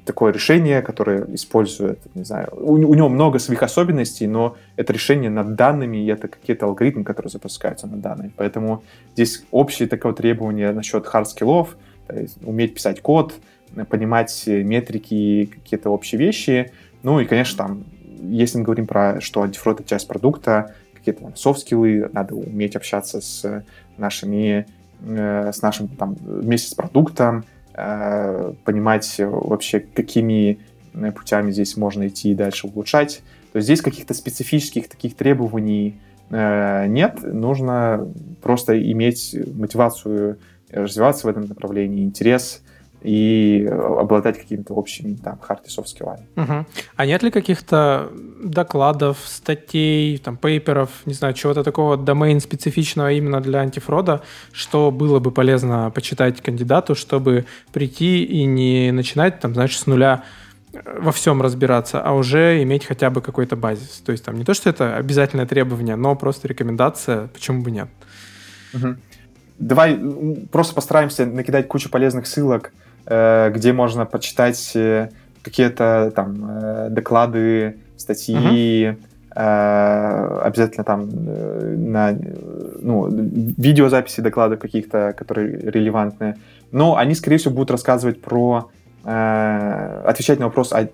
такое решение, которое использует, не знаю, у, у него много своих особенностей, но это решение над данными, и это какие-то алгоритмы, которые запускаются над данными. Поэтому здесь общее такое требование насчет hard-скиллов, уметь писать код, понимать метрики, какие-то общие вещи. Ну и, конечно, там, если мы говорим про, что антифрод — это часть продукта, какие-то софт-скиллы, надо уметь общаться с нашими, э, с нашим там вместе с продуктом, э, понимать вообще, какими э, путями здесь можно идти и дальше улучшать. То есть здесь каких-то специфических таких требований нет, нужно просто иметь мотивацию развиваться в этом направлении, интерес и обладать какими-то общими там hard и soft скиллами. Угу. А нет ли каких-то докладов, статей, там, пейперов, не знаю, чего-то такого домен специфичного именно для антифрода, что было бы полезно почитать кандидату, чтобы прийти и не начинать, там, знаешь, с нуля э, во всем разбираться, а уже иметь хотя бы какой-то базис. То есть там не то, что это обязательное требование, но просто рекомендация, почему бы нет. Угу. Давай просто постараемся накидать кучу полезных ссылок Э, где можно почитать э, какие-то там э, доклады, статьи, uh-huh. обязательно там на ну, видеозаписи докладов каких-то, которые релевантны. Но они, скорее всего, будут рассказывать про отвечать на вопрос, а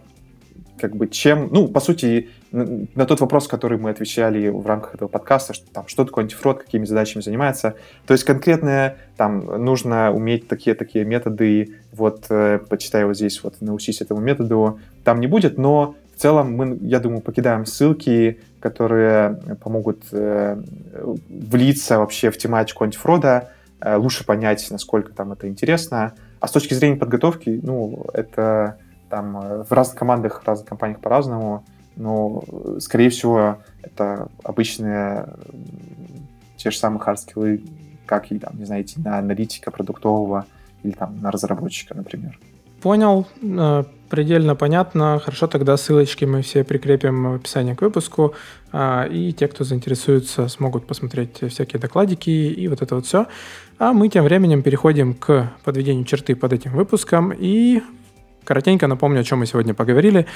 как бы чем, ну, по сути, на тот вопрос, который мы отвечали в рамках этого подкаста, что, там, что такое антифрод, какими задачами занимается. То есть конкретно там нужно уметь такие-такие методы, вот э, почитай вот здесь, вот научись этому методу, там не будет, но в целом мы, я думаю, покидаем ссылки, которые помогут э, влиться вообще в тематику антифрода, э, лучше понять, насколько там это интересно. А с точки зрения подготовки, ну, это там в разных командах, в разных компаниях по-разному, но, скорее всего, это обычные те же самые hard skill ы, как и, там, не знаю, идти на аналитика продуктового или там на разработчика, например. Понял, э, предельно понятно. Хорошо, тогда ссылочки мы все прикрепим в описании к выпуску, а, и те, кто заинтересуется, смогут посмотреть всякие докладики и вот это вот все. А мы тем временем переходим к подведению черты под этим выпуском и Коротенько напомню, о чем мы сегодня поговорили.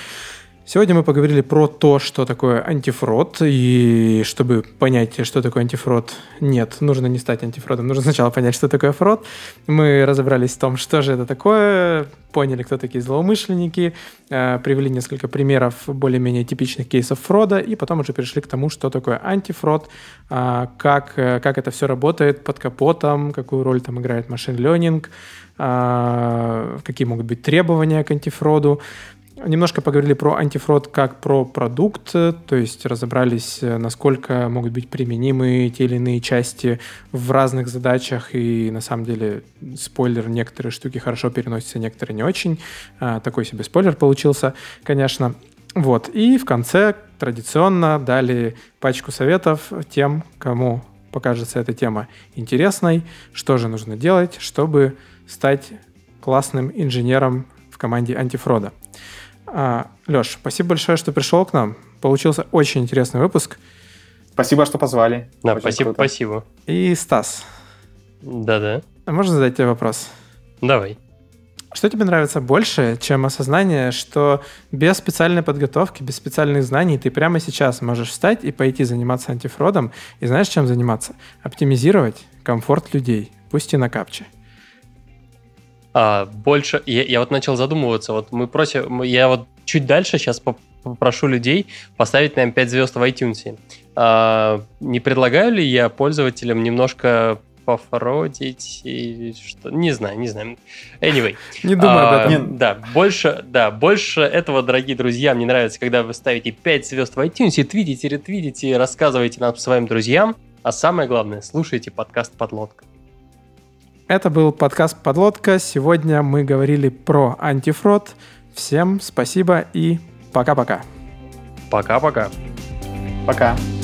Сегодня мы поговорили про то, что такое антифрод, и чтобы понять, что такое антифрод, нет, нужно не стать антифродом, нужно сначала понять, что такое фрод. Мы разобрались в том, что же это такое, поняли, кто такие злоумышленники, э, привели несколько примеров более-менее типичных кейсов фрода, и потом уже перешли к тому, что такое антифрод, э, как, э, как это все работает под капотом, какую роль там играет машин э, какие могут быть требования к антифроду. Немножко поговорили про антифрод как про продукт, то есть разобрались, насколько могут быть применимы те или иные части в разных задачах, и на самом деле, спойлер, некоторые штуки хорошо переносятся, некоторые не очень. А, такой себе спойлер получился, конечно. Вот, и в конце традиционно дали пачку советов тем, кому покажется эта тема интересной, что же нужно делать, чтобы стать классным инженером в команде антифрода. А, Леш, спасибо большое, что пришел к нам. Получился очень интересный выпуск. Спасибо, что позвали. Да, очень спасибо, круто. спасибо. И Стас. Да-да. А можно задать тебе вопрос? Давай. Что тебе нравится больше, чем осознание, что без специальной подготовки, без специальных знаний ты прямо сейчас можешь встать и пойти заниматься антифродом, и знаешь, чем заниматься? Оптимизировать комфорт людей, пусть и на капче а, больше... Я, я вот начал задумываться, вот мы просим... Я вот чуть дальше сейчас попрошу людей поставить нам 5 звезд в iTunes. А, не предлагаю ли я пользователям немножко пофродить и что не знаю, не знаю. Anyway. Не думаю а, об этом. Да, больше, да, больше этого, дорогие друзья, мне нравится, когда вы ставите 5 звезд в iTunes, твитите, ретвитите, рассказываете нам своим друзьям, а самое главное, слушайте подкаст «Подлодка». Это был подкаст «Подлодка». Сегодня мы говорили про антифрод. Всем спасибо и пока-пока. Пока-пока. Пока. -пока. пока.